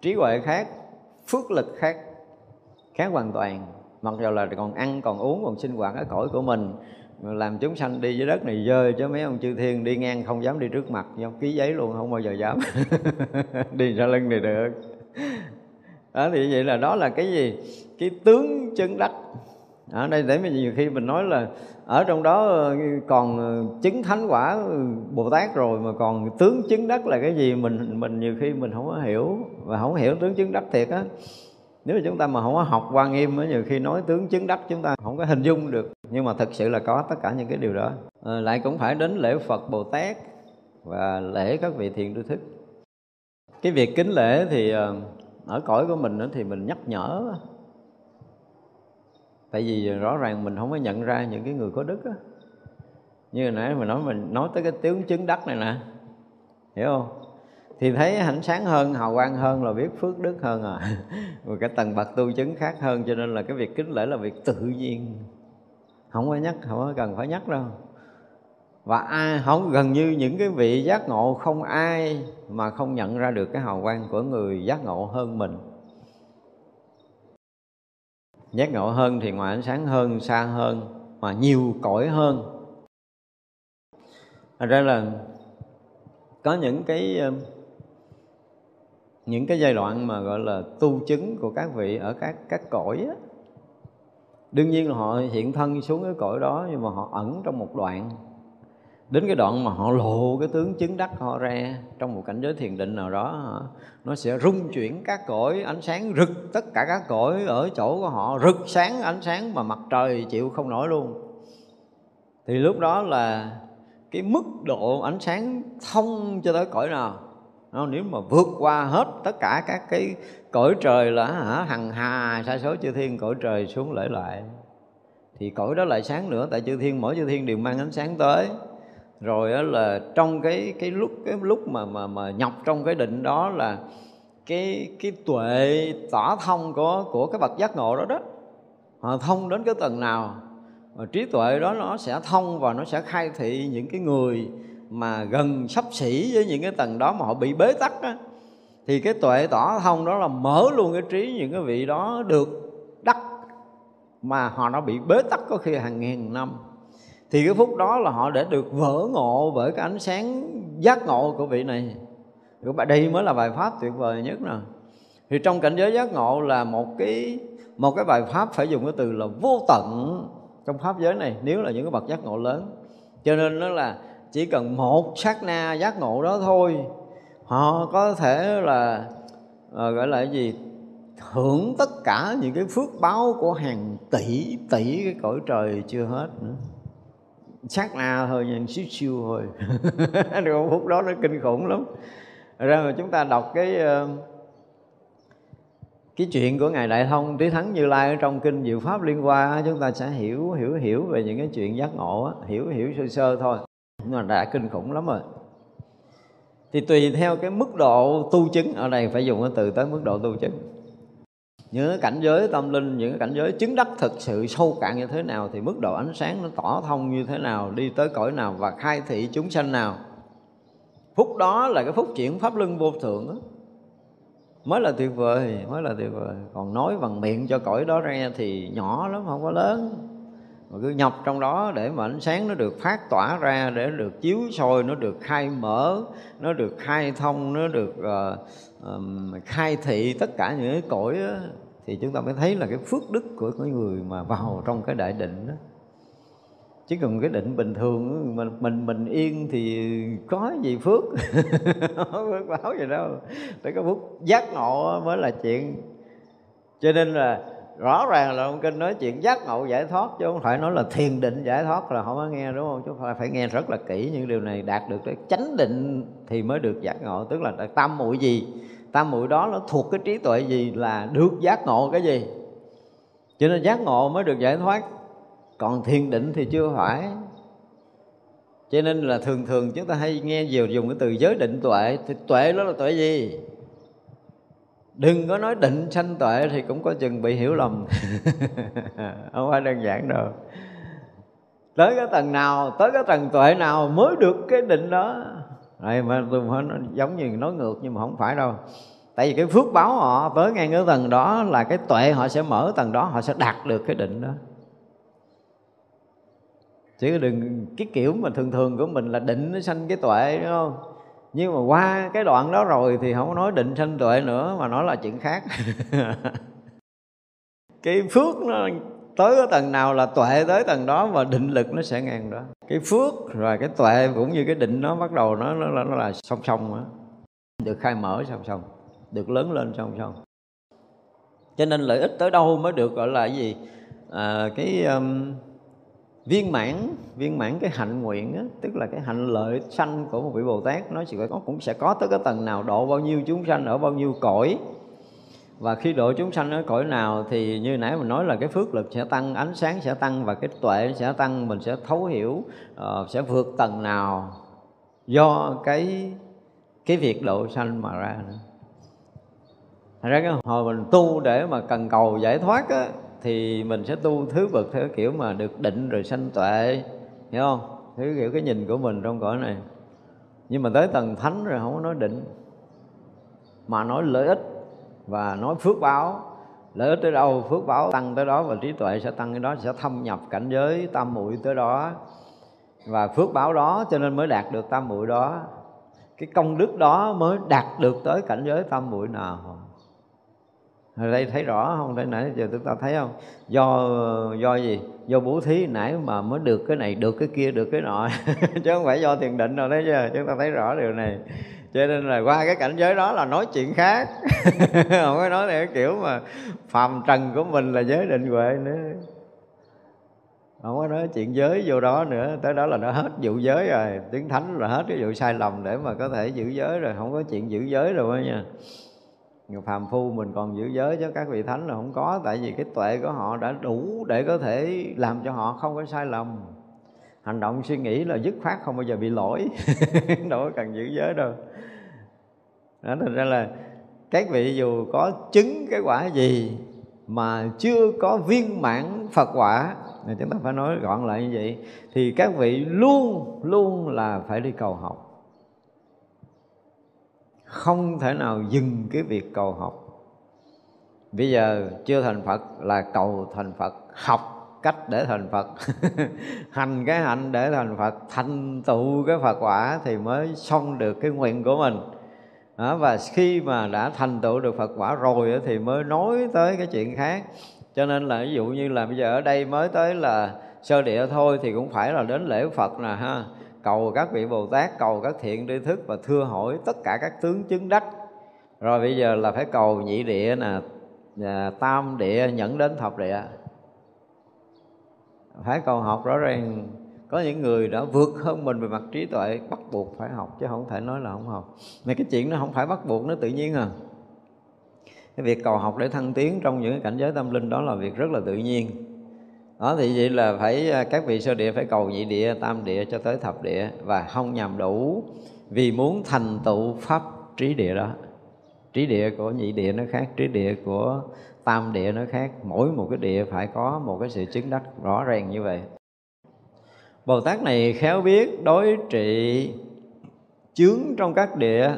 trí huệ khác, phước lực khác khác hoàn toàn. Mặc dù là còn ăn, còn uống, còn sinh hoạt ở cõi của mình, làm chúng sanh đi dưới đất này dơ chứ mấy ông chư thiên đi ngang không dám đi trước mặt nhau ký giấy luôn, không bao giờ dám. Đi ra lưng này được. Đó, thì vậy là đó là cái gì? Cái tướng chân đắc ở đây để mà nhiều khi mình nói là ở trong đó ờ, còn ờ, chứng thánh quả ờ, bồ tát rồi mà còn tướng chứng đắc là cái gì mình mình nhiều khi mình không có hiểu và không hiểu tướng chứng đắc thiệt á. Nếu mà chúng ta mà không có học quan nghiêm á nhiều khi nói tướng chứng đắc chúng ta không có hình dung được. Nhưng mà thực sự là có tất cả những cái điều đó. À, lại cũng phải đến lễ phật bồ tát và lễ các vị thiền tư thức. Cái việc kính lễ thì ở cõi của mình thì mình nhắc nhở tại vì rõ ràng mình không có nhận ra những cái người có đức á. Như hồi nãy mình nói mình nói tới cái tướng chứng đắc này nè. Hiểu không? Thì thấy ánh sáng hơn hào quang hơn là biết phước đức hơn à. Rồi cái tầng bậc tu chứng khác hơn cho nên là cái việc kính lễ là việc tự nhiên. Không có nhắc không có cần phải nhắc đâu. Và ai không gần như những cái vị giác ngộ không ai mà không nhận ra được cái hào quang của người giác ngộ hơn mình giác ngộ hơn thì ngoài ánh sáng hơn, xa hơn, mà nhiều cõi hơn. Thật ra là có những cái ờ, những cái giai đoạn mà, gọi là, tu chứng của các vị ở các các cõi á. Đương nhiên là họ hiện thân xuống cái cõi đó nhưng mà họ ẩn trong một đoạn đến cái đoạn mà họ lộ cái tướng chứng đắc họ ra, trong một cảnh giới thiền định nào đó nó sẽ rung chuyển các cõi, ánh sáng rực tất cả các cõi ở chỗ của họ, rực sáng ánh sáng mà mặt trời chịu không nổi luôn. Thì lúc đó là cái mức độ ánh sáng thông cho tới cõi nào? Nó nếu mà vượt qua hết tất cả các cái cõi trời là, hả, hằng hà, sa số chư thiên, cõi trời xuống lễ lại. Thì cõi đó lại sáng nữa, tại chư thiên, mỗi chư thiên đều mang ánh sáng tới rồi đó là trong cái cái lúc cái lúc mà mà mà nhập trong cái định đó là cái cái tuệ tỏ thông của của cái bậc giác ngộ đó đó, họ thông đến cái tầng nào và trí tuệ đó nó sẽ thông và nó sẽ khai thị những cái người mà gần sắp xỉ với những cái tầng đó mà họ bị bế tắc á. Thì cái tuệ tỏ thông đó là mở luôn cái trí những cái vị đó được đắc, mà họ nó bị bế tắc có khi hàng ngàn năm thì cái phút đó là họ đã được vỡ ngộ bởi cái ánh sáng giác ngộ của vị này. Đây mới là bài pháp tuyệt vời nhất nè. Thì trong cảnh giới giác ngộ là một cái một cái bài pháp phải dùng cái từ là vô tận trong pháp giới này nếu là những cái bậc giác ngộ lớn. Cho nên nó là chỉ cần một sát na giác ngộ đó thôi họ có thể là à, gọi là cái gì? Hưởng tất cả những cái phước báo của hàng tỷ tỷ cái cõi trời chưa hết nữa sát na thôi nhìn xíu siêu thôi. Được phút đó nó kinh khủng lắm. Ra mà chúng ta đọc cái ờ, cái chuyện của ngài đại thông trí thắng như lai ở trong kinh diệu pháp liên hoa chúng ta sẽ hiểu hiểu hiểu về những cái chuyện giác ngộ hiểu hiểu sơ sơ thôi. Nhưng mà đã kinh khủng lắm rồi. Thì tùy theo cái mức độ tu chứng, ở đây phải dùng cái từ tới mức độ tu chứng những cái cảnh giới tâm linh, những cái cảnh giới chứng đắc thực sự sâu cạn như thế nào thì mức độ ánh sáng nó tỏ thông như thế nào, đi tới cõi nào và khai thị chúng sanh nào. Phút đó là cái phút chuyển pháp luân vô thượng đó. mới là tuyệt vời, mới là tuyệt vời. Còn nói bằng miệng cho cõi đó ra thì nhỏ lắm, không có lớn mà cứ nhập trong đó để mà ánh sáng nó được phát tỏa ra để được chiếu soi nó được khai mở nó được khai thông nó được uh, um, khai thị tất cả những cái cõi đó, thì chúng ta mới thấy là cái phước đức của cái người mà vào trong cái đại định đó. Chứ còn cái định bình thường mình mình mình yên thì có gì phước? Phước báo gì đâu. Phải cái phước giác ngộ mới là chuyện. Cho nên là rõ ràng là ông kinh nói chuyện giác ngộ giải thoát chứ không phải nói là thiền định giải thoát là không có nghe, đúng không? Chứ phải phải nghe rất là kỹ những điều này đạt được cái chánh định thì mới được giác ngộ. Tức là tam muội gì? Tam muội đó nó thuộc cái trí tuệ gì là được giác ngộ cái gì? Cho nên giác ngộ mới được giải thoát. Còn thiền định thì chưa phải. Cho nên là thường thường chúng ta hay nghe nhiều dùng cái từ giới định tuệ. Thì tuệ đó là tuệ gì? Đừng có nói định sanh tuệ thì cũng có chừng bị hiểu lầm. Không phải đơn giản đâu. Tới cái tầng nào, tới cái tầng tuệ nào mới được cái định đó? Đây mà tôi nói nó giống như nói ngược nhưng mà không phải đâu. Tại vì cái phước báo họ tới ngay cái tầng đó là cái tuệ họ sẽ mở tầng đó, họ sẽ đạt được cái định đó. Chứ đừng, cái kiểu mà thường thường của mình là định nó sanh cái tuệ, đúng không? Nhưng mà qua cái đoạn đó rồi thì không có nói định sanh tuệ nữa mà nói là chuyện khác. Cái phước nó tới cái tầng nào là tuệ tới tầng đó và định lực nó sẽ ngang đó. Cái phước rồi cái tuệ cũng như cái định nó bắt đầu nó nó, nó, nó là song song đó. được khai mở song song được lớn lên song song. Cho nên lợi ích tới đâu mới được gọi là cái gì? À, cái um, viên mãn viên mãn cái hạnh nguyện á, tức là cái hạnh lợi sanh của một vị bồ tát nó chỉ có cũng sẽ có tới cái tầng nào độ bao nhiêu chúng sanh ở bao nhiêu cõi. Và khi độ chúng sanh ở cõi nào thì như nãy mình nói là cái phước lực sẽ tăng ánh sáng sẽ tăng và cái tuệ sẽ tăng mình sẽ thấu hiểu uh, sẽ vượt tầng nào do cái cái việc độ sanh mà ra nữa. Thật ra cái hồi mình tu để mà cần cầu giải thoát á, thì mình sẽ tu thứ bậc theo kiểu mà được định rồi sanh tuệ. Hiểu không? Thứ kiểu cái nhìn của mình trong cõi này. Nhưng mà tới tầng thánh rồi không có nói định. Mà nói lợi ích và nói phước báo. Lợi ích tới đâu, phước báo tăng tới đó và trí tuệ sẽ tăng tới đó, sẽ thâm nhập cảnh giới tam muội tới đó. Và phước báo đó cho nên mới đạt được tam muội đó. Cái công đức đó mới đạt được tới cảnh giới tam muội nào ở đây thấy rõ không? Đây nãy giờ chúng ta thấy không? Do do gì? Do bố thí nãy mà mới được cái này, được cái kia, được cái nọ. Chứ không phải do thiền định đâu đấy chứ chúng ta thấy rõ điều này. Cho nên là qua cái cảnh giới đó là nói chuyện khác. Không có nói theo kiểu mà phàm trần của mình là giới định huệ nữa. Không có nói chuyện giới vô đó nữa. Tới đó là nó hết vụ giới rồi. Tiếng thánh là hết cái vụ sai lầm để mà có thể giữ giới rồi. Không có chuyện giữ giới rồi nha người phàm phu mình còn giữ giới chứ các vị thánh là không có, tại vì cái tuệ của họ đã đủ để có thể làm cho họ không có sai lầm. Hành động suy nghĩ là dứt khoát không bao giờ bị lỗi, đâu có cần giữ giới đâu. Đó, thành ra là các vị dù có chứng cái quả gì mà chưa có viên mãn Phật quả, thì chúng ta phải nói gọn lại như vậy, thì các vị luôn luôn là phải đi cầu học không thể nào dừng cái việc cầu học. Bây giờ chưa thành phật là cầu thành phật học cách để thành phật. Hành cái hạnh để thành phật thành tựu cái phật quả thì mới xong được cái nguyện của mình. Đó, và khi mà đã thành tựu được phật quả rồi thì mới nói tới cái chuyện khác. Cho nên là ví dụ như là bây giờ ở đây mới tới là sơ địa thôi thì cũng phải là đến lễ phật nè ha cầu các vị Bồ Tát, cầu các thiện tri thức và thưa hỏi tất cả các tướng chứng đắc. Rồi bây giờ là phải cầu nhị địa nè, à, tam địa nhẫn đến thập địa. Phải cầu học rõ ràng có những người đã vượt hơn mình về mặt trí tuệ bắt buộc phải học chứ không thể nói là không học. Mà cái chuyện nó không phải bắt buộc nó tự nhiên à. Cái việc cầu học để thăng tiến trong những cảnh giới tâm linh đó là việc rất là tự nhiên đó, thì vậy là phải à, các vị sơ địa phải cầu nhị địa, tam địa cho tới thập địa và không nhằm đủ vì muốn thành tựu pháp trí địa đó. Trí địa của nhị địa nó khác, trí địa của tam địa nó khác. Mỗi một cái địa phải có một cái sự chứng đắc rõ ràng như vậy. Bồ tát này khéo biết đối trị chướng trong các địa,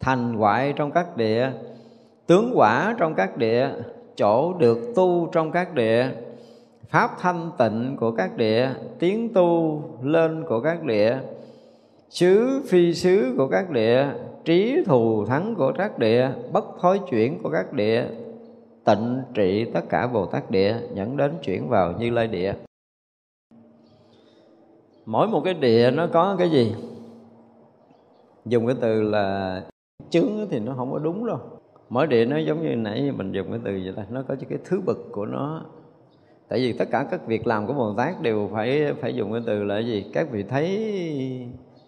thành hoại trong các địa, tướng quả trong các địa, chỗ được tu trong các địa pháp thanh tịnh của các địa tiến tu lên của các địa, xứ phi xứ của các địa, trí thù thắng của các địa, bất thối chuyển của các địa, tịnh trị tất cả bồ tát địa, dẫn đến chuyển vào như lai địa. Mỗi một cái địa nó có cái gì? Dùng cái từ là chứng thì nó không có đúng đâu. Mỗi địa nó giống như nãy mình dùng cái từ vậy ta, nó có cái thứ bậc của nó tại vì tất cả các việc làm của bồ tát đều phải phải dùng cái từ là gì? Các vị thấy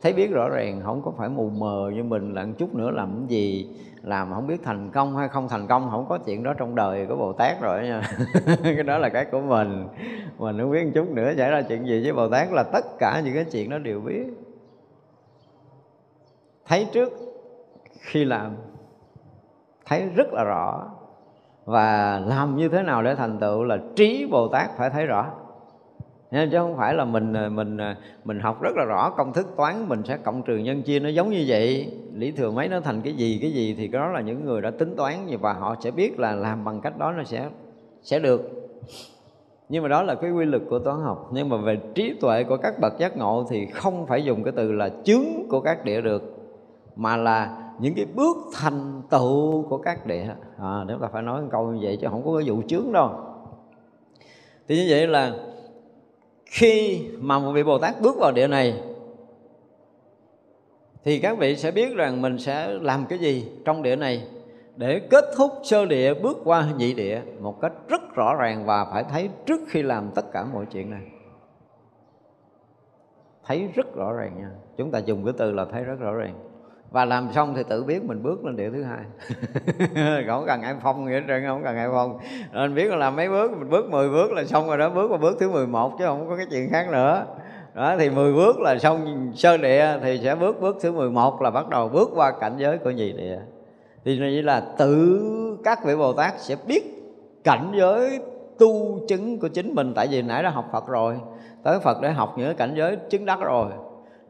thấy biết rõ ràng, không có phải mù mờ như mình là một chút nữa làm cái gì, làm không biết thành công hay không thành công, không có chuyện đó trong đời của bồ tát rồi nha. Cái đó là cái của mình. Mình không biết một chút nữa xảy ra chuyện gì với bồ tát là tất cả những cái chuyện đó đều biết. Thấy trước khi làm, thấy rất là rõ và làm như thế nào để thành tựu là trí bồ tát phải thấy rõ. Chứ không phải là mình mình mình học rất là rõ công thức toán, mình sẽ cộng trừ nhân chia, nó giống như vậy. Lý thừa mấy nó thành cái gì cái gì thì đó là những người đã tính toán, và họ sẽ biết là làm bằng cách đó nó sẽ sẽ được. Nhưng mà đó là cái quy luật của toán học. Nhưng mà về trí tuệ của các bậc giác ngộ thì không phải dùng cái từ là chứng của các địa được, mà là những cái bước thành tựu của các địa. À, chúng ta phải nói một câu như vậy chứ không có cái vụ chướng đâu. Thì như vậy là khi mà một vị Bồ Tát bước vào địa này thì các vị sẽ biết rằng mình sẽ làm cái gì trong địa này để kết thúc sơ địa bước qua nhị địa một cách rất rõ ràng và phải thấy trước khi làm tất cả mọi chuyện này. Thấy rất rõ ràng nha. Chúng ta dùng cái từ là thấy rất rõ ràng và làm xong thì tự biết mình bước lên địa thứ hai. Không cần ai phong nghĩa trơn, không cần ai phong. Nên biết là làm mấy bước, mình bước 10 bước là xong rồi đó, bước qua bước thứ 11 chứ không có cái chuyện khác nữa. Đó, thì 10 bước là xong sơ địa thì sẽ bước bước thứ 11 là bắt đầu bước qua cảnh giới của nhị địa. Thì như là tự các vị Bồ Tát sẽ biết cảnh giới tu chứng của chính mình. Tại vì nãy đã học Phật rồi, tới Phật để học những cảnh giới chứng đắc rồi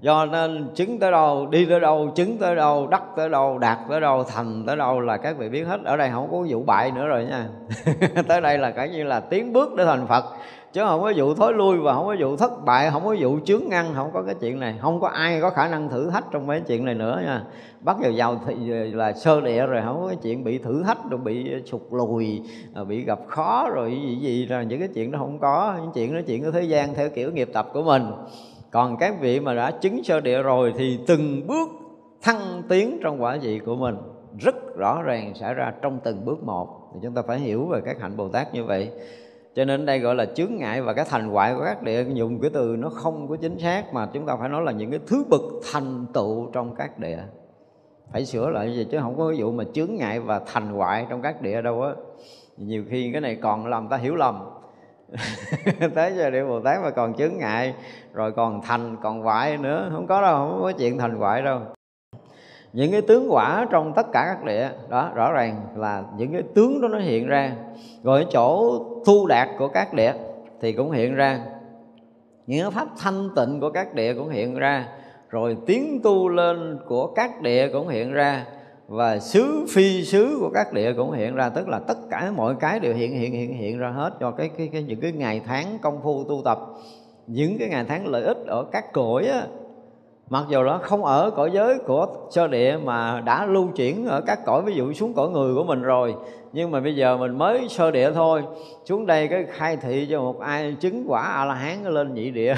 do nên chứng tới đâu, đi tới đâu, chứng tới đâu, đắc tới đâu, đạt tới đâu, thành tới đâu là các vị biết hết. Ở đây không có vụ bại nữa rồi nha. Tới đây là cái như là tiến bước để thành phật. Chứ không có vụ thối lui và không có vụ thất bại, không có vụ chướng ngăn, không có cái chuyện này. Không có ai có khả năng thử thách trong mấy chuyện này nữa nha. Bắt vào vào thì là sơ địa rồi, không có cái chuyện bị thử thách rồi bị sụt lùi bị gặp khó rồi gì gì là những cái chuyện đó không có. Những chuyện đó chuyện của thế gian theo kiểu nghiệp tập của mình còn các vị mà đã chứng sơ địa rồi thì từng bước thăng tiến trong quả vị của mình. Rất rõ ràng xảy ra trong từng bước một. Thì chúng ta phải hiểu về các hạnh bồ tát như vậy. Cho nên đây gọi là chướng ngại và cái thành hoại của các địa dùng cái từ nó không có chính xác mà chúng ta phải nói là những cái thứ bậc thành tựu trong các địa. Phải sửa lại gì chứ không có ví dụ mà chướng ngại và thành hoại trong các địa đâu á. Nhiều khi cái này còn làm ta hiểu lầm. tới giờ địa bồ tát mà còn chướng ngại, rồi còn thành, còn hoại nữa. Không có đâu, không có chuyện thành hoại đâu. Những cái tướng quả trong tất cả các địa, đó, rõ ràng là những cái tướng đó nó hiện ra. Rồi chỗ thu đạt của các địa thì cũng hiện ra. Những cái pháp thanh tịnh của các địa cũng hiện ra. Rồi tiến tu lên của các địa cũng hiện ra và xứ phi xứ của các địa cũng hiện ra tức là tất cả mọi cái đều hiện hiện hiện hiện ra hết cho cái cái, cái những cái ngày tháng công phu tu tập. Những cái ngày tháng lợi ích ở các cõi á, mặc dù đó không ở cõi giới của sơ địa mà đã lưu chuyển ở các cõi ví dụ xuống cõi người của mình rồi nhưng mà bây giờ mình mới sơ địa thôi xuống đây cái khai thị cho một ai chứng quả a la hán lên nhị địa.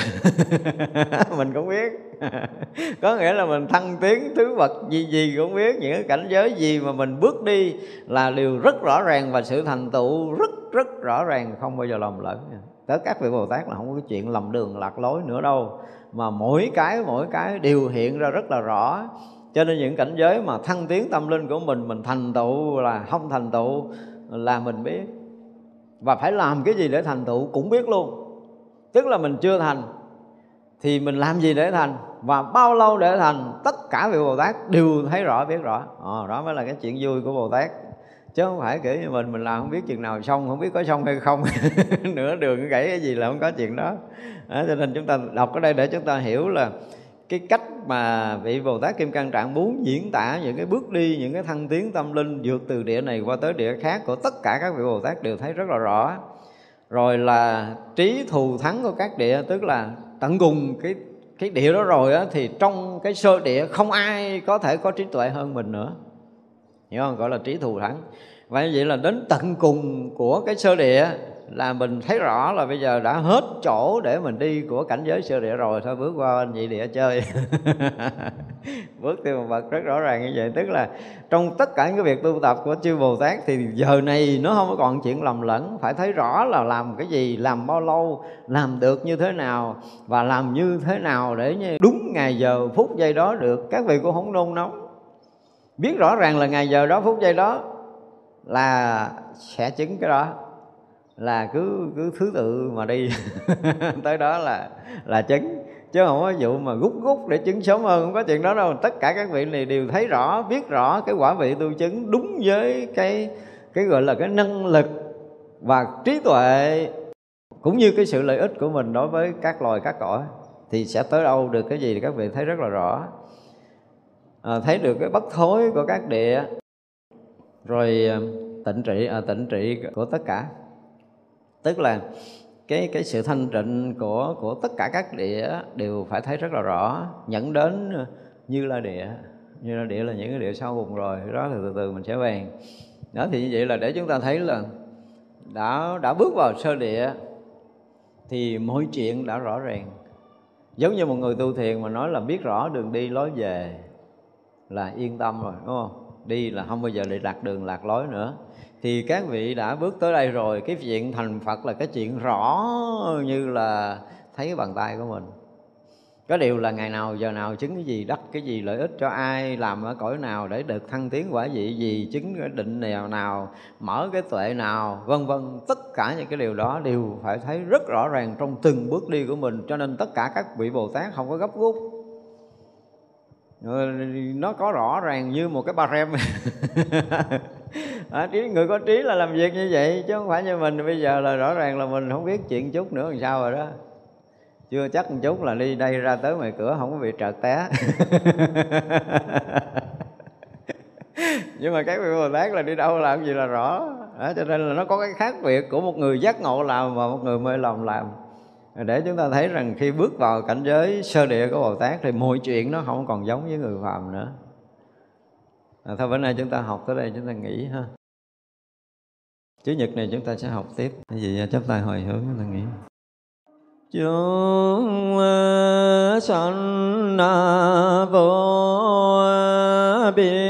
Mình cũng biết. có nghĩa là mình thăng tiến thứ bậc gì gì cũng biết, những cái cảnh giới gì mà mình bước đi là điều rất rõ ràng và sự thành tựu rất rất rõ ràng, không bao giờ lầm lẫn tới các vị bồ tát là không có cái chuyện lầm đường lạc lối nữa đâu, mà mỗi cái mỗi cái đều hiện ra rất là rõ. Cho nên những cảnh giới mà thăng tiến tâm linh của mình mình thành tựu là không thành tựu là mình biết. Và phải làm cái gì để thành tựu cũng biết luôn. Tức là mình chưa thành thì mình làm gì để thành? Và bao lâu để thành tất cả vị bồ tát đều thấy rõ biết rõ. À, đó mới là cái chuyện vui của bồ tát. Chứ không phải kiểu như mình mình làm không biết chừng nào xong không biết có xong hay không. Nửa đường gãy cái gì là không có chuyện đó. À, cho nên chúng ta đọc ở đây để chúng ta hiểu là cái cách mà vị Bồ Tát Kim Cang Trạng muốn diễn tả những cái bước đi, những cái thăng tiến tâm linh vượt từ địa này qua tới địa khác của tất cả các vị Bồ Tát đều thấy rất là rõ. Rồi là trí thù thắng của các địa tức là tận cùng cái cái địa đó rồi á, thì trong cái sơ địa không ai có thể có trí tuệ hơn mình nữa. Hiểu không? Gọi là trí thù thắng. Vậy vậy là đến tận cùng của cái sơ địa là mình thấy rõ là bây giờ đã hết chỗ để mình đi của cảnh giới sơ địa rồi, thôi bước qua anh vị địa chơi. Bước tiêu một bậc rất rõ ràng như vậy. Tức là trong tất cả những cái việc tu tập của chư bồ tát thì giờ này nó không còn chuyện lầm lẫn. Phải thấy rõ là làm cái gì, làm bao lâu, làm được như thế nào và làm như thế nào để như đúng ngày giờ, phút giây đó được. Các vị cũng không nôn nóng. Biết rõ ràng là ngày giờ đó, phút giây đó là sẽ chứng cái đó là cứ cứ thứ tự mà đi. Tới đó là là chứng. Chứ không có vụ mà gút gút để chứng sớm hơn không có chuyện đó đâu. Tất cả các vị này đều thấy rõ biết rõ cái quả vị tu chứng đúng với cái cái gọi là cái năng lực và trí tuệ cũng như cái sự lợi ích của mình đối với các loài các cõi. Thì sẽ tới đâu được cái gì thì các vị thấy rất là rõ. À, thấy được cái bất thối của các địa. Rồi à, tịnh trị à, tịnh trị của tất cả tức là cái cái sự thanh tịnh của của tất cả các địa đều phải thấy rất là rõ nhận đến ờ, như là địa. Như là địa là những cái địa sau cùng rồi, đó là từ từ mình sẽ bàn đó, thì như vậy là để chúng ta thấy là đã đã bước vào sơ địa thì mọi chuyện đã rõ ràng. Giống như một người tu thiền mà nói là biết rõ đường đi lối về là yên tâm rồi, đúng không? Đi là không bao giờ để lạc đường, lạc lối nữa thì các vị đã bước tới đây rồi, cái chuyện thành phật là cái chuyện rõ như là thấy bàn tay của mình. Có điều là ngày nào giờ nào chứng cái gì, đắc cái gì, lợi ích cho ai, làm ở cõi nào để được thăng tiến quả vị gì chứng cái định nào nào, mở cái tuệ nào, vân vân. Tất cả những cái điều đó đều phải thấy rất rõ ràng trong từng bước đi của mình. Cho nên tất cả các vị bồ tát không có gấp rút nó có rõ ràng như một cái ba rem à, trí người có trí là làm việc như vậy chứ không phải như mình. Bây giờ là rõ ràng là mình không biết chuyện chút nữa làm sao rồi đó. Chưa chắc một chút là đi đây ra tới ngoài cửa không có bị trợt té. Nhưng mà cái vị bồ tát là đi đâu làm gì là rõ. Đó, cho nên là nó có cái khác biệt của một người giác ngộ làm và một người mê lòng làm. Để chúng ta thấy rằng khi bước vào cảnh giới sơ địa của Bồ Tát thì mọi chuyện nó không còn giống với người phàm nữa. À, thôi bữa nay chúng ta học tới đây chúng ta nghỉ ha. Chủ nhật này chúng ta sẽ học tiếp Cái gì à, chắp tay hồi hướng chúng ta nghĩ. chúng sanh vô à, biên